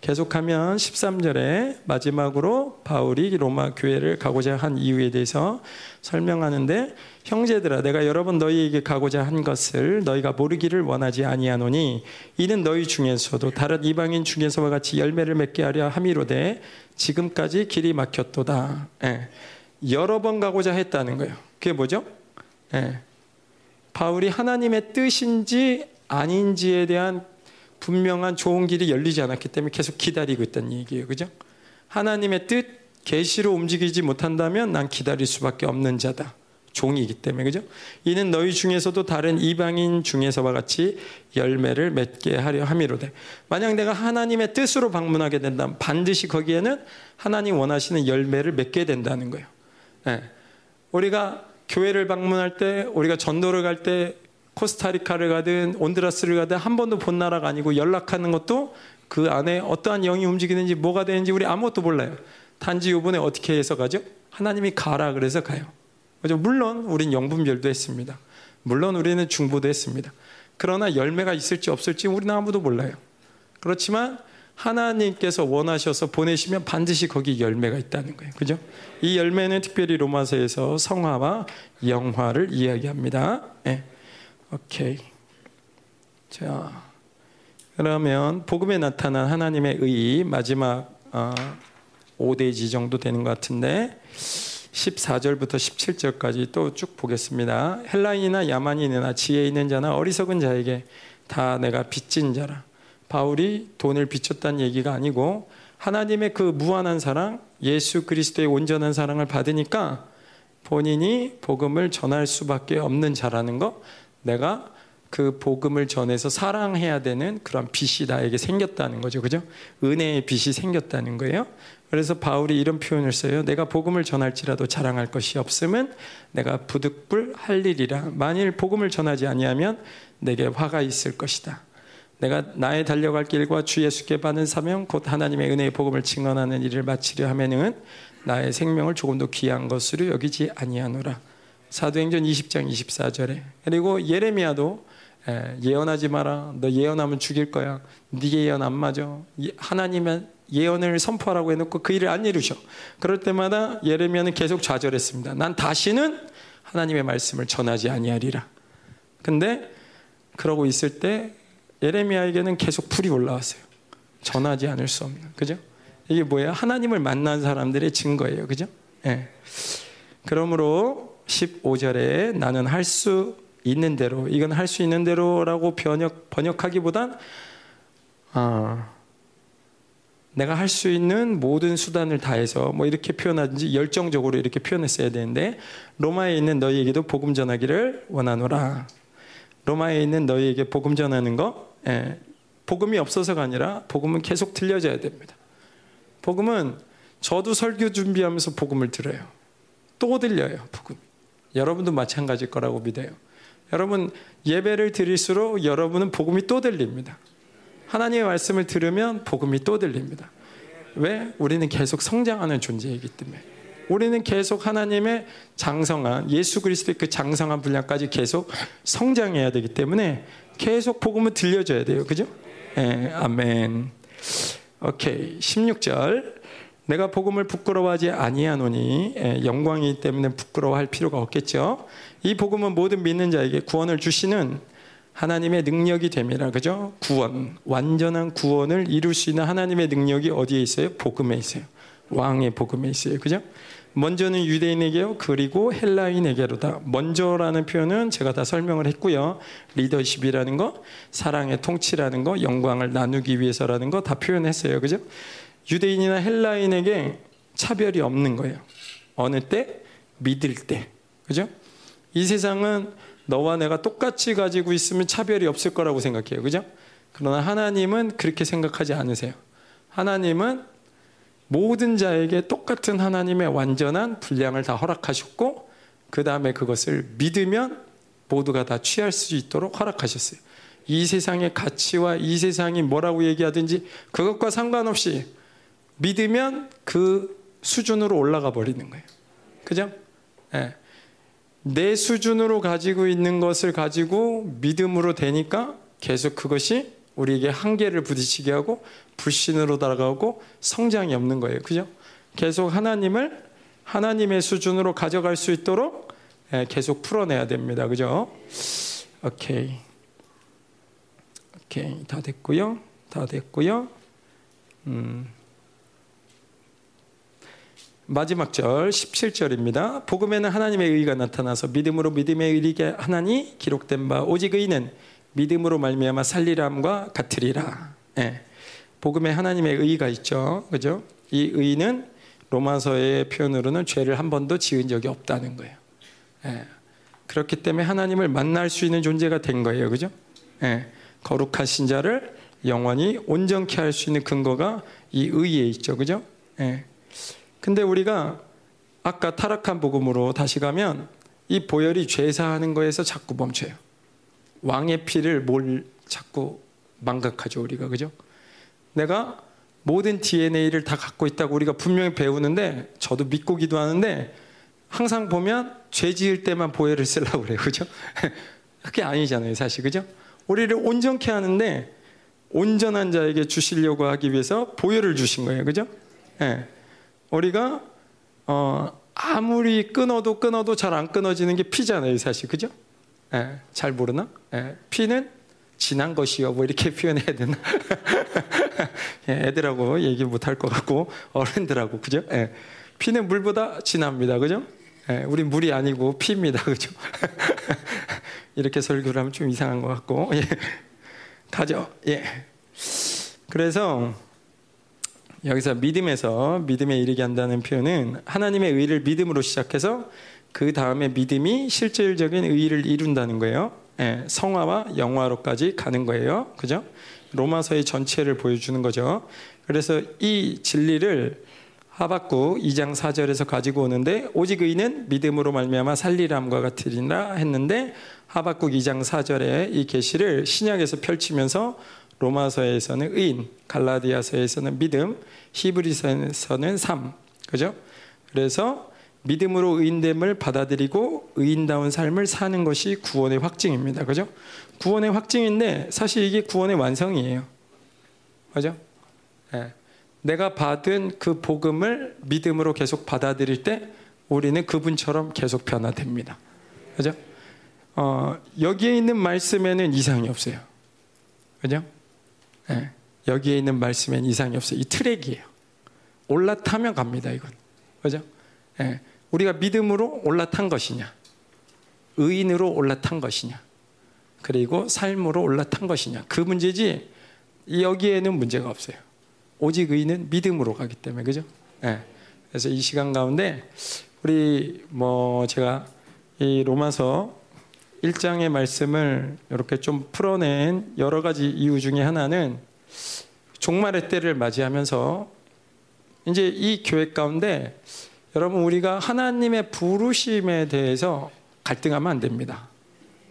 Speaker 1: 계속하면 13절에 마지막으로 바울이 로마 교회를 가고자 한 이유에 대해서 설명하는데 형제들아 내가 여러 번 너희에게 가고자 한 것을 너희가 모르기를 원하지 아니하노니 이는 너희 중에서도 다른 이방인 중에서와 같이 열매를 맺게 하려 함이로되 지금까지 길이 막혔도다. 예. 여러 번 가고자 했다는 거예요. 그게 뭐죠? 예. 바울이 하나님의 뜻인지 아닌지에 대한 분명한 좋은 길이 열리지 않았기 때문에 계속 기다리고 있다는 얘기예요. 그죠? 하나님의 뜻, 계시로 움직이지 못한다면 난 기다릴 수밖에 없는 자다. 종이기 때문에 그죠? 이는 너희 중에서도 다른 이방인 중에서와 같이 열매를 맺게 하려 함이로되 만약 내가 하나님의 뜻으로 방문하게 된다면 반드시 거기에는 하나님 원하시는 열매를 맺게 된다는 거예요. 네. 우리가 교회를 방문할 때 우리가 전도를 갈 때 코스타리카를 가든 온드라스를 가든 한 번도 본 나라가 아니고 연락하는 것도 그 안에 어떠한 영이 움직이는지 뭐가 되는지 우리 아무것도 몰라요. 단지 이번에 어떻게 해서 가죠? 하나님이 가라 그래서 가요. 그죠? 물론 우린 영분별도 했습니다. 물론 우리는 중보도 했습니다. 그러나 열매가 있을지 없을지 우리는 아무도 몰라요. 그렇지만 하나님께서 원하셔서 보내시면 반드시 거기 열매가 있다는 거예요. 그죠? 이 열매는 특별히 로마서에서 성화와 영화를 이야기합니다. 네. 오케이. 자, 그러면 복음에 나타난 하나님의 의 마지막 어, 5대지 정도 되는 것 같은데 14절부터 17절까지 또 쭉 보겠습니다. 헬라인이나 야만인이나 지혜 있는 자나 어리석은 자에게 다 내가 빚진 자라. 바울이 돈을 비쳤다는 얘기가 아니고 하나님의 그 무한한 사랑, 예수 그리스도의 온전한 사랑을 받으니까 본인이 복음을 전할 수밖에 없는 자라는 거, 내가 그 복음을 전해서 사랑해야 되는 그런 빚이 나에게 생겼다는 거죠. 그죠? 은혜의 빚이 생겼다는 거예요. 그래서 바울이 이런 표현을 써요. 내가 복음을 전할지라도 자랑할 것이 없음은 내가 부득불 할 일이라. 만일 복음을 전하지 아니하면 내게 화가 있을 것이다. 내가 나의 달려갈 길과 주 예수께 받는 사명 곧 하나님의 은혜의 복음을 증언하는 일을 마치려 하면은 나의 생명을 조금 더 귀한 것으로 여기지 아니하노라. 사도행전 20장 24절에 그리고 예레미야도 예언하지 마라. 너 예언하면 죽일 거야. 네 예언 안 맞아. 하나님은 예언을 선포하라고 해놓고 그 일을 안 이루셔. 그럴 때마다 예레미야는 계속 좌절했습니다. 난 다시는 하나님의 말씀을 전하지 아니하리라. 근데 그러고 있을 때 예레미야에게는 계속 불이 올라왔어요. 전하지 않을 수 없는. 그죠? 이게 뭐예요? 하나님을 만난 사람들의 증거예요. 그죠? 예. 네. 그러므로 15절에 나는 할 수 있는 대로, 이건 할 수 있는 대로라고 번역, 번역하기보단, 아, 내가 할 수 있는 모든 수단을 다해서 뭐 이렇게 표현하든지 열정적으로 이렇게 표현했어야 되는데 로마에 있는 너희에게도 복음 전하기를 원하노라. 로마에 있는 너희에게 복음 전하는 거 예, 복음이 없어서가 아니라 복음은 계속 들려져야 됩니다. 복음은 저도 설교 준비하면서 복음을 들어요. 또 들려요, 복음. 여러분도 마찬가지일 거라고 믿어요. 여러분 예배를 드릴수록 여러분은 복음이 또 들립니다. 하나님의 말씀을 들으면 복음이 또 들립니다. 왜? 우리는 계속 성장하는 존재이기 때문에. 우리는 계속 하나님의 장성한 예수 그리스도의 그 장성한 분량까지 계속 성장해야 되기 때문에 계속 복음을 들려줘야 돼요. 그죠? 예, 아멘. 오케이. 16절. 내가 복음을 부끄러워하지 아니하노니 예, 영광이 때문에 부끄러워할 필요가 없겠죠. 이 복음은 모든 믿는 자에게 구원을 주시는 하나님의 능력이 됨이라 그죠? 구원, 완전한 구원을 이룰 수 있는 하나님의 능력이 어디에 있어요? 복음에 있어요. 왕의 복음에 있어요. 그죠? 먼저는 유대인에게요. 그리고 헬라인에게로다. 먼저라는 표현은 제가 다 설명을 했고요. 리더십이라는 거, 사랑의 통치라는 거, 영광을 나누기 위해서라는 거 다 표현했어요. 그죠? 유대인이나 헬라인에게 차별이 없는 거예요. 어느 때? 믿을 때. 그죠? 이 세상은 너와 내가 똑같이 가지고 있으면 차별이 없을 거라고 생각해요. 그죠? 그러나 하나님은 그렇게 생각하지 않으세요. 하나님은 모든 자에게 똑같은 하나님의 완전한 분량을 다 허락하셨고, 그 다음에 그것을 믿으면 모두가 다 취할 수 있도록 허락하셨어요. 이 세상의 가치와 이 세상이 뭐라고 얘기하든지 그것과 상관없이 믿으면 그 수준으로 올라가 버리는 거예요. 그죠? 네. 내 수준으로 가지고 있는 것을 가지고 믿음으로 되니까 계속 그것이 우리에게 한계를 부딪히게 하고 불신으로 다가오고 성장이 없는 거예요. 그죠? 계속 하나님을 하나님의 수준으로 가져갈 수 있도록 예, 계속 풀어내야 됩니다. 그죠? 오케이. 오케이. 다 됐고요. 다 됐고요. 음. 마지막 절 17절입니다. 복음에는 하나님의 의가 나타나서 믿음으로 믿음의 의리게 하나니 기록된 바 오직 의는 믿음으로 말미암아 살리람과 같으리라. 예. 복음에 하나님의 의가 있죠. 그죠? 이 의는 로마서의 표현으로는 죄를 한 번도 지은 적이 없다는 거예요. 예. 그렇기 때문에 하나님을 만날 수 있는 존재가 된 거예요. 그죠? 예. 거룩하신 자를 영원히 온전케 할 수 있는 근거가 이 의에 있죠. 그죠? 예. 근데 우리가 아까 타락한 복음으로 다시 가면 이 보혈이 죄사하는 거에서 자꾸 멈춰요. 왕의 피를 뭘 자꾸 망각하죠, 우리가. 그죠? 내가 모든 DNA를 다 갖고 있다고 우리가 분명히 배우는데 저도 믿고 기도하는데 항상 보면 죄 지을 때만 보혈을 쓰려고 그래요. 그죠? <laughs> 그게 아니잖아요, 사실. 그죠? 우리를 온전케 하는데 온전한 자에게 주시려고 하기 위해서 보혈을 주신 거예요. 그죠? 네. 우리가 어, 아무리 끊어도 끊어도 잘 안 끊어지는 게 피잖아요, 사실. 그죠? 네. 잘 모르나? 네. 피는 진한 것이요. 뭐 이렇게 <laughs> 표현해야 되나? <laughs> 예, 애들하고 얘기 못할 것 같고 어른들하고 그죠? 예. 피는 물보다 진합니다. 그죠? 예, 우리 물이 아니고 피입니다. <laughs> 그죠? 이렇게 설교를 하면 좀 이상한 것 같고 예. 가죠. 예. 그래서 여기서 믿음에서 믿음에 이르게 한다는 표현은 하나님의 의를 믿음으로 시작해서 그 다음에 믿음이 실질적인 의를 이룬다는 거예요. 예, 성화와 영화로까지 가는 거예요. 그죠? 로마서의 전체를 보여주는 거죠. 그래서 이 진리를 하박국 2장 4절에서 가지고 오는데 오직 의는 믿음으로 말미암아 살리람과 같으리라 했는데 하박국 2장 4절에 이 계시를 신약에서 펼치면서 로마서에서는 의인, 갈라디아서에서는 믿음, 히브리서에서는 삶. 그죠? 그래서 믿음으로 의인됨을 받아들이고 의인다운 삶을 사는 것이 구원의 확증입니다. 그죠? 구원의 확증인데 사실 이게 구원의 완성이에요. 맞죠? 네. 내가 받은 그 복음을 믿음으로 계속 받아들일 때 우리는 그분처럼 계속 변화됩니다. 그죠? 어, 여기에 있는 말씀에는 이상이 없어요. 그죠? 네. 여기에 있는 말씀에는 이상이 없어요. 이 트랙이에요. 올라타면 갑니다, 이건. 그죠? 네. 우리가 믿음으로 올라탄 것이냐, 의인으로 올라탄 것이냐, 그리고 삶으로 올라탄 것이냐. 그 문제지, 여기에는 문제가 없어요. 오직 의인은 믿음으로 가기 때문에, 그죠? 네. 그래서 이 시간 가운데, 우리, 뭐, 제가 이 로마서 1장의 말씀을 이렇게 좀 풀어낸 여러 가지 이유 중에 하나는 종말의 때를 맞이하면서 이제 이 교회 가운데 여러분 우리가 하나님의 부르심에 대해서 갈등하면 안 됩니다.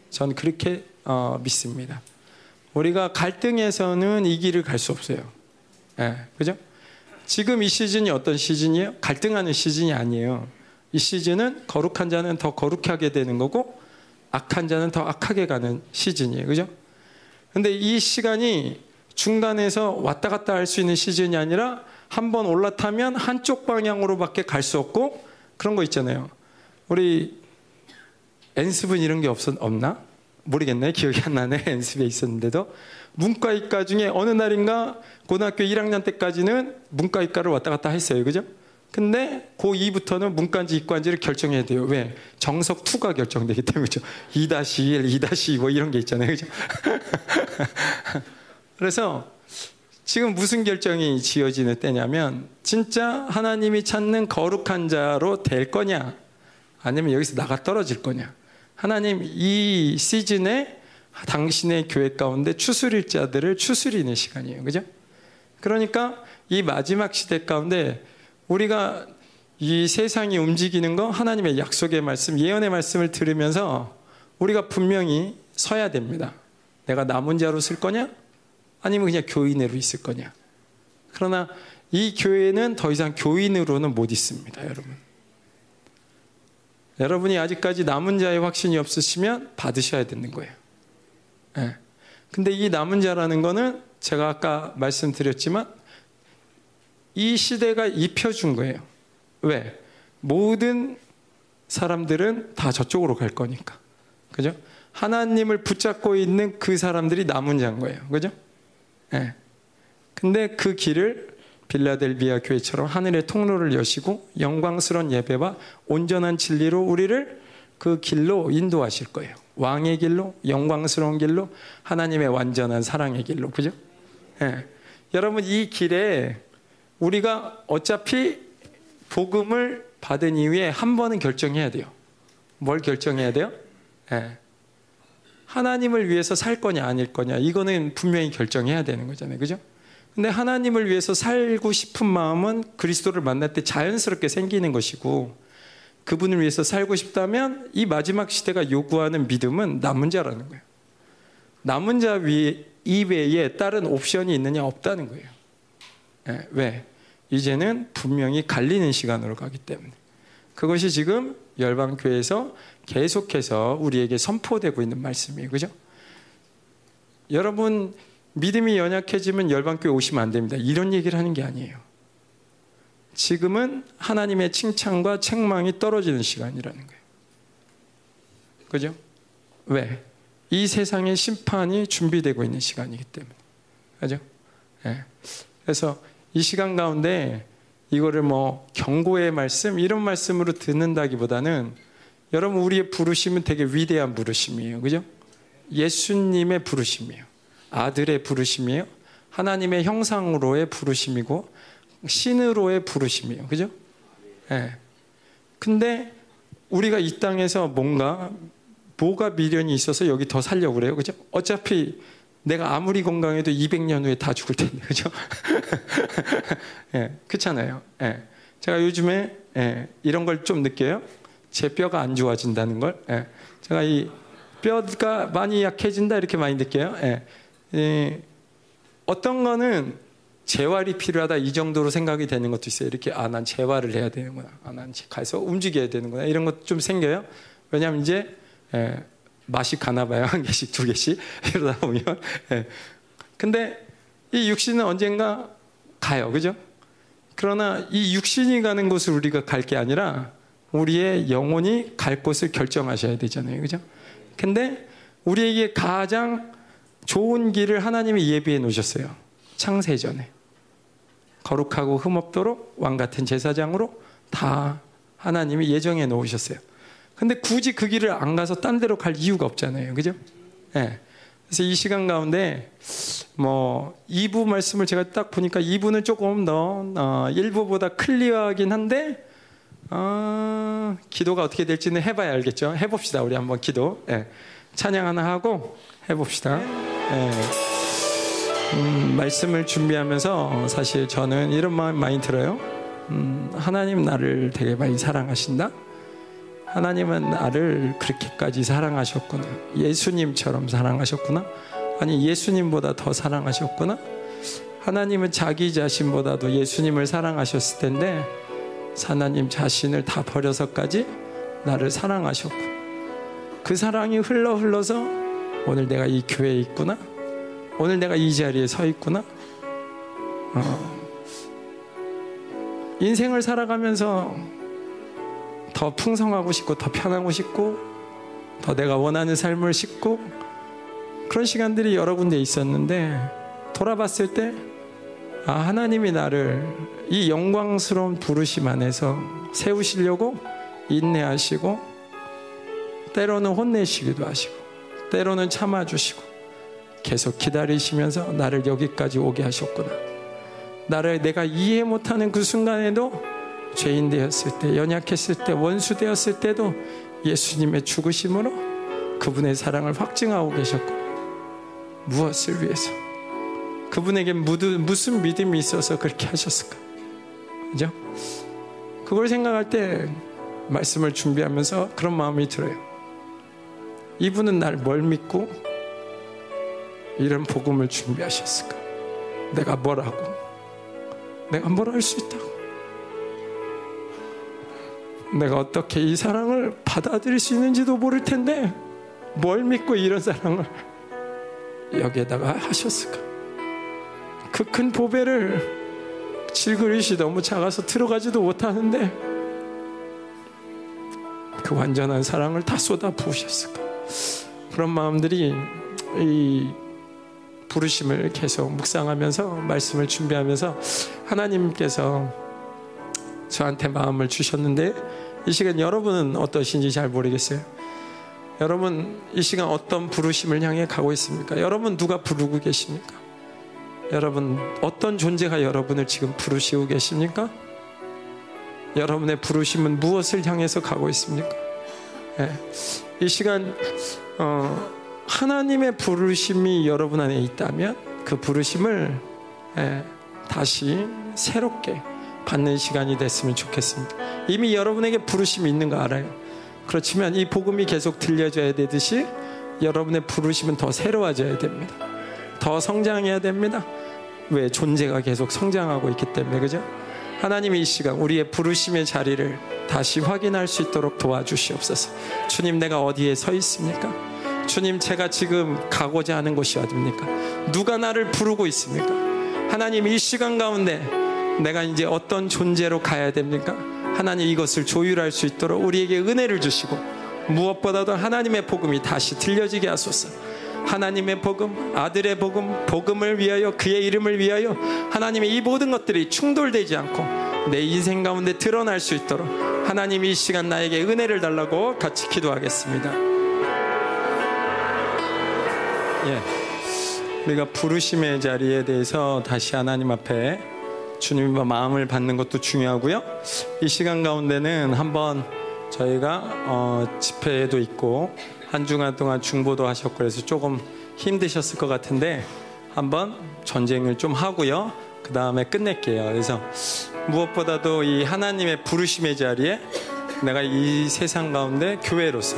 Speaker 1: 전 그렇게 어, 믿습니다. 우리가 갈등에서는 이 길을 갈 수 없어요. 네, 그죠? 지금 이 시즌이 어떤 시즌이에요? 갈등하는 시즌이 아니에요. 이 시즌은 거룩한 자는 더 거룩하게 되는 거고 악한 자는 더 악하게 가는 시즌이에요. 그죠? 근데 이 시간이 중간에서 왔다 갔다 할 수 있는 시즌이 아니라 한번 올라타면 한쪽 방향으로밖에 갈 수 없고 그런 거 있잖아요. 우리 엔습은 이런 게 없, 없나? 모르겠네. 기억이 안 나네. <laughs> 연습에 있었는데도. 문과 이과 중에 어느 날인가 고등학교 1학년 때까지는 문과 이과를 왔다 갔다 했어요. 그죠? 근데 고2부터는 문과인지 이과인지를 결정해야 돼요. 왜? 정석 2가 결정되기 때문이죠. 2-1, 2-2 뭐 이런 게 있잖아요. 그죠? <laughs> 그래서 지금 무슨 결정이 지어지는 때냐면 진짜 하나님이 찾는 거룩한 자로 될 거냐 아니면 여기서 나가 떨어질 거냐 하나님 이 시즌에 당신의 교회 가운데 추스릴 자들을 추스리는 시간이에요. 그죠? 그러니까 이 마지막 시대 가운데 우리가 이 세상이 움직이는 거 하나님의 약속의 말씀, 예언의 말씀을 들으면서 우리가 분명히 서야 됩니다. 내가 남은 자로 쓸 거냐? 아니면 그냥 교인으로 있을 거냐? 그러나 이 교회는 더 이상 교인으로는 못 있습니다, 여러분. 여러분이 아직까지 남은 자의 확신이 없으시면 받으셔야 되는 거예요. 네. 근데 이 남은 자라는 거는 제가 아까 말씀드렸지만 이 시대가 입혀준 거예요. 왜? 모든 사람들은 다 저쪽으로 갈 거니까. 그죠? 하나님을 붙잡고 있는 그 사람들이 남은 자인 거예요. 그죠? 예. 네. 근데 그 길을 빌라델비아 교회처럼 하늘의 통로를 여시고 영광스러운 예배와 온전한 진리로 우리를 그 길로 인도하실 거예요. 왕의 길로, 영광스러운 길로, 하나님의 완전한 사랑의 길로. 그죠? 예. 여러분, 이 길에 우리가 어차피 복음을 받은 이후에 한 번은 결정해야 돼요. 뭘 결정해야 돼요? 예. 하나님을 위해서 살 거냐, 아닐 거냐. 이거는 분명히 결정해야 되는 거잖아요. 그죠? 근데 하나님을 위해서 살고 싶은 마음은 그리스도를 만날 때 자연스럽게 생기는 것이고 그분을 위해서 살고 싶다면 이 마지막 시대가 요구하는 믿음은 남은 자라는 거예요. 남은 자 이외에 다른 옵션이 있느냐 없다는 거예요. 네, 왜? 이제는 분명히 갈리는 시간으로 가기 때문에. 그것이 지금 열방교회에서 계속해서 우리에게 선포되고 있는 말씀이에요. 그죠? 여러분, 믿음이 연약해지면 열방교회 오시면 안 됩니다. 이런 얘기를 하는 게 아니에요. 지금은 하나님의 칭찬과 책망이 떨어지는 시간이라는 거예요. 그죠? 왜? 이 세상의 심판이 준비되고 있는 시간이기 때문에. 그죠? 네. 그래서 이 시간 가운데 이거를 뭐 경고의 말씀, 이런 말씀으로 듣는다기보다는 여러분 우리의 부르심은 되게 위대한 부르심이에요. 그죠? 예수님의 부르심이에요. 아들의 부르심이에요. 하나님의 형상으로의 부르심이고 신으로의 부르심이에요. 그죠? 예. 네. 근데 우리가 이 땅에서 뭔가 뭐가 미련이 있어서 여기 더 살려고 그래요. 그죠? 어차피 내가 아무리 건강해도 200년 후에 다 죽을 텐데. <laughs> 그죠? <laughs> 예. 네. 그렇잖아요. 예. 네. 제가 요즘에 예, 이런 걸 좀 느껴요. 제 뼈가 안 좋아진다는 걸. 예. 제가 이 뼈가 많이 약해진다 이렇게 많이 느껴요. 예. 예, 어떤 거는 재활이 필요하다 이 정도로 생각이 되는 것도 있어요. 이렇게 아 난 재활을 해야 되는구나. 아난 가서 움직여야 되는구나. 이런 것 좀 생겨요. 왜냐하면 이제 예, 맛이 가나 봐요. 한 개씩 두 개씩 <laughs> 이러다 보면. 예. 근데 이 육신은 언젠가 가요. 그죠? 그러나 이 육신이 가는 곳을 우리가 갈 게 아니라 우리의 영혼이 갈 곳을 결정하셔야 되잖아요. 그죠? 근데 우리에게 가장 좋은 길을 하나님이 예비해 놓으셨어요. 창세전에. 거룩하고 흠없도록 왕 같은 제사장으로 다 하나님이 예정해 놓으셨어요. 근데 굳이 그 길을 안 가서 딴 데로 갈 이유가 없잖아요. 그죠? 예. 네. 그래서 이 시간 가운데 뭐 2부 말씀을 제가 딱 보니까 2부는 조금 더 어, 1부보다 클리어하긴 한데 어, 기도가 어떻게 될지는 해봐야 알겠죠. 해봅시다. 우리 한번 기도. 예. 찬양 하나 하고 해봅시다. 예. 음, 말씀을 준비하면서 사실 저는 이런 마음 많이 들어요. 음, 하나님 나를 되게 많이 사랑하신다. 하나님은 나를 그렇게까지 사랑하셨구나. 예수님처럼 사랑하셨구나. 아니 예수님보다 더 사랑하셨구나. 하나님은 자기 자신보다도 예수님을 사랑하셨을 텐데 하나님 자신을 다 버려서까지 나를 사랑하셨고 그 사랑이 흘러 흘러서 오늘 내가 이 교회에 있구나. 오늘 내가 이 자리에 서 있구나. 어. 인생을 살아가면서 더 풍성하고 싶고 더 편하고 싶고 더 내가 원하는 삶을 싣고 그런 시간들이 여러 군데 있었는데 돌아봤을 때 아, 하나님이 나를 이 영광스러운 부르심 안에서 세우시려고 인내하시고 때로는 혼내시기도 하시고 때로는 참아주시고 계속 기다리시면서 나를 여기까지 오게 하셨구나. 나를 내가 이해 못하는 그 순간에도 죄인 되었을 때, 연약했을 때, 원수 되었을 때도 예수님의 죽으심으로 그분의 사랑을 확증하고 계셨고, 무엇을 위해서? 그분에게 무슨 믿음이 있어서 그렇게 하셨을까? 그죠? 그걸 생각할 때 말씀을 준비하면서 그런 마음이 들어요. 이분은 날 뭘 믿고 이런 복음을 준비하셨을까? 내가 뭐라고? 내가 뭘 할 수 있다고? 내가 어떻게 이 사랑을 받아들일 수 있는지도 모를 텐데 뭘 믿고 이런 사랑을 여기에다가 하셨을까? 그 큰 보배를 질그릇이 너무 작아서 들어가지도 못하는데 그 완전한 사랑을 다 쏟아 부으셨을까? 그런 마음들이 이 부르심을 계속 묵상하면서 말씀을 준비하면서 하나님께서 저한테 마음을 주셨는데 이 시간 여러분은 어떠신지 잘 모르겠어요. 여러분 이 시간 어떤 부르심을 향해 가고 있습니까? 여러분 누가 부르고 계십니까? 여러분 어떤 존재가 여러분을 지금 부르시고 계십니까? 여러분의 부르심은 무엇을 향해서 가고 있습니까? 네. 이 시간 어, 하나님의 부르심이 여러분 안에 있다면 그 부르심을 예, 다시 새롭게 받는 시간이 됐으면 좋겠습니다. 이미 여러분에게 부르심이 있는 거 알아요. 그렇지만 이 복음이 계속 들려져야 되듯이 여러분의 부르심은 더 새로워져야 됩니다. 더 성장해야 됩니다. 왜 존재가 계속 성장하고 있기 때문에 그죠? 하나님이 이 시간 우리의 부르심의 자리를 다시 확인할 수 있도록 도와주시옵소서. 주님 내가 어디에 서 있습니까? 주님 제가 지금 가고자 하는 곳이 어디입니까? 누가 나를 부르고 있습니까? 하나님 이 시간 가운데 내가 이제 어떤 존재로 가야 됩니까? 하나님 이것을 조율할 수 있도록 우리에게 은혜를 주시고 무엇보다도 하나님의 복음이 다시 들려지게 하소서. 하나님의 복음, 아들의 복음, 복음을 위하여 그의 이름을 위하여 하나님의 이 모든 것들이 충돌되지 않고 내 인생 가운데 드러날 수 있도록 하나님 이 시간 나에게 은혜를 달라고 같이 기도하겠습니다. 예. 우리가 부르심의 자리에 대해서 다시 하나님 앞에 주님과 마음을 받는 것도 중요하고요. 이 시간 가운데는 한번 저희가 어, 집회에도 있고 한 주간 동안 중보도 하셨고 그래서 조금 힘드셨을 것 같은데 한번 전쟁을 좀 하고요. 그 다음에 끝낼게요. 그래서 무엇보다도 이 하나님의 부르심의 자리에 내가 이 세상 가운데 교회로서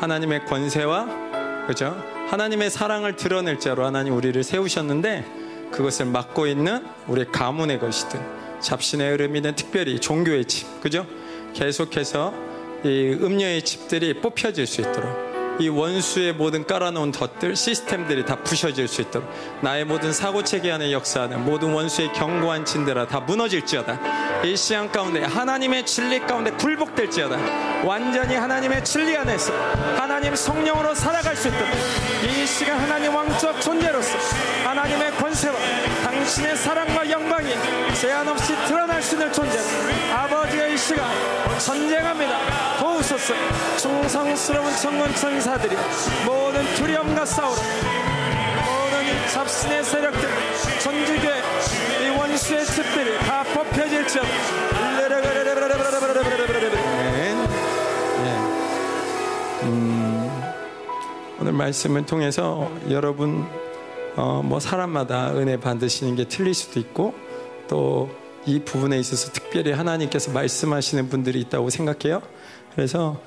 Speaker 1: 하나님의 권세와 그죠? 하나님의 사랑을 드러낼 자로 하나님 우리를 세우셨는데 그것을 맡고 있는 우리 가문의 것이든 잡신의 흐름이든 특별히 종교의 집, 그죠? 계속해서 이 음녀의 집들이 뽑혀질 수 있도록 이 원수의 모든 깔아놓은 덫들, 시스템들이 다 부셔질 수 있도록 나의 모든 사고체계 안에 역사하는 모든 원수의 견고한 진대라 다 무너질지어다. 이 시간 가운데 하나님의 진리 가운데 굴복될지어다. 완전히 하나님의 진리 안에서 하나님 성령으로 살아갈 수 있도록 이 시간 하나님 왕적 존재로서 하나님의 권세와 당신의 사랑과 영광이 제한 없이 드러날 수 있는 존재 아버지가 이 시간 전쟁합니다. 도우소서 충성스러운 청군 천사들이 모든 두려움과 싸우고 모든 잡신의 세력들 전주교의 이 원수의 집들이 다 뽑혀질지어다. 오늘 말씀을 통해서 여러분 어, 뭐 사람마다 은혜 받으시는 게 틀릴 수도 있고 또 이 부분에 있어서 특별히 하나님께서 말씀하시는 분들이 있다고 생각해요. 그래서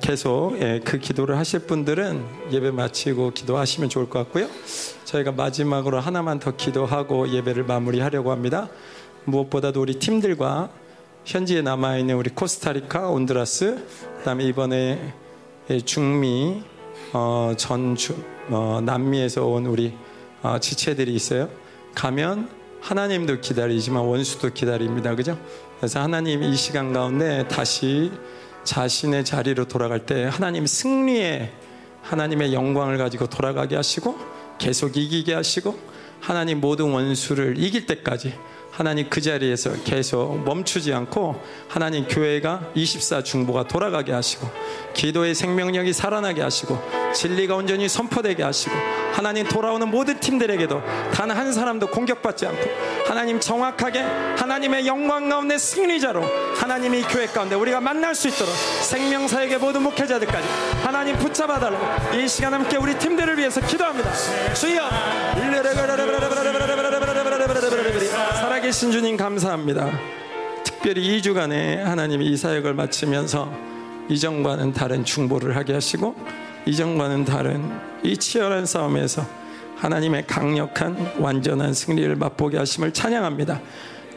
Speaker 1: 계속 예, 그 기도를 하실 분들은 예배 마치고 기도하시면 좋을 것 같고요. 저희가 마지막으로 하나만 더 기도하고 예배를 마무리하려고 합니다. 무엇보다도 우리 팀들과 현지에 남아 있는 우리 코스타리카, 온드라스, 그다음에 이번에 중미, 어, 전 주, 어, 남미에서 온 우리 어, 지체들이 있어요. 가면 하나님도 기다리지만 원수도 기다립니다. 그죠? 그래서 하나님 이 시간 가운데 다시 자신의 자리로 돌아갈 때 하나님 승리의 하나님의 영광을 가지고 돌아가게 하시고 계속 이기게 하시고 하나님 모든 원수를 이길 때까지 하나님 그 자리에서 계속 멈추지 않고 하나님 교회가 24 중보가 돌아가게 하시고 기도의 생명력이 살아나게 하시고 진리가 온전히 선포되게 하시고 하나님 돌아오는 모든 팀들에게도 단 한 사람도 공격받지 않고 하나님 정확하게 하나님의 영광 가운데 승리자로 하나님이 교회 가운데 우리가 만날 수 있도록 생명사에게 모든 목회자들까지 하나님 붙잡아달라고 이 시간 함께 우리 팀들을 위해서 기도합니다. 주여 살아계신 주님 감사합니다. 특별히 2주간에 하나님이 이 사역을 마치면서 이전과는 다른 중보를 하게 하시고 이전과는 다른 이 치열한 싸움에서 하나님의 강력한 완전한 승리를 맛보게 하심을 찬양합니다.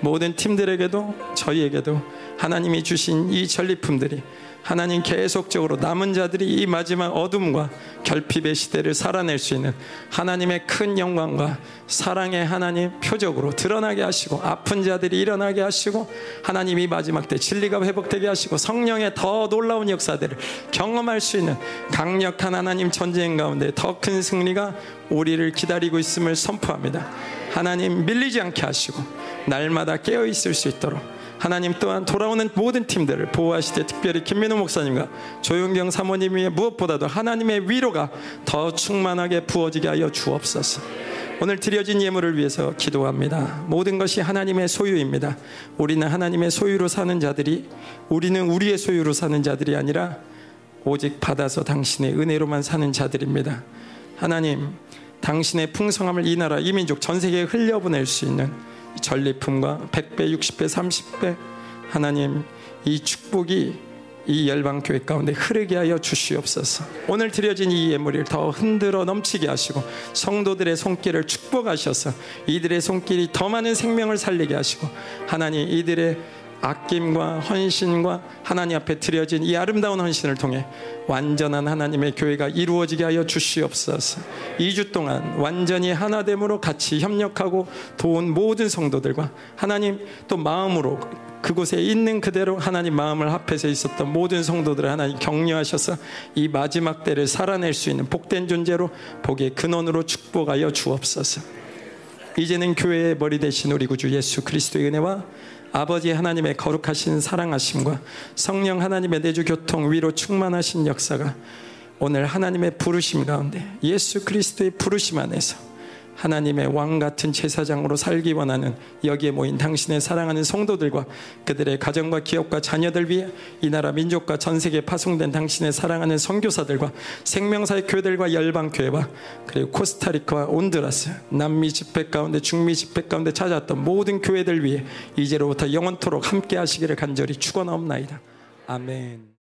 Speaker 1: 모든 팀들에게도 저희에게도 하나님이 주신 이 전리품들이 하나님 계속적으로 남은 자들이 이 마지막 어둠과 결핍의 시대를 살아낼 수 있는 하나님의 큰 영광과 사랑의 하나님 표적으로 드러나게 하시고 아픈 자들이 일어나게 하시고 하나님 이 마지막 때 진리가 회복되게 하시고 성령의 더 놀라운 역사들을 경험할 수 있는 강력한 하나님 전쟁 가운데 더 큰 승리가 우리를 기다리고 있음을 선포합니다. 하나님 밀리지 않게 하시고 날마다 깨어 있을 수 있도록 하나님 또한 돌아오는 모든 팀들을 보호하시되 특별히 김민호 목사님과 조용경 사모님의 무엇보다도 하나님의 위로가 더 충만하게 부어지게 하여 주옵소서. 오늘 드려진 예물을 위해서 기도합니다. 모든 것이 하나님의 소유입니다. 우리는 하나님의 소유로 사는 자들이 우리는 우리의 소유로 사는 자들이 아니라 오직 받아서 당신의 은혜로만 사는 자들입니다. 하나님, 당신의 풍성함을 이 나라, 이 민족, 전 세계에 흘려보낼 수 있는 전리품과 100배, 60배, 30배 하나님 이 축복이 이 열방교회 가운데 흐르게 하여 주시옵소서. 오늘 드려진 이 예물을 더 흔들어 넘치게 하시고 성도들의 손길을 축복하셔서 이들의 손길이 더 많은 생명을 살리게 하시고 하나님 이들의 아낌과 헌신과 하나님 앞에 드려진 이 아름다운 헌신을 통해 완전한 하나님의 교회가 이루어지게 하여 주시옵소서. 2주 동안 완전히 하나됨으로 같이 협력하고 도운 모든 성도들과 하나님 또 마음으로 그곳에 있는 그대로 하나님 마음을 합해서 있었던 모든 성도들을 하나님 격려하셔서 이 마지막 때를 살아낼 수 있는 복된 존재로 복의 근원으로 축복하여 주옵소서. 이제는 교회의 머리 대신 우리 구주 예수 그리스도의 은혜와 아버지 하나님의 거룩하신 사랑하심과 성령 하나님의 내주 교통 위로 충만하신 역사가 오늘 하나님의 부르심 가운데 예수 그리스도의 부르심 안에서 하나님의 왕 같은 제사장으로 살기 원하는 여기에 모인 당신의 사랑하는 성도들과 그들의 가정과 기업과 자녀들 위해 이 나라 민족과 전 세계에 파송된 당신의 사랑하는 선교사들과 생명사의 교회들과 열방 교회와 그리고 코스타리카와 온드라스 남미 집회 가운데 중미 집회 가운데 찾아왔던 모든 교회들 위해 이제로부터 영원토록 함께 하시기를 간절히 축원하옵나이다. 아멘.